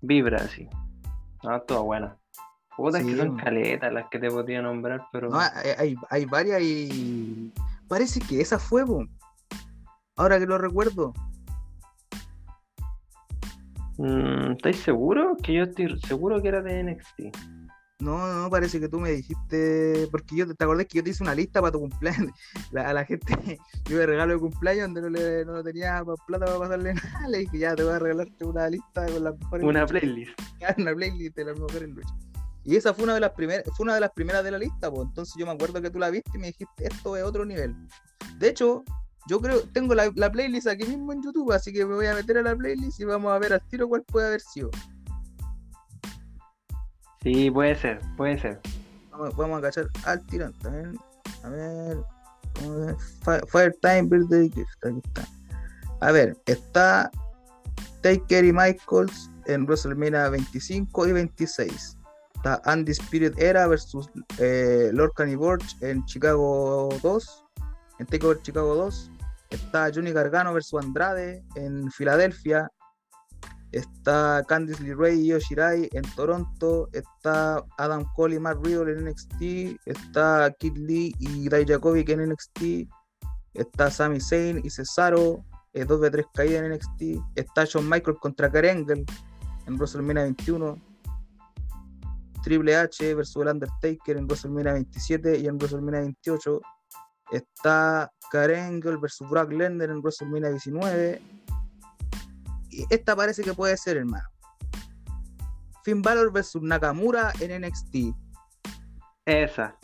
vibra, así. No, toda buena. Puta que son caletas las que te podía nombrar, pero. No, hay, hay varias y. Parece que esa fue, ahora que lo recuerdo. Mm, ¿Estáis seguro? Que yo estoy seguro que era de NXT. No, no, parece que tú me dijiste, porque yo te acordás que yo te hice una lista para tu cumpleaños. a la gente, yo me regalo de cumpleaños donde no, le, no tenía plata para pasarle nada. Le dije, ya te voy a regalarte una lista con las mejores. Una playlist. Una playlist de las mejores luchas. Y esa fue una de las primeras, fue una de las primeras de la lista, pues. Entonces yo me acuerdo que tú la viste y me dijiste, esto es otro nivel. De hecho, yo creo, tengo la, playlist aquí mismo en YouTube, así que me voy a meter a la playlist y vamos a ver al tiro cuál puede haber sido. Sí, puede ser, puede ser. Vamos, a cachar al tiro también. A ver. Fire, Time Birthday Gift. Aquí está. A ver, está Taker y Michaels en WrestleMania 25 y 26. Está Undisputed Era versus eh, Lord Borch en Chicago 2. En Takeover Chicago 2. Está Johnny Gargano versus Andrade en Filadelfia. Está Candice LeRae y Yoshirai en Toronto. Está Adam Cole y Matt Riddle en NXT. Está Kid Lee y Dijakovic en NXT. Está Sami Zayn y Cesaro. 2v3 eh, caída en NXT. Está Shawn Michaels contra Karengel en WrestleMania 21. Triple H versus el Undertaker en WrestleMania 27 y en WrestleMania 28. Está Karen versus Brock Lesnar en WrestleMania 19. Y esta parece que puede ser, hermano. Finn Balor versus Nakamura en NXT. Esa.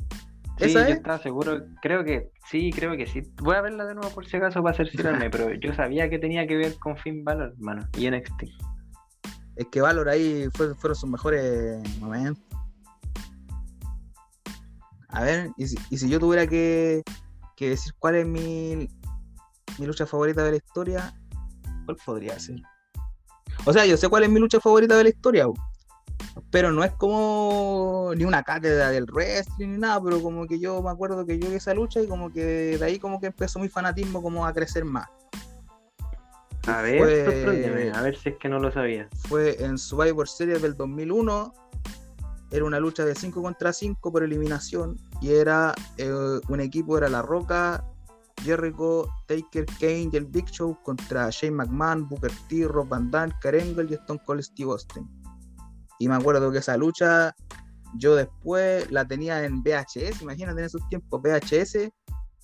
Sí, yo estaba seguro, creo que sí, creo que sí. Voy a verla de nuevo por si acaso para cerciorarme, pero yo sabía que tenía que ver con Finn Balor, hermano, y NXT. Es que Balor ahí fueron sus mejores momentos. A ver, y si yo tuviera que, que decir cuál es mi, mi lucha favorita de la historia, ¿cuál podría ser? O sea, yo sé cuál es mi lucha favorita de la historia, pero no es como ni una cátedra del wrestling ni nada, pero como que yo me acuerdo que yo vi esa lucha y como que de ahí como que empezó mi fanatismo como a crecer más. A ver, a ver si es que no lo sabía. Fue en Survivor Series del 2001 era una lucha de 5 contra 5 por eliminación y era eh, un equipo, era La Roca, Jericho, Taker, Kane y el Big Show contra Shane McMahon, Booker T, Rob Van Damme, Karen y Stone Cold Steve Austin. Y me acuerdo que esa lucha yo después la tenía en VHS, imagínate en esos tiempos, VHS,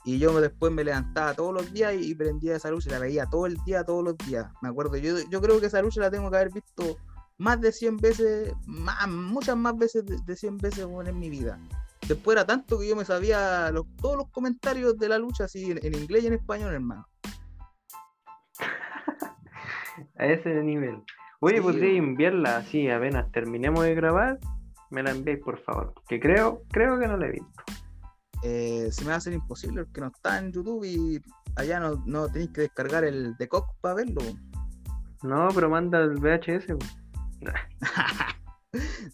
y yo después me levantaba todos los días y prendía esa lucha la veía todo el día, todos los días. Me acuerdo, yo, yo creo que esa lucha la tengo que haber visto más de 100 veces, muchas más veces de, 100 veces en mi vida. Después era tanto que yo me sabía todos los comentarios de la lucha así en, inglés y en español, hermano. A ese nivel. Oye, podría enviarla así apenas terminemos de grabar. Me la enviéis, por favor. Que creo, creo que no la he visto. Eh, se me va a hacer imposible porque no está en YouTube y allá no, no tenéis que descargar el de Coq para verlo. No, pero manda el VHS.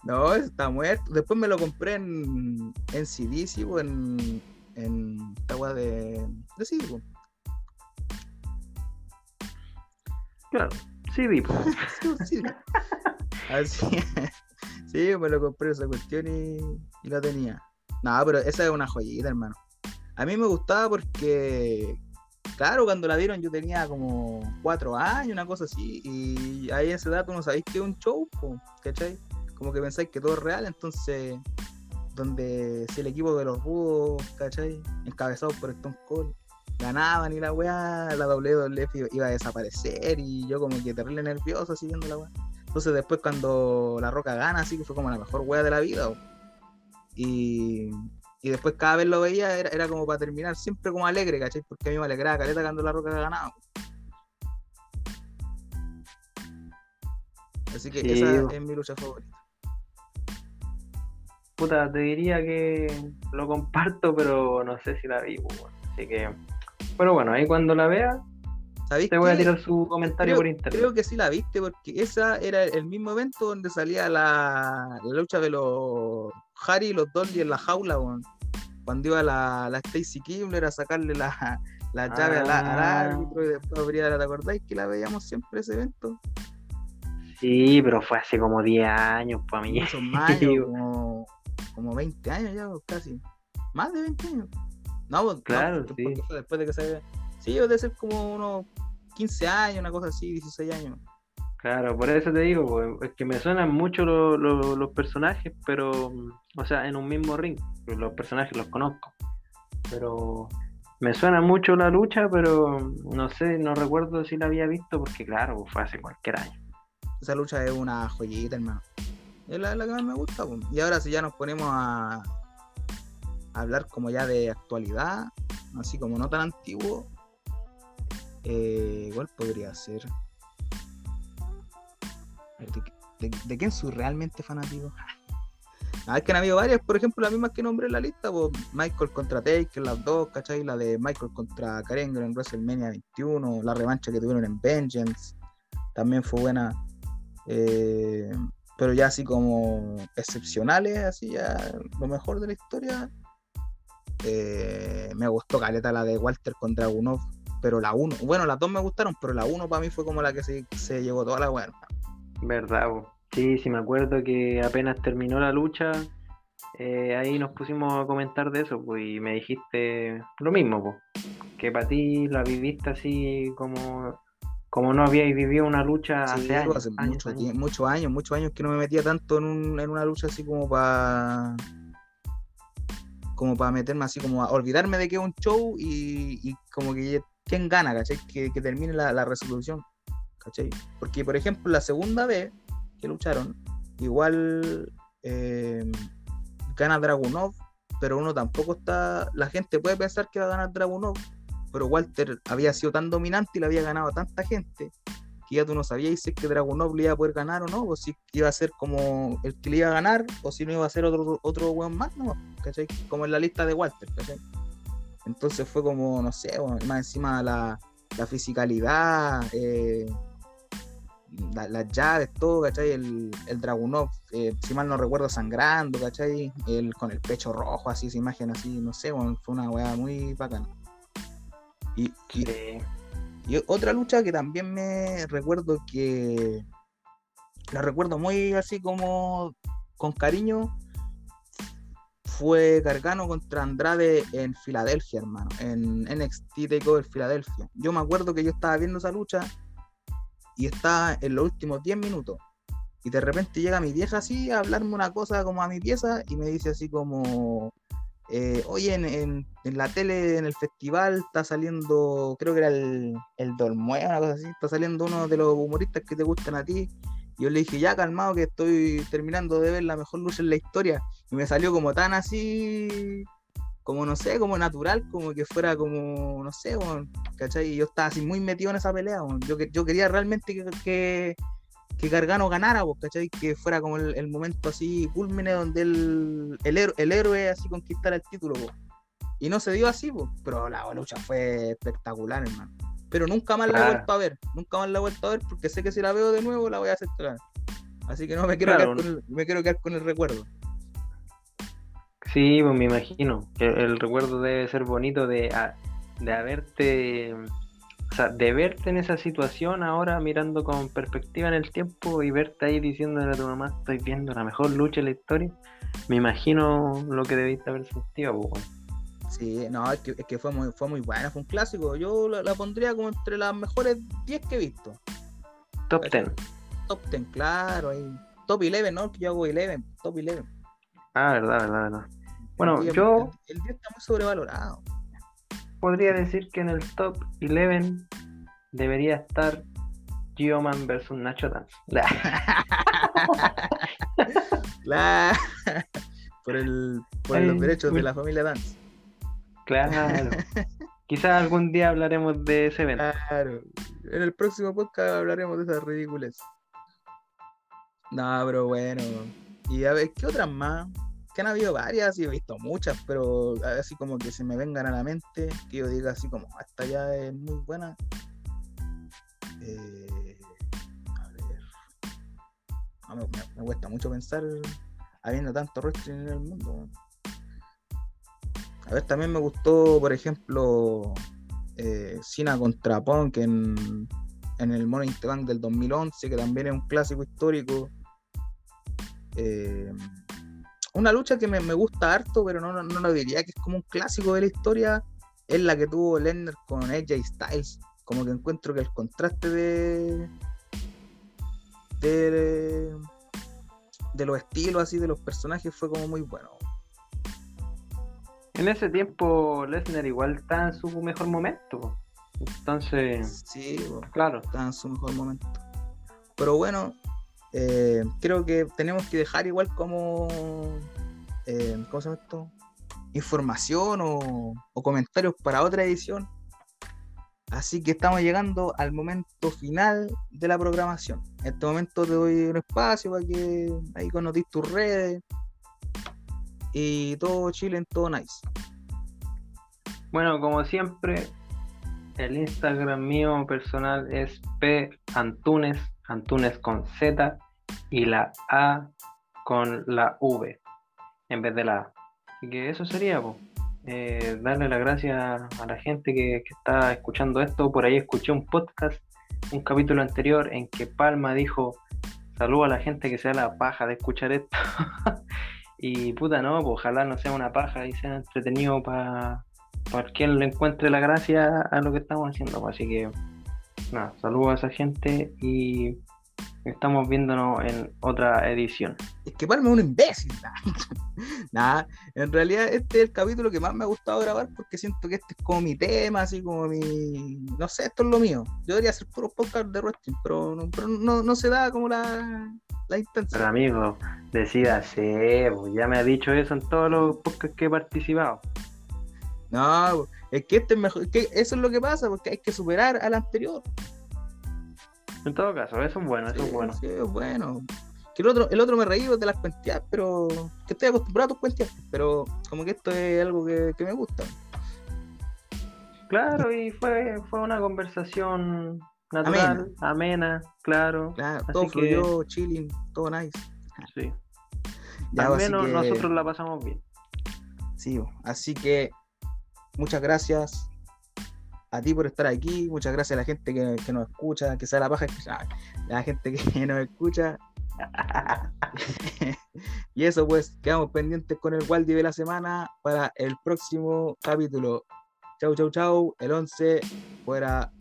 no, está muerto. Después me lo compré en, en CD, sí, en, en agua de, de CD. Claro, CD. sí, Así, sí, me lo compré esa cuestión y, y la tenía. No, pero esa es una joyita, hermano. A mí me gustaba porque, claro, cuando la dieron yo tenía como cuatro años, una cosa así, y ahí en ese dato no sabéis que es un show, ¿cachai? Como que pensáis que todo es real, entonces, donde si el equipo de los rudos, ¿cachai? Encabezados por Stone Cold, ganaban y la weá, la WWF iba a desaparecer, y yo como que terrible nervioso así viendo la weá. Entonces después cuando La Roca gana, así que fue como la mejor weá de la vida, y, después cada vez lo veía, era, como para terminar siempre como alegre, ¿cachai? Porque a mí me alegraba caleta cuando la roca ganado. Así que esa es mi lucha favorita. Puta, te diría que lo comparto, pero no sé si la vi, pues, así que. Pero bueno, ahí cuando la vea, te voy a tirar su comentario por internet. Creo que sí la viste, porque esa era el mismo evento donde salía la, la lucha de los Harry y los Dolly en la jaula, cuando iba la, la Stacy Kimler a sacarle la, la llave al, ah. árbitro y después abría, ¿te acordáis que la veíamos siempre ese evento? Sí, pero fue hace como 10 años para mí. como, como 20 años ya, casi. Más de 20 años. No, pues, claro, sí. después de que se... Sí, debe ser como unos 15 años, una cosa así, 16 años. Claro, por eso te digo, es que me suenan mucho los personajes, pero, o sea, en un mismo ring, los personajes los conozco, pero me suena mucho la lucha, pero no sé, no recuerdo si la había visto, porque claro, fue hace cualquier año. Esa lucha es una joyita, hermano. Es la, que más me gusta. Y ahora si ya nos ponemos a, hablar como ya de actualidad, así como no tan antiguo, eh, igual podría ser de, quién soy realmente fanático. Ah, es que han habido varias, por ejemplo, las mismas que nombré en la lista, Michael contra Taker, las dos, ¿cachai? La de Michael contra Karen en WrestleMania 21, la revancha que tuvieron en Vengeance, también fue buena. Eh, pero ya así como excepcionales, así ya lo mejor de la historia. Eh, me gustó Caleta la de Walter contra Dragunov, pero la 1, bueno, las dos me gustaron, pero la 1 para mí fue como la que se, se llevó toda la buena. Verdad, sí, sí me acuerdo que apenas terminó la lucha, eh, ahí nos pusimos a comentar de eso, pues, y me dijiste lo mismo, pues, que para ti la viviste así como, como no habíais vivido una lucha hace, pues, años, hace muchos años, muchos años que no me metía tanto en, un, en una lucha así como para como para meterme así como a olvidarme de que es un show y, como que quién gana, ¿cachai? Que, que termine la, la resolución. Porque, por ejemplo, la segunda vez que lucharon, igual eh, gana Dragunov, pero uno tampoco está. La gente puede pensar que va a ganar Dragunov, pero Walter había sido tan dominante y le había ganado a tanta gente que ya tú no sabías si es que Dragunov le iba a poder ganar o no, o si iba a ser como el que le iba a ganar, o si no iba a ser otro, otro weón más, ¿no? Como en la lista de Walter, Entonces fue como, no sé, más encima la, la fisicalidad, eh, las llaves, todo, ¿cachai? El, el Dragunov, eh, si mal no recuerdo, sangrando, ¿cachai? El, con el pecho rojo, así, esa imagen así, no sé, fue una weá muy bacana. Y, y, otra lucha que también me recuerdo que la recuerdo muy así como con cariño fue Gargano contra Andrade en Filadelfia, hermano, en NXT Takeover Filadelfia. Yo me acuerdo que yo estaba viendo esa lucha y está en los últimos 10 minutos. Y de repente llega mi vieja así a hablarme una cosa como a mi pieza y me dice así como, eh, oye, en, en, la tele, en el festival, está saliendo, creo que era el, el Dolmue, una cosa así, está saliendo uno de los humoristas que te gustan a ti. Yo le dije, ya calmado, que estoy terminando de ver la mejor lucha en la historia. Y me salió como tan así, como no sé, como natural, como que fuera como, no sé, ¿cachai? Y yo estaba así muy metido en esa pelea. Yo, yo quería realmente que que Gargano ganara, ¿cachai? Que fuera como el, momento así culmine donde el, el, héroe así conquistara el título, Y no se dio así, pero la lucha fue espectacular, hermano. Pero nunca más la he vuelto a ver, nunca más la he vuelto a ver porque sé que si la veo de nuevo la voy a hacer Así que no me quiero, quedar, con el, me quiero quedar con el recuerdo. Sí, pues me imagino. El, el recuerdo debe ser bonito de, de haberte o sea, de verte en esa situación ahora mirando con perspectiva en el tiempo y verte ahí diciéndole a tu mamá, estoy viendo la mejor lucha de la historia, me imagino lo que debiste haber sentido, pues, Sí, no, es que, fue, muy, fue muy buena, fue un clásico. Yo la, pondría como entre las mejores 10 que he visto. Top 10. Top 10, claro. Top 11, ¿no? Yo hago 11, top 11. Ah, verdad, verdad, verdad. Bueno, yo... El, el día está muy sobrevalorado podría decir que en el top 11 debería estar Geoman versus Nacho Dance. por el, por los derechos de la familia Dance. Claro. Quizás algún día hablaremos de ese evento. Claro. En el próximo podcast hablaremos de esas ridículas. No, pero bueno. Y a ver, ¿qué otras más? Que han habido varias y he visto muchas, pero así como que se me vengan a la mente, que yo diga así como, esta ya es muy buena. Eh, a ver. me, cuesta mucho pensar habiendo tanto wrestling en el mundo. A ver, también me gustó, por ejemplo, eh, contra Punk en, en el Money Bank del 2011, que también es un clásico histórico. Eh, una lucha que me, gusta harto, pero no, no, lo diría que es como un clásico de la historia, es la que tuvo Lennon con AJ Styles. Como que encuentro que el contraste de, de, de los estilos así de los personajes fue como muy bueno. En ese tiempo Lesnar igual está en su mejor momento. Entonces, sí, claro, está en su mejor momento. Pero bueno, eh, creo que tenemos que dejar igual como, eh, ¿cómo se llama esto? Información o, comentarios para otra edición. Así que estamos llegando al momento final de la programación. En este momento te doy un espacio para que ahí conozcas tus redes y todo chile en todo nice. Bueno, como siempre, el Instagram mío personal es P Antunes, Antunes con Z y la A con la V en vez de la A. Así que eso sería, eh, darle las gracias a la gente que, está escuchando esto. Por ahí escuché un podcast, un capítulo anterior en que Palma dijo, saludo a la gente que sea la paja de escuchar esto. y puta, no, pues ojalá no sea una paja y sea entretenido para quien le encuentre la gracia a lo que estamos haciendo. Así que, nada, saludo a esa gente y Estamos viéndonos en otra edición. Es que Palma es un imbécil. Nada, en realidad este es el capítulo que más me ha gustado grabar porque siento que este es como mi tema, así como mi. No sé, esto es lo mío. Yo debería hacer puros podcasts de wrestling, pero, no, no, se da como la, la instancia. Pero amigo, decídase, ya me ha dicho eso en todos los podcasts que he participado. No, es que este es mejor, que eso es lo que pasa, porque hay que superar al anterior. En todo caso, eso es bueno, eso es bueno. Sí, es bueno. Que el otro, el otro me reí de las cuentas, pero que estoy acostumbrado a tus cuentas, pero como que esto es algo que, me gusta. Claro, y fue, fue una conversación natural, amena, claro. Claro, todo fluyó, chilling, todo nice. Sí. Al menos nosotros la pasamos bien. Sí, así que muchas gracias a ti por estar aquí, muchas gracias a la gente que, nos escucha, que sea la paja, la gente que nos escucha. y eso pues, quedamos pendientes con el Waldi de la semana para el próximo capítulo. Chau, chau, chau. El 11 fuera